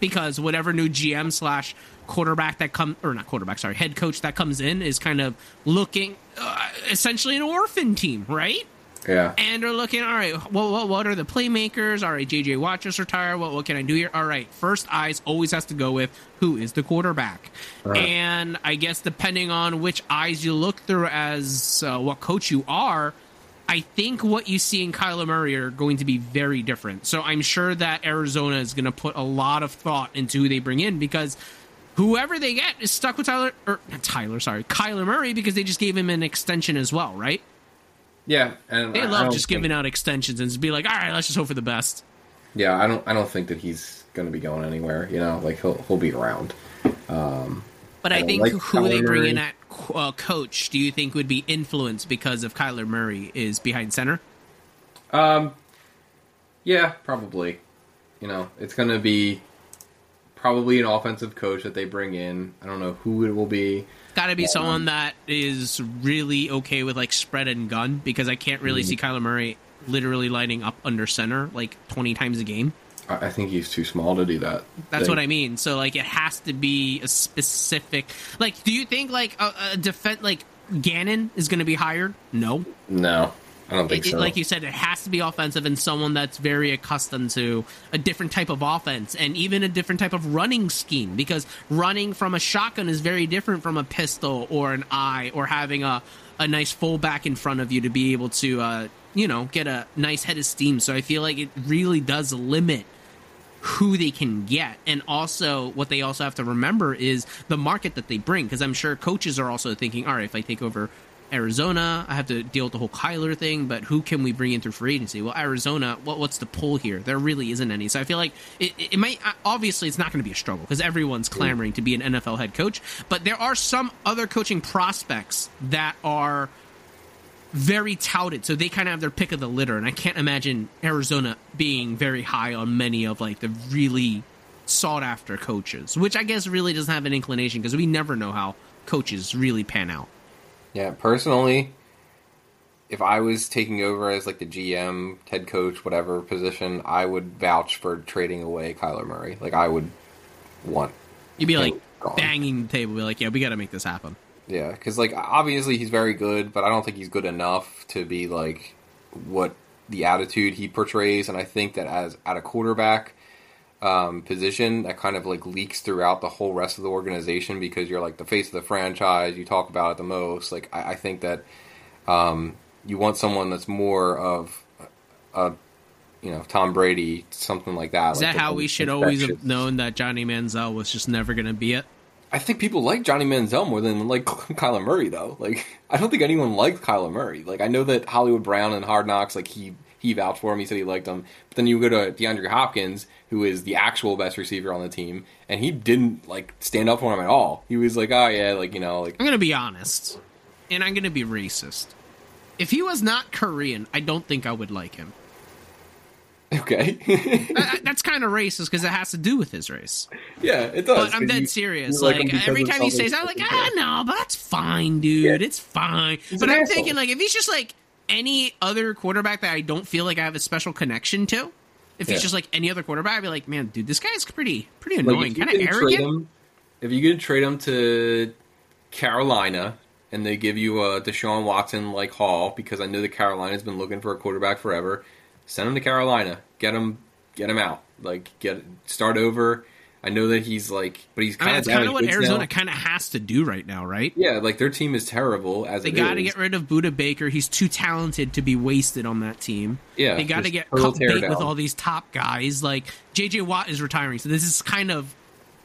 Speaker 2: because whatever new GM slash quarterback that come or not quarterback, sorry, head coach that comes in is kind of looking uh, essentially an orphan team, right?
Speaker 3: Yeah,
Speaker 2: and are looking all right well, what, what are the playmakers? All right jj watt just retired. What, what can i do here? All right first eyes always has to go with who is the quarterback. And i guess depending on which eyes you look through as uh, what coach you are I think what you see in Kyler Murray are going to be very different. So I'm sure that Arizona is going to put a lot of thought into who they bring in because whoever they get is stuck with Tyler or Tyler, sorry, Kyler Murray because they just gave him an extension as well, right?
Speaker 3: Yeah, and
Speaker 2: They
Speaker 3: I- I
Speaker 2: love
Speaker 3: don't
Speaker 2: just
Speaker 3: think-
Speaker 2: giving out extensions and just be like, all right, let's just hope for the best.
Speaker 3: Yeah, I don't. I don't think that he's going to be going anywhere. You know, like he'll he'll be around.
Speaker 2: But I,
Speaker 3: I
Speaker 2: think
Speaker 3: like
Speaker 2: who they
Speaker 3: Kyler
Speaker 2: bring in
Speaker 3: Murray.
Speaker 2: at uh, coach, do you think would be influenced because of Kyler Murray is behind center?
Speaker 3: Um, Yeah, probably. You know, it's going to be probably an offensive coach that they bring in. I don't know who it will be.
Speaker 2: Got to be someone that is really okay with like spread and gun because I can't really mm-hmm. see Kyler Murray literally lining up under center like 20 times a game.
Speaker 3: I think he's too small to do that.
Speaker 2: That's
Speaker 3: They-
Speaker 2: what I mean. So like it has to be a specific like do you think like a, a defense like Gannon is going to be hired? No.
Speaker 3: No, I don't think
Speaker 2: It-
Speaker 3: so.
Speaker 2: like you said, it has to be offensive and someone that's very accustomed to a different type of offense and even a different type of running scheme because running from a shotgun is very different from a pistol or an eye or having a, a nice fullback in front of you to be able to, uh, you know, get a nice head of steam. So I feel like it really does limit who they can get and also what they also have to remember is the market that they bring because i'm sure coaches are also thinking all right if i take over arizona i have to deal with the whole kyler thing but who can we bring in through free agency well arizona what, what's the pull here there really isn't any so i feel like it, it might uh, obviously it's not going to be a struggle because everyone's clamoring to be an nfl head coach but there are some other coaching prospects that are very touted, so they kind of have their pick of the litter. And I can't imagine Arizona being very high on many of like the really sought after coaches, which I guess really doesn't have an inclination because we never know how coaches really pan out.
Speaker 3: Yeah, personally, if I was taking over as like the GM, head coach, whatever position, I would vouch for trading away Kyler Murray. Like I would want.
Speaker 2: You'd be like
Speaker 3: Gone.
Speaker 2: banging the table, be like, "Yeah, we got to make this happen."
Speaker 3: Yeah, because like obviously he's very good, but I don't think he's good enough to be like what the attitude he portrays. And I think that as at a quarterback um, position, that kind of like leaks throughout the whole rest of the organization because you're like the face of the franchise. You talk about it the most. Like I, I think that um, you want someone that's more of a you know Tom Brady, something like that.
Speaker 2: Is that how we should always have known that Johnny Manziel was just never going to be it?
Speaker 3: I think people like Johnny Manziel more than like Kyler Murray, though. Like, I don't think anyone liked Kyler Murray. Like, I know that Hollywood Brown and Hard Knocks, like he he vouched for him. He said he liked him. But then you go to DeAndre Hopkins, who is the actual best receiver on the team, and he didn't like stand up for him at all. He was like, "Oh yeah, like you know, like
Speaker 2: I'm gonna be honest, and I'm gonna be racist. If he was not Korean, I don't think I would like him.
Speaker 3: okay,
Speaker 2: That- that's kind of racist because it has to do with his race.
Speaker 3: yeah, it does."
Speaker 2: But I'm dead
Speaker 3: you-
Speaker 2: serious.
Speaker 3: like
Speaker 2: Like, every time he says, that, I'm like, ah, no, but that's fine, dude.
Speaker 3: Yeah.
Speaker 2: It's fine.
Speaker 3: He's
Speaker 2: but I'm
Speaker 3: asshole.
Speaker 2: thinking, like, if he's just like any other quarterback that I don't feel like I have a special connection to, if
Speaker 3: Yeah.
Speaker 2: he's just like any other quarterback, I'd be like, man, dude, this guy's pretty, pretty annoying,
Speaker 3: you
Speaker 2: kind of arrogant.
Speaker 3: him- if you could trade him to Carolina and they give you a Deshaun Watson like haul because I know that Carolina's been looking for a quarterback forever, send him to Carolina. Get him, get him out. Like get start over. I know that he's like, but he's
Speaker 2: I mean,
Speaker 3: kind of
Speaker 2: kind of what Arizona kind of has to do right now, right?
Speaker 3: Yeah, like their team is terrible as
Speaker 2: a
Speaker 3: They
Speaker 2: got to get rid of Budda Baker. He's too talented to be wasted on that team.
Speaker 3: Yeah,
Speaker 2: they got to get cut bait with all these top guys. Like JJ Watt is retiring, so this is kind of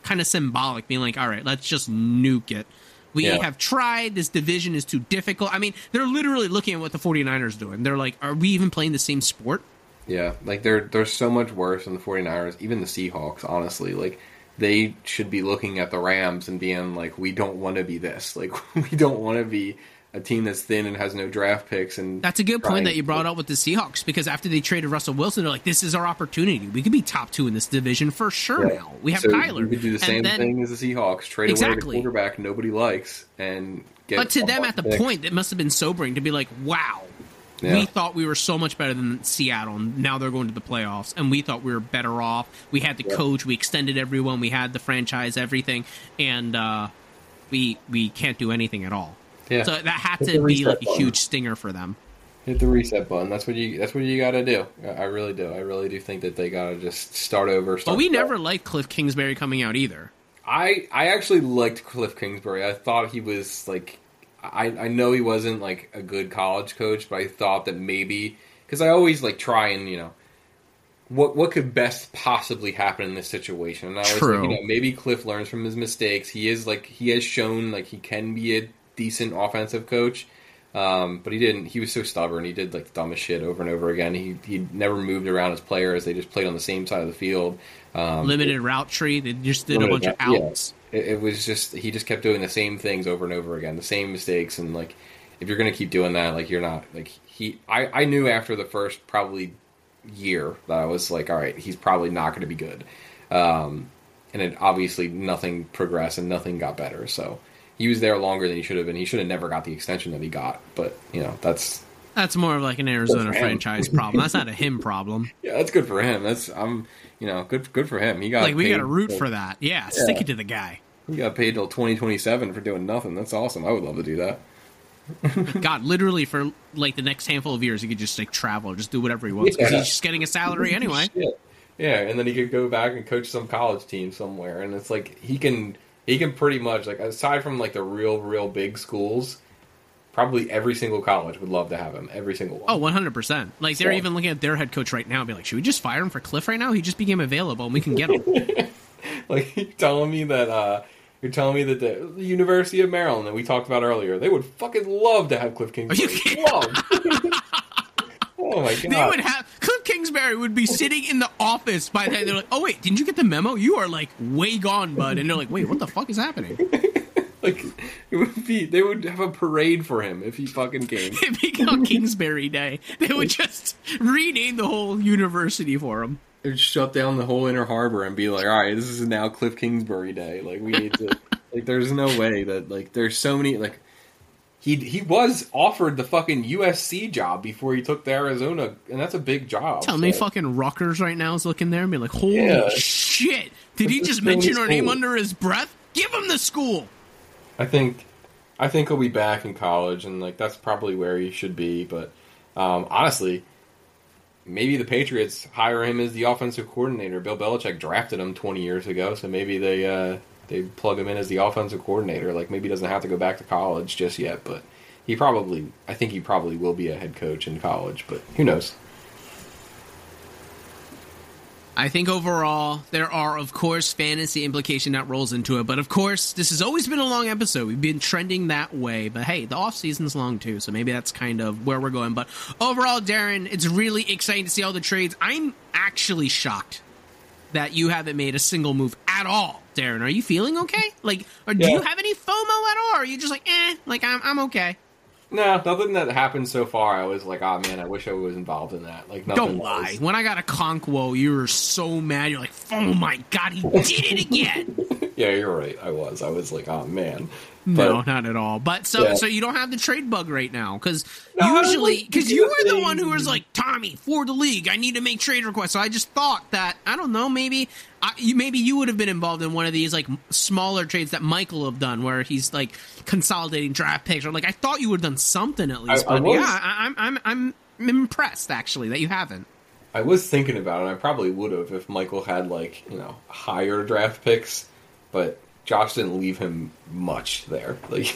Speaker 2: kind of symbolic, being like, all right, let's just nuke it. We
Speaker 3: Yeah.
Speaker 2: have tried. This division is too difficult. I mean, they're literally looking at what the 49ers doing. They're like, are we even playing the same sport?
Speaker 3: Yeah, like they're they're so much worse than the 49ers, even the Seahawks, honestly. Like they should be looking at the Rams and being like, we don't want to be this. Like we don't want to be a team that's thin and has no draft picks and
Speaker 2: That's a good point that you brought up with the Seahawks because after they traded Russell Wilson, they're like, this is our opportunity. We could be top two in this division for sure
Speaker 3: Yeah.
Speaker 2: now. We have
Speaker 3: so
Speaker 2: Kyler.
Speaker 3: You could do the same
Speaker 2: then-
Speaker 3: thing as the Seahawks, trade away
Speaker 2: Exactly.
Speaker 3: the quarterback nobody likes and get
Speaker 2: But to them, at the point, it must have been sobering to be like, "Wow,
Speaker 3: Yeah.
Speaker 2: we thought we were so much better than Seattle, and now they're going to the playoffs, and we thought we were better off. We had the
Speaker 3: Yeah.
Speaker 2: coach, we extended everyone, we had the franchise, everything, and uh, we we can't do anything at all.
Speaker 3: Yeah.
Speaker 2: So that had to be like a
Speaker 3: button.
Speaker 2: huge stinger for them.
Speaker 3: hit the reset button. That's what you that's what you got to do. I really do. I really do think that they got to just start over.
Speaker 2: But we never liked Cliff Kingsbury coming out either.
Speaker 3: I I actually liked Cliff Kingsbury. I thought he was like I I know he wasn't like a good college coach, but I thought that maybe because I always like try and you know what what could best possibly happen in this situation. And I was
Speaker 2: True.
Speaker 3: like, you maybe Cliff learns from his mistakes. He is like he has shown like he can be a decent offensive coach. Um, but he didn't. He was so stubborn. He did like the dumbest shit over and over again. He he never moved around his players. They just played on the same side of the field. Um,
Speaker 2: Limited route tree, they just did a bunch of
Speaker 3: outs. yeah. It, it was just he just kept doing the same things over and over again, the same mistakes, and like if you're gonna keep doing that, like you're not like he. I I knew after the first probably year that I was like, all right, he's probably not going to be good, um, and it obviously nothing progressed and nothing got better. So he was there longer than he should have been. He should have never got the extension that he got, but you know that's
Speaker 2: That's more of like an Arizona
Speaker 3: Good for him.
Speaker 2: franchise problem. That's not a him problem.
Speaker 3: yeah, that's good for him. That's I'm you know good good for him. He got
Speaker 2: Like we got to root for that. Yeah, stick it to the guy.
Speaker 3: He got paid till 2027 for doing nothing. That's awesome. I would love to do that.
Speaker 2: God, literally for like the next handful of years, he could just like travel, just do whatever he wants because
Speaker 3: Yeah.
Speaker 2: he's just getting a salary anyway.
Speaker 3: Shit. Yeah, and then he could go back and coach some college team somewhere, and it's like he can he can pretty much like aside from like the real real big schools, probably every single college would love to have him. Every single one.
Speaker 2: Oh, 100%. Like, they're
Speaker 3: So-
Speaker 2: even looking at their head coach right now and be like, should we just fire him for Cliff right now? He just became available and we can get him.
Speaker 3: Like you're telling me that uh you're telling me that the, the University of Maryland that we talked about earlier, they would fucking love to have Cliff Kingsbury. oh my god.
Speaker 2: they would have, Cliff Kingsbury would be sitting in the office by then. They're like, oh, wait, didn't you get the memo? You are like way gone, bud. And they're like, wait, what the fuck is happening?
Speaker 3: like it would be they would have a parade for him if he fucking came.
Speaker 2: It became Kingsbury Day. They would just rename the whole university for him.
Speaker 3: They shut down the whole inner harbor and be like, "All right, this is now Cliff Kingsbury Day. Like, we need to. like, there's no way that like there's so many like he he was offered the fucking USC job before he took the Arizona, and that's a big job.
Speaker 2: Tell me fucking Rutgers right now is looking there and be like, holy
Speaker 3: Yeah.
Speaker 2: shit. Did he just mention our name under his breath? Give him the school.
Speaker 3: I think I think he'll be back in college, and like that's probably where he should be. But um, honestly, maybe the Patriots hire him as the offensive coordinator. Bill Belichick drafted him 20 years ago, so maybe they uh, they plug him in as the offensive coordinator. Like maybe he doesn't have to go back to college just yet, but he probably I think he probably will be a head coach in college. But who knows?
Speaker 2: I think overall there are, of course, fantasy implication that rolls into it. But of course, this has always been a long episode. We've been trending that way. But hey, the off season's long too, so maybe that's kind of where we're going. But overall, Darren, it's really exciting to see all the trades. I'm actually shocked that you haven't made a single move at all. Darren, are you feeling okay? Like, or do
Speaker 3: Yeah.
Speaker 2: you have any FOMO at all? Or are you just like, eh, like I'm, I'm okay.
Speaker 3: No, nothing that happened so far. I was like, oh man, I wish I was involved in that. Like, nothing
Speaker 2: Don't lie.
Speaker 3: was-
Speaker 2: When I got Okonkwo, you were so mad. You're like, oh my god, he did it again.
Speaker 3: Yeah, you're right. I was. I was like, oh man.
Speaker 2: No,
Speaker 3: But-
Speaker 2: not at all. But so
Speaker 3: Yeah.
Speaker 2: so you don't have the trade bug right now because
Speaker 3: No,
Speaker 2: usually because
Speaker 3: you
Speaker 2: were the one who was like Tommy for the league. I need to make trade requests. So I just thought that I don't know maybe I, you maybe you would have been involved in one of these like smaller trades that Michael have done where he's like consolidating draft picks or like I thought you would have done something at least.
Speaker 3: I
Speaker 2: but
Speaker 3: was-
Speaker 2: yeah, I, I'm I'm I'm impressed actually that you haven't.
Speaker 3: I was thinking about it. I probably would have if Michael had like you know higher draft picks, but Josh didn't leave him much there. Like,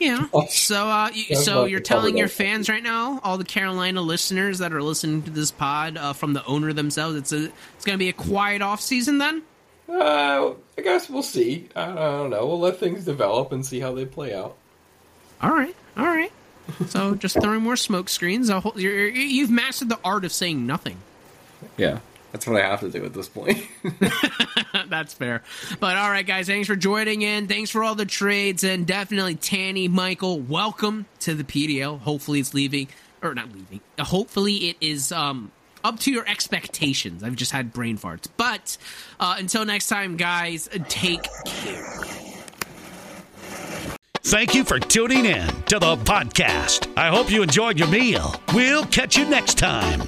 Speaker 2: Yeah. So, uh, you, so you're telling your fans right now, all the Carolina listeners that are listening to this pod uh, from the owner themselves, it's a it's going to be a quiet off season then.
Speaker 3: uh, I guess we'll see. I, I don't know. We'll let things develop and see how they play out.
Speaker 2: All right. All right. So just throwing more smoke screens. A whole, you're, you're, you've mastered the art of saying nothing.
Speaker 3: Yeah, that's what I have to do at this point.
Speaker 2: That's fair. But all right, guys, thanks for joining in. Thanks for all the trades, and definitely Tanny, Michael, welcome to the PDL. Hopefully, it's leaving or not leaving. Hopefully, it is um up to your expectations. I've just had brain farts. But uh, until next time, guys, take care.
Speaker 1: Thank you for tuning in to the podcast. I hope you enjoyed your meal. We'll catch you next time.